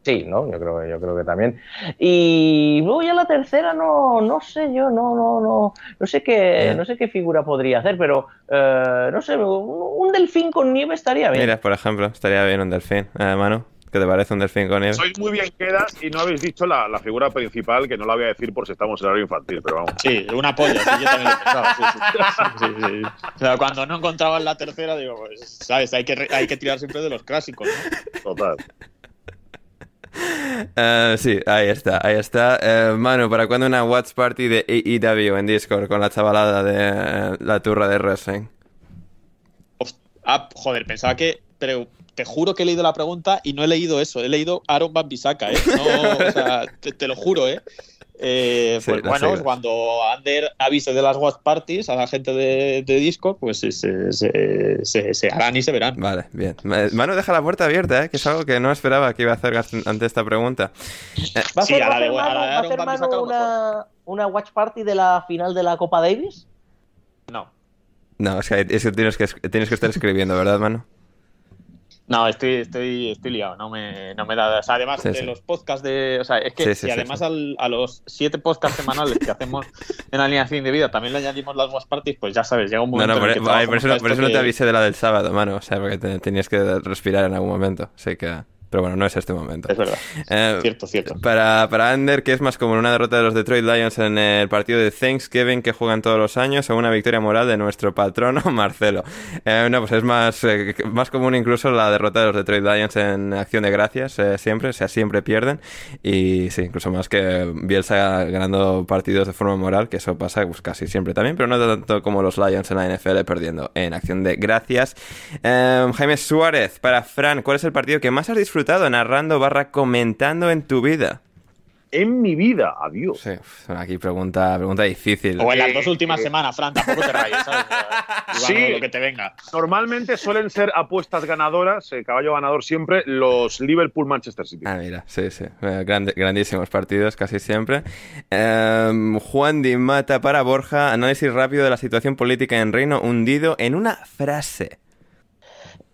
sí, ¿no? Yo creo, yo creo que también. Y luego ya la tercera no, no sé yo, no, no, no, no sé qué, no sé qué figura podría hacer, pero eh, no sé, un, delfín con nieve estaría bien. Mira, por ejemplo, estaría bien un delfín, Manu. ¿Qué te parece un delfín con nieve? Sois muy bien quedas y no habéis dicho la, la, figura principal, que no la voy a decir por si estamos en horario infantil, pero vamos. Sí, una polla, sí, yo también lo pensaba. Sí, sí, sí, o sea, cuando no encontrabas la tercera, digo, pues, ¿sabes? Hay que, hay que tirar siempre de los clásicos, ¿no? Total. Uh, sí, ahí está, ahí está. Uh, Manu, ¿para cuándo una Watch Party de AEW en Discord con la chavalada de uh, la turra de wrestling? Ah, joder, pensaba que pero te juro que he leído la pregunta y no he leído eso. He leído Aaron Van Bissaka, ¿eh? No, o sea, te, lo juro, ¿eh? eh pues bueno, cuando Ander avise de las Watch Parties a la gente de, de Discord, pues se, se, se, harán y se verán. Vale, bien. Manu deja la puerta abierta, ¿eh? que es algo que no esperaba que iba a hacer ante esta pregunta. ¿Va a hacer, una, una Watch Party de la final de la Copa Davis? No. No, es que, tienes, que tienes que estar escribiendo, ¿verdad, Manu? No, estoy, estoy, estoy liado, no me, no me da. O sea, además de los podcasts de. O sea, es que si además a los siete podcasts semanales que hacemos en Alineación de Vida también le añadimos las watch parties, pues ya sabes, llega un momento. No, no, por, por, eso, por eso no te avisé de la del sábado, mano. O sea, porque tenías que respirar en algún momento. Sé que. Pero bueno, no es este momento. Es verdad. Eh, cierto, cierto. Para, para Ander, ¿qué es más como una derrota de los Detroit Lions en el partido de Thanksgiving que juegan todos los años o una victoria moral de nuestro patrono Marcelo? Eh, no, pues es más, eh, más común incluso la derrota de los Detroit Lions en acción de gracias, siempre, o sea, siempre pierden. Y sí, incluso más que Bielsa ganando partidos de forma moral, que eso pasa pues, casi siempre también, pero no tanto como los Lions en la NFL perdiendo en acción de gracias. Jaime Suárez, para Fran, ¿cuál es el partido que más has disfrutado? Narrando barra comentando en tu vida? En mi vida, adiós. Sí, aquí pregunta, pregunta difícil. O en las dos últimas semanas, Fran, tampoco te rayes, ¿sabes? sí, lo que te venga. Normalmente suelen ser apuestas ganadoras, eh, caballo ganador siempre, los Liverpool-Manchester City. Ah, mira, sí, sí. Eh, grandísimos partidos, casi siempre. Em, Juan Di Mata para Borja, análisis rápido de la situación política en Reino hundido en una frase.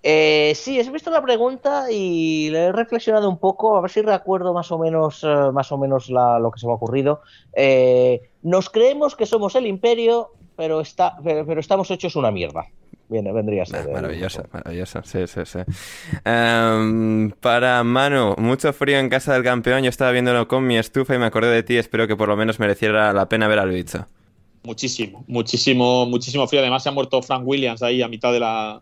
Eh, sí, he visto la pregunta y le he reflexionado un poco, a ver si recuerdo más o menos, eh, más o menos lo que se me ha ocurrido. Eh, nos creemos que somos el imperio, pero, está, pero, estamos hechos una mierda. Bien, vendría a ser. Ah, maravilloso, maravilloso, sí, sí, sí. Em, para Manu, mucho frío en casa del campeón. Yo estaba viéndolo con mi estufa y me acordé de ti. Espero que por lo menos mereciera la pena ver al bicho. Muchísimo, muchísimo, muchísimo frío. Además, se ha muerto Frank Williams ahí a mitad de la,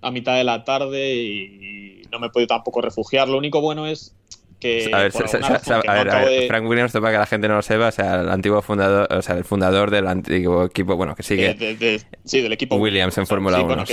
a mitad de la tarde y no me he podido tampoco refugiar. Lo único bueno es que. A ver, Frank Williams, para que la gente no lo sepa, o sea, el antiguo fundador, o sea, el fundador del antiguo equipo, bueno, que sigue. sí, del equipo Williams en Fórmula 1.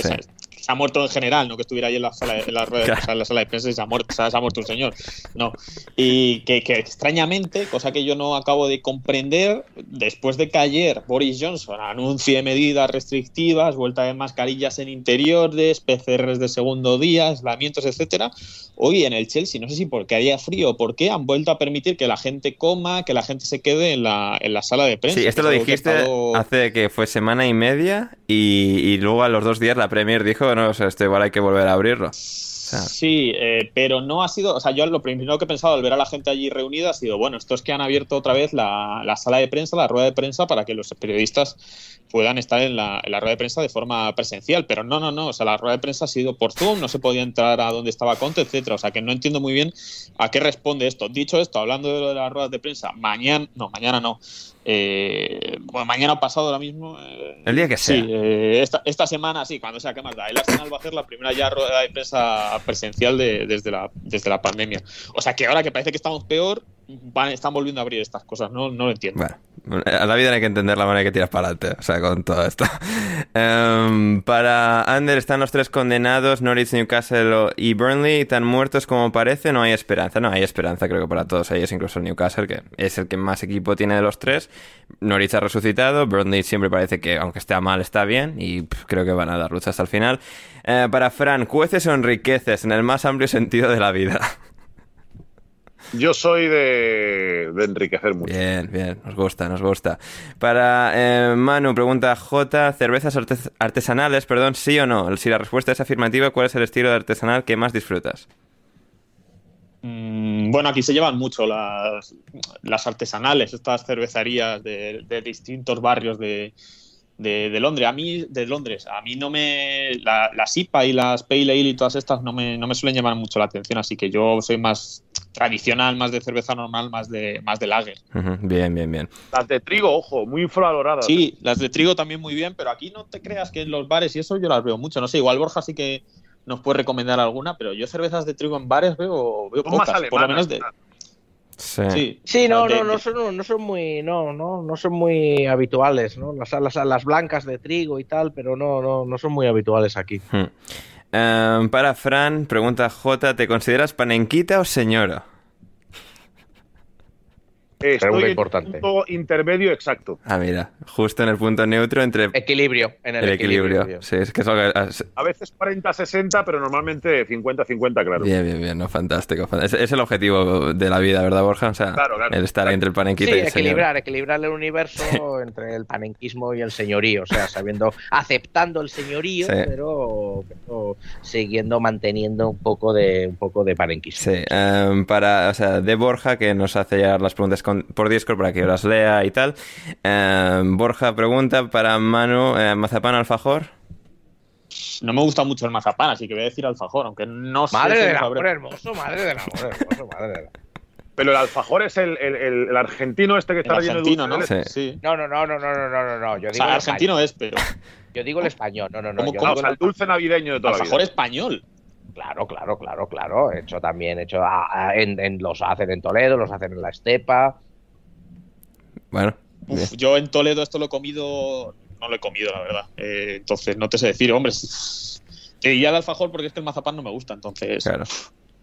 Se ha muerto en general, no que estuviera ahí en la sala, en la, rueda, en la sala de prensa y se ha muerto, se ha muerto un señor. No. Y que, que, extrañamente, cosa que yo no acabo de comprender, después de que ayer Boris Johnson anuncie medidas restrictivas, vuelta de mascarillas en interiores, PCRs de segundo día, aislamientos, etcétera, hoy en el Chelsea, no sé si porque haya frío o por qué, han vuelto a permitir que la gente coma, que la gente se quede en la, en la sala de prensa. Sí, esto lo dijiste hace que fue semana y media y, y luego a los dos días la Premier dijo no, o sea, este igual hay que volver a abrirlo. Sí, eh, pero no ha sido, o sea, yo lo primero que he pensado al ver a la gente allí reunida ha sido, bueno, esto es que han abierto otra vez la sala de prensa, la rueda de prensa, para que los periodistas puedan estar en la, en la, rueda de prensa de forma presencial, pero no, no, no, o sea, la rueda de prensa ha sido por Zoom, no se podía entrar a donde estaba Conte, etcétera, o sea, que no entiendo muy bien a qué responde esto. Dicho esto, hablando de lo de las ruedas de prensa, mañana, no, mañana no, eh, bueno, mañana pasado ahora mismo. Eh, el día que sea. Sí, eh, esta, esta, semana, sí, cuando sea que más da. El Arsenal va a hacer la primera ya rueda de prensa presencial de, desde, la, desde la pandemia. O sea que ahora que parece que estamos peor, van, están volviendo a abrir estas cosas. No, no lo entiendo. Bueno, a la vida hay que entender la manera que tiras para adelante. O sea, con todo esto. um, para Ander están los tres condenados: Norwich, Newcastle y Burnley. Tan muertos como parece. No hay esperanza. No hay esperanza, creo que para todos ellos, incluso Newcastle, que es el que más equipo tiene de los tres. Norwich ha resucitado, Burnley siempre parece que, aunque esté mal, está bien y creo que van a dar lucha hasta el final. Eh, para Fran, ¿cueces o enriqueces en el más amplio sentido de la vida? Yo soy de, de, enriquecer mucho. Bien, bien, nos gusta, nos gusta. Para eh, Manu, pregunta J, ¿cervezas artes artesanales, perdón, sí o no? Si la respuesta es afirmativa, ¿cuál es el estilo de artesanal que más disfrutas? Mm, bueno, aquí se llevan mucho las, las artesanales, estas cervecerías de, de distintos barrios de, de, de, Londres. A mí, de Londres, a mí no me. La, las IPA y las Pale Ale y todas estas no me, no me suelen llamar mucho la atención, así que yo soy más tradicional, más de cerveza normal, más de, más de lager. Uh -huh. Bien, bien, bien. Las de trigo, ojo, muy infravaloradas. Sí, las de trigo también muy bien, pero aquí no te creas que en los bares y eso yo las veo mucho. No sé, igual Borja sí que nos puede recomendar alguna, pero yo cervezas de trigo en bares veo, veo pocas, alemanas, por lo menos de. Sí, sí, sí no, no, no son, no son muy, no, no, no son muy habituales, ¿no? Las, las, las blancas de trigo y tal, pero no, no, no son muy habituales aquí. Hmm. Um, para Fran, pregunta J, ¿te consideras panenquita o señora? Estoy en importante. el punto intermedio exacto. Ah, mira, justo en el punto neutro entre... Equilibrio. En el, el equilibrio. equilibrio. Sí, es que eso... A veces 40-60, pero normalmente 50-50, claro. Bien, bien, bien, no, fantástico. Es, es, el objetivo de la vida, ¿verdad, Borja? O sea, claro, claro. el estar claro. entre el panenquita sí, y el equilibrar, señor. equilibrar el universo entre el panenquismo y el señorío, o sea, sabiendo, aceptando el señorío, sí. pero, pero, siguiendo, manteniendo un poco de un poco de panenquismo. Sí, um, para, o sea, de Borja, que nos hace llegar las preguntas con, por Discord para que las lea y tal. Eh, Borja pregunta para Manu, eh, ¿mazapán alfajor? No me gusta mucho el mazapán, así que voy a decir alfajor, aunque no sé. Madre del amor hermoso, madre del amor hermoso, madre del Pero el alfajor es el, el, el, el argentino este que está el argentino, ¿no? Sí. sí. No, no, no, no, no, no, no, no. Yo digo o sea, argentino es, pero. Yo digo el español, no, no, no. ¿Cómo, cómo? O sea, el dulce navideño de toda alfajor la vida. español. Claro, claro, claro, claro. Hecho también, hecho a, a, en, en, los hacen en Toledo, los hacen en la Estepa. Bueno. Uf, yo en Toledo esto lo he comido, no lo he comido, la verdad. Eh, entonces, no te sé decir, hombre. Te diría el alfajor porque es que el mazapán no me gusta, entonces. Claro.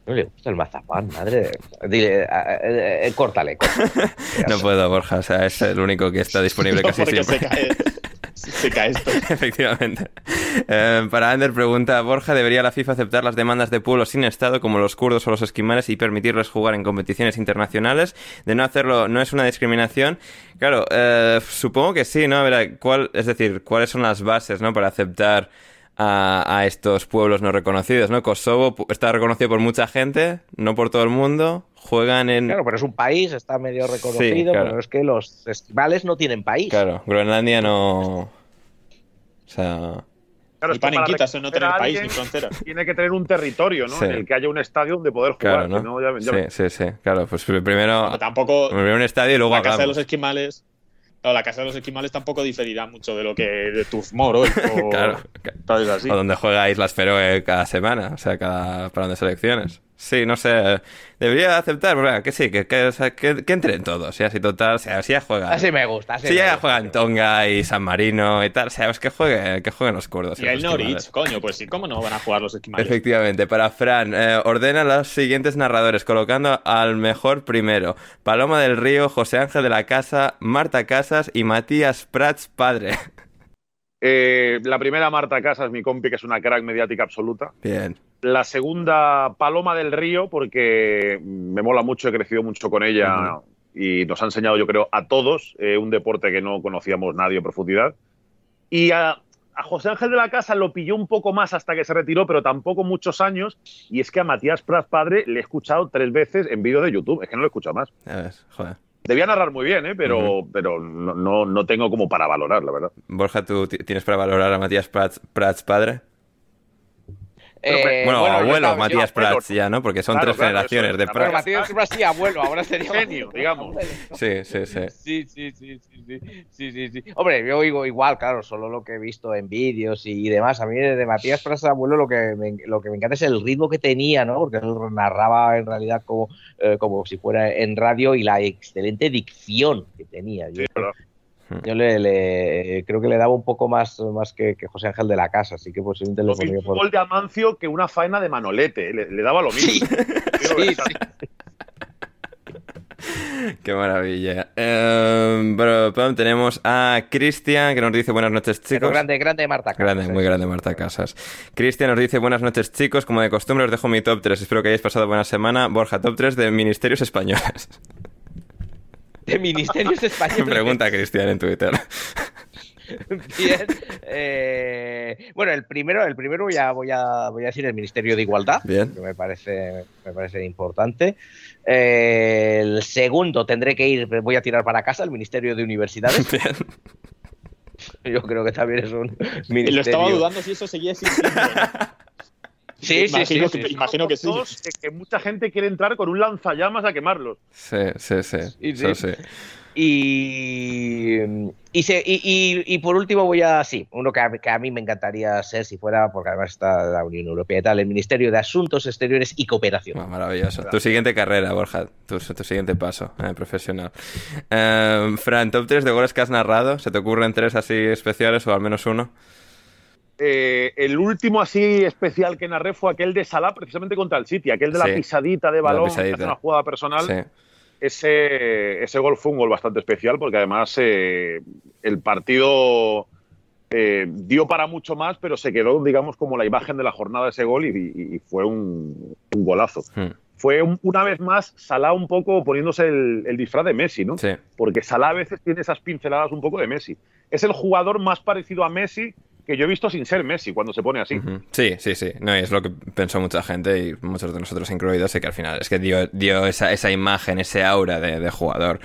No le gusta el mazapán, madre. Dile, eh, eh, córtale. córtale. no puedo, Borja. O sea, es el único que está disponible no, casi siempre. Se cae, se cae esto. Efectivamente. Eh, para Ander pregunta, Borja, ¿debería la FIFA aceptar las demandas de pueblos sin Estado como los kurdos o los esquimales y permitirles jugar en competiciones internacionales? De no hacerlo, ¿no es una discriminación? Claro, eh, supongo que sí, ¿no? A ver, ¿cuál, es decir, ¿cuáles son las bases, ¿no? Para aceptar a, a, estos pueblos no reconocidos, ¿no? Kosovo está reconocido por mucha gente, no por todo el mundo. Juegan en. Claro, pero es un país, está medio reconocido, sí, claro. pero es que los esquimales no tienen país. Claro, Groenlandia no. O sea. Claro, y panenquita, eso no tener país ni frontera. Tiene que tener un territorio, ¿no? Sí. En el que haya un estadio donde poder jugar. Claro, ¿no? ¿no? Ya, ya... Sí, sí, sí. Claro, pues primero. Pero tampoco. Primero un estadio y luego. La hablamos. casa de los esquimales. Claro, la casa de los esquimales tampoco diferirá mucho de lo que de Tuzmor o, claro, o, así. o donde juega Islas Feroe cada semana, o sea, cada para de selecciones. Sí, no sé. Debería aceptar, bueno, que sí, que, que, o sea, que, que entren todos. Y así total, o sea, así ya juegan. Así me gusta. Así Si me ya gusta. juegan Tonga y San Marino y tal, o sea, es que jueguen, que jueguen los kurdos. Y el Norwich, coño, pues sí, ¿cómo no van a jugar los esquimales? Efectivamente, para Fran, eh, ordena los siguientes narradores, colocando al mejor primero. Paloma del Río, José Ángel de la Casa, Marta Casas y Matías Prats, padre. Eh, la primera, Marta Casas, mi compi, que es una crack mediática absoluta. Bien. La segunda, Paloma del Río, porque me mola mucho, he crecido mucho con ella y nos ha enseñado, yo creo, a todos eh, un deporte que no conocíamos nadie en profundidad. Y a, a José Ángel de la Casa lo pilló un poco más hasta que se retiró, pero tampoco muchos años. Y es que a Matías Prats padre le he escuchado tres veces en vídeo de YouTube. Es que no lo he escuchado más. Ya ves, joder. Debía narrar muy bien, ¿eh? pero, pero no, no, no tengo como para valorar, la verdad. Borja, ¿tú ti- tienes para valorar a Matías Prats, Prats padre? Eh, bueno, abuelo estaba- Matías Prats ya, ¿no? Porque son Claro, tres claro, generaciones de Prats. Matías siempre así, abuelo, ahora sería Genio, digamos. Sí, sí, sí. Sí, sí, sí, sí, sí, sí, sí, sí. Hombre, yo digo igual, claro, solo lo que he visto en vídeos y demás. A mí de Matías Prats Abuelo lo que, me, lo que me encanta es el ritmo que tenía, ¿no? Porque él narraba en realidad como, eh, como si fuera en radio y la excelente dicción que tenía. Yo. Yo le, le- creo que le daba un poco más, más que, que José Ángel de la Casa, así que posiblemente Lo mismo pondría un por... gol de Amancio que una faena de Manolete. ¿eh? Le, le daba lo mismo. Sí, sí. Qué maravilla. Eh, tenemos a Cristian que nos dice buenas noches, Pero chicos. grande, grande Marta. Casas, Grande, ¿eh? muy grande Marta Casas. Cristian nos dice buenas noches chicos, como de costumbre os dejo mi top 3, espero que hayáis pasado buena semana. Borja, top 3 de ministerios españoles. De Ministerios Españoles. Pregunta Cristian en Twitter. Bien. Eh, bueno, el primero, el primero voy a, voy a, voy a decir el Ministerio de Igualdad, Bien. que me parece, me parece importante. Eh, el segundo tendré que ir, voy a tirar para casa, el Ministerio de Universidades. Bien. Yo creo que también es un Y ministerio. lo estaba dudando si eso seguía existiendo. Sí, sí, sí, imagino, sí, que, sí. imagino que sí. Que, que mucha gente quiere entrar con un lanzallamas a quemarlos. Sí, sí, sí. Sí, Eso sí. sí. Y, y, se- y, y- y por último voy a, sí, uno que a, que a mí me encantaría ser si fuera, porque además está la Unión Europea y tal, el Ministerio de Asuntos Exteriores y Cooperación. Ah, maravilloso. Tu siguiente carrera, Borja. Tu, tu siguiente paso eh, profesional. Eh, Fran, top 3 de goles que has narrado. ¿Se te ocurren tres así especiales o al menos uno? Eh, el último así especial que narré fue aquel de Salah, precisamente contra el City, aquel de la pisadita de balón, que hace una jugada personal. Sí. Ese, ese gol fue un gol bastante especial porque además eh, el partido eh, dio para mucho más, pero se quedó, digamos, como la imagen de la jornada ese gol y, y- y fue un, un golazo. Hmm. Fue un- una vez más Salah un poco poniéndose el, el disfraz de Messi, ¿no? Sí. Porque Salah a veces tiene esas pinceladas un poco de Messi. Es el jugador más parecido a Messi que yo he visto sin ser Messi cuando se pone así. Sí, sí, sí. No, y es lo que pensó mucha gente y muchos de nosotros incluidos, y que al final es que dio, dio esa, esa imagen, ese aura de, de jugador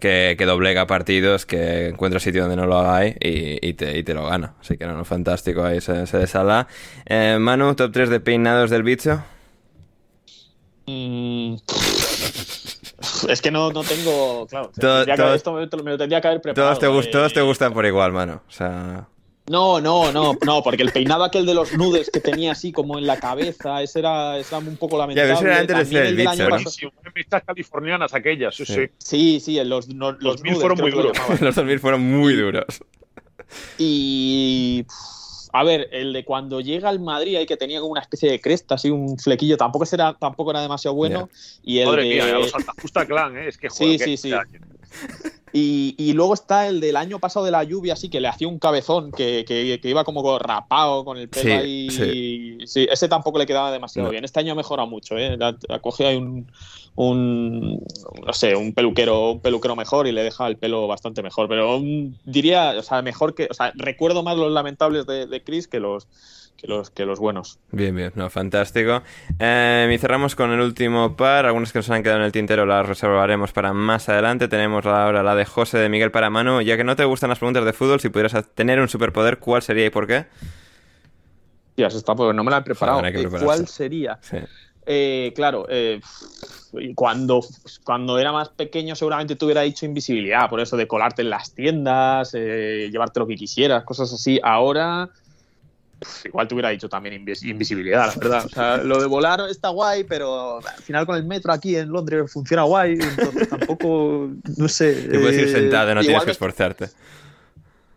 que, que doblega partidos, que encuentra sitio donde no lo hay y, y te, y te lo gana. Así que no, no, fantástico ahí ese, ese de Salah. Eh, Manu, top 3 de peinados del bicho. Mm, es que no, no tengo. Claro, Todo- tendría que- todo- esto me, me lo tendría que haber preparado. Todos te, gust- eh. todos te gustan por igual, Manu. O sea... No, no, no, no, porque el peinado aquel de los nudes que tenía así como en la cabeza, ese era, ese era un poco lamentable. ese era antes de ser el del año bicho, ¿no? californianas aquellas, sí, Sí. sí. Sí, sí, los, no- los, Los mil nudes, fueron muy lo duros. Los 2000 fueron muy duros. Y. A ver, el de cuando llega al Madrid, ahí que tenía como una especie de cresta, así un flequillo, tampoco, era, tampoco era demasiado bueno. Y el Madre de- mía, los Santa Justa Clan, ¿eh? es que Sí, joder, sí, que- sí. sea, Y, y luego está el del año pasado de la lluvia, así que le hacía un cabezón, que, que- que iba como rapado con el pelo Sí, ahí. sí. Sí, ese tampoco le quedaba demasiado No. bien. Este año ha mejorado mucho, ¿eh? Ha, cogido ahí un, un, no sé, un peluquero, un peluquero mejor y le deja el pelo bastante mejor. Pero mm, diría, o sea, mejor que, o sea, recuerdo más los lamentables de, de Chris que los, que los, que los buenos. Bien, bien, no, fantástico. Eh, y cerramos con el último par. Algunos que nos han quedado en el tintero las reservaremos para más adelante. Tenemos ahora la de José de Miguel para Manu. Ya que no te gustan las preguntas de fútbol, si pudieras tener un superpoder, ¿cuál sería y por qué? Ya se está, porque no me la he preparado. Joder. ¿Cuál sería? Sí. Eh, claro, eh, cuando, cuando era más pequeño seguramente te hubiera dicho invisibilidad, por eso de colarte en las tiendas, eh, llevarte lo que quisieras, cosas así. Ahora, igual te hubiera dicho también invisibilidad, la verdad. O sea, lo de volar está guay, pero al final con el metro aquí en Londres funciona guay, entonces tampoco, no sé. Te puedes ir sentado, no eh, tienes que esforzarte.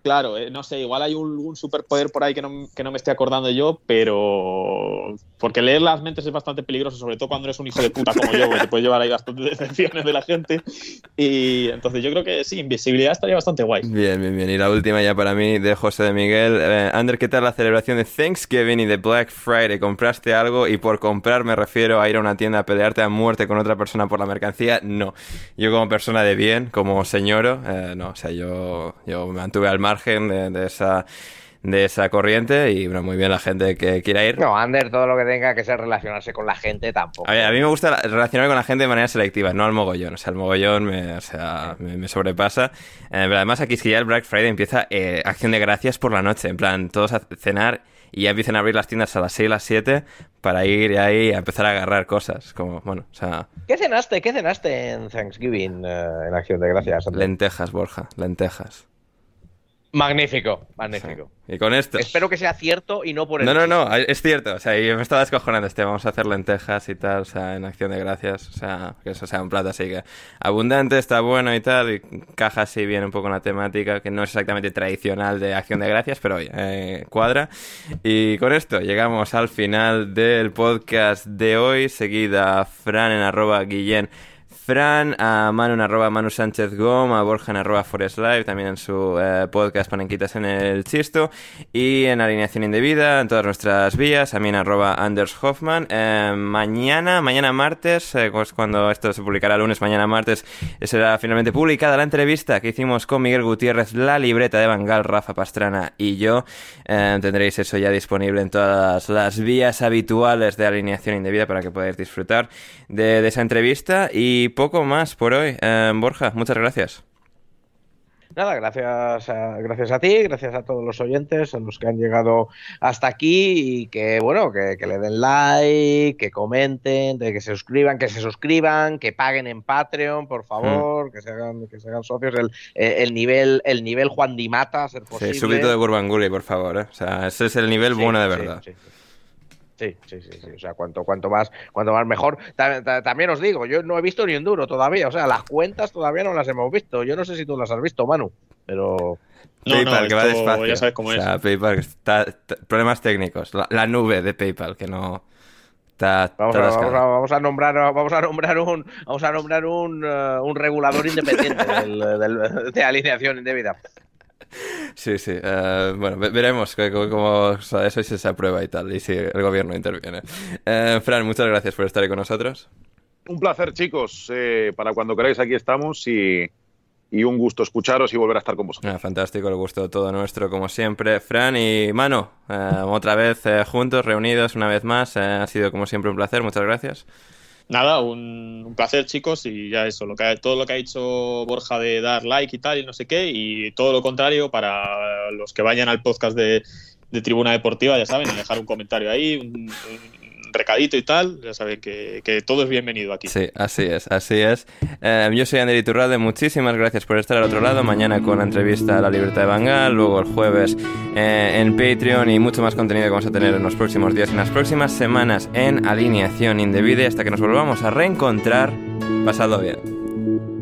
Claro, eh, no sé, igual hay un, superpoder por ahí que no, que no, me estoy acordando yo, pero. Porque leer las mentes es bastante peligroso, sobre todo cuando eres un hijo de puta como yo, que te puedes llevar ahí bastantes decepciones de la gente. Y entonces yo creo que sí, invisibilidad estaría bastante guay. Bien, bien, bien. Y la última ya para mí de José de Miguel. Eh, Ander, ¿qué tal la celebración de Thanksgiving y de Black Friday? ¿Compraste algo? Y por comprar me refiero a ir a una tienda a pelearte a muerte con otra persona por la mercancía. No. Yo como persona de bien, como señoro, eh, no. O sea, yo, yo me mantuve al mar de, esa de esa corriente y bueno, muy bien la gente que quiera ir. No, Ander, todo lo que tenga que ser relacionarse con la gente tampoco. A, mí me gusta relacionarme con la gente de manera selectiva, no al mogollón. O sea, el mogollón me, o sea, me, sobrepasa. Eh, pero además aquí es que ya el Black Friday empieza eh, acción de gracias por la noche. En plan, todos a cenar y ya empiezan a abrir las tiendas a las 6, las 7 para ir ahí a empezar a agarrar cosas. Como, bueno, o sea... ¿Qué cenaste? ¿Qué cenaste en Thanksgiving eh, en acción de gracias? Lentejas, Borja, lentejas. Magnífico, magnífico. Y con esto. Espero que sea cierto y no por el. No, no, no, es cierto. O sea, yo me estaba descojonando este. Vamos a hacer lentejas y tal, o sea, en acción de gracias. O sea, que eso sea un plato así que abundante, está bueno y tal. Y caja así bien un poco en la temática, que no es exactamente tradicional de acción de gracias, pero oye, eh, cuadra. Y con esto llegamos al final del podcast de hoy. Seguida Fran en arroba Guillén Fran, a Manu arroba Manu Sánchez Gom, a Borja en arroba Forest Live, también en su eh, podcast Panenquitas en el Chisto, y en Alineación Indebida, en todas nuestras vías, en arroba Anders Hoffman. Eh, mañana, mañana martes, eh, pues cuando esto se publicará lunes, mañana martes, será finalmente publicada la entrevista que hicimos con Miguel Gutiérrez, la libreta de Bangal, Rafa Pastrana y yo. tendréis eso ya disponible en todas las vías habituales de Alineación Indebida para que podáis disfrutar de, de esa entrevista y poco más por hoy. Eh, Borja, muchas gracias. Nada, gracias a, gracias a ti, gracias a todos los oyentes, a los que han llegado hasta aquí y que, bueno, que, le den like, que comenten, que se suscriban, que se suscriban, que paguen en Patreon, por favor, mm. que, se hagan, que se hagan socios. El, el, nivel el nivel Juan Dimata, ser posible. Sí, súbito de Burbanguli, por favor. ¿eh? O sea, ese es el nivel bueno de verdad. Sí, Sí, sí, sí, sí. O sea, cuanto, cuanto más, cuanto más mejor. También, os digo, yo no he visto ni un duro todavía. O sea, las cuentas todavía no las hemos visto. Yo no sé si tú las has visto, Manu, pero. PayPal, que va despacio. Ya sabes cómo o sea, PayPal, está, problemas técnicos. La, nube de PayPal, que no. Está, vamos, a, vamos, a, nombrar vamos a nombrar un vamos a nombrar un, uh, un regulador independiente del, de alineación indebida Sí, sí. Eh, bueno, veremos cómo eso si se aprueba y tal, y si el gobierno interviene. Eh, Fran, muchas gracias por estar ahí con nosotros. Un placer, chicos. Eh, para cuando queráis, aquí estamos y, un gusto escucharos y volver a estar con vosotros. Ah, fantástico, el gusto todo nuestro, como siempre. Fran y Mano, otra vez juntos, reunidos una vez más. ha sido, como siempre, un placer. Muchas gracias. Nada, un, placer, chicos, y ya eso, lo que, todo lo que ha dicho Borja de dar like y tal, y no sé qué, y todo lo contrario para los que vayan al podcast de, Tribuna Deportiva, ya saben, dejar un comentario ahí, un, recadito y tal, ya saben que, todo es bienvenido aquí. Sí, así es, así es. Eh, yo soy Ander Iturralde, muchísimas gracias por estar al otro lado. Mañana con la entrevista a la Libertad de Bangal, luego el jueves eh, en Patreon y mucho más contenido que vamos a tener en los próximos días, en las próximas semanas en alineación indebida hasta que nos volvamos a reencontrar. Pasado bien.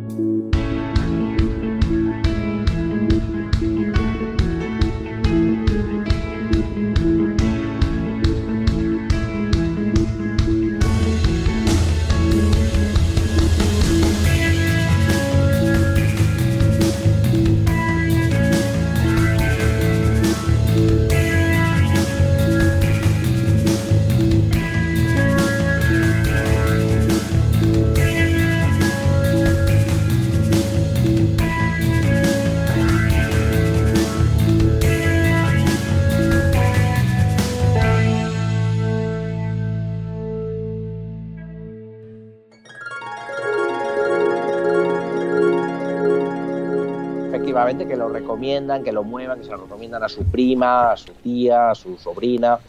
Que lo recomiendan, que lo muevan, que se lo recomiendan a su prima, a su tía, a su sobrina,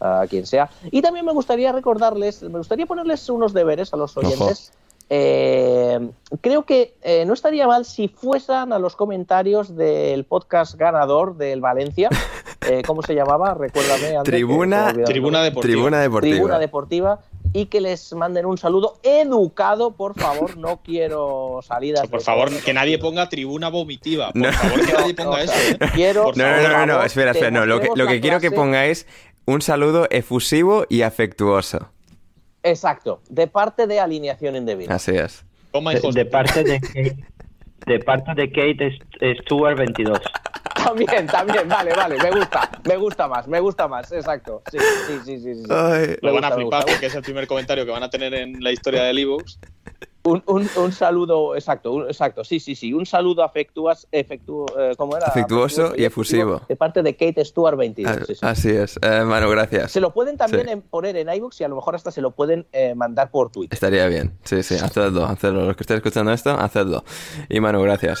a quien sea. Y también me gustaría recordarles, me gustaría ponerles unos deberes a los oyentes. Eh, creo que eh, no estaría mal si fueran a los comentarios del podcast ganador del Valencia eh, ¿cómo se llamaba? Recuérdame. Ander, Tribuna, Tribuna Deportiva. Tribuna Deportiva. Tribuna Deportiva y que les manden un saludo educado, por favor, no quiero salidas. Por favor, que nadie ponga tribuna vomitiva. Por No. favor, que nadie ponga O eso. sea, ¿eh? Quiero, No, no, favor, no, no, espera, espera, no. Lo que, lo demostremos que quiero clase- pongáis un saludo efusivo y afectuoso. Exacto, de parte de alineación indebida. Así es. Toma, De, de parte de Kate, de parte de Kate Stewart 22. También, también, vale, vale, me gusta, me gusta más, me gusta más, exacto. Sí, sí, sí, sí. sí. Ay. Lo van a flipar porque es el primer comentario que van a tener en la historia del Evox. Un, un, un saludo, exacto, un- exacto, sí, sí, sí, un saludo afectuoso, efectu, eh, ¿cómo era? Afectuoso y efusivo. De parte de Kate Stewart 22. Ah, sí, sí. Así es. Eh, Manu, gracias. Se lo pueden también Sí. poner en iBooks y a lo mejor hasta se lo pueden eh, mandar por Twitter. Estaría bien. Sí, sí, hacedlo, hacedlo. Los que estéis escuchando esto, hacedlo. Y Manu, gracias.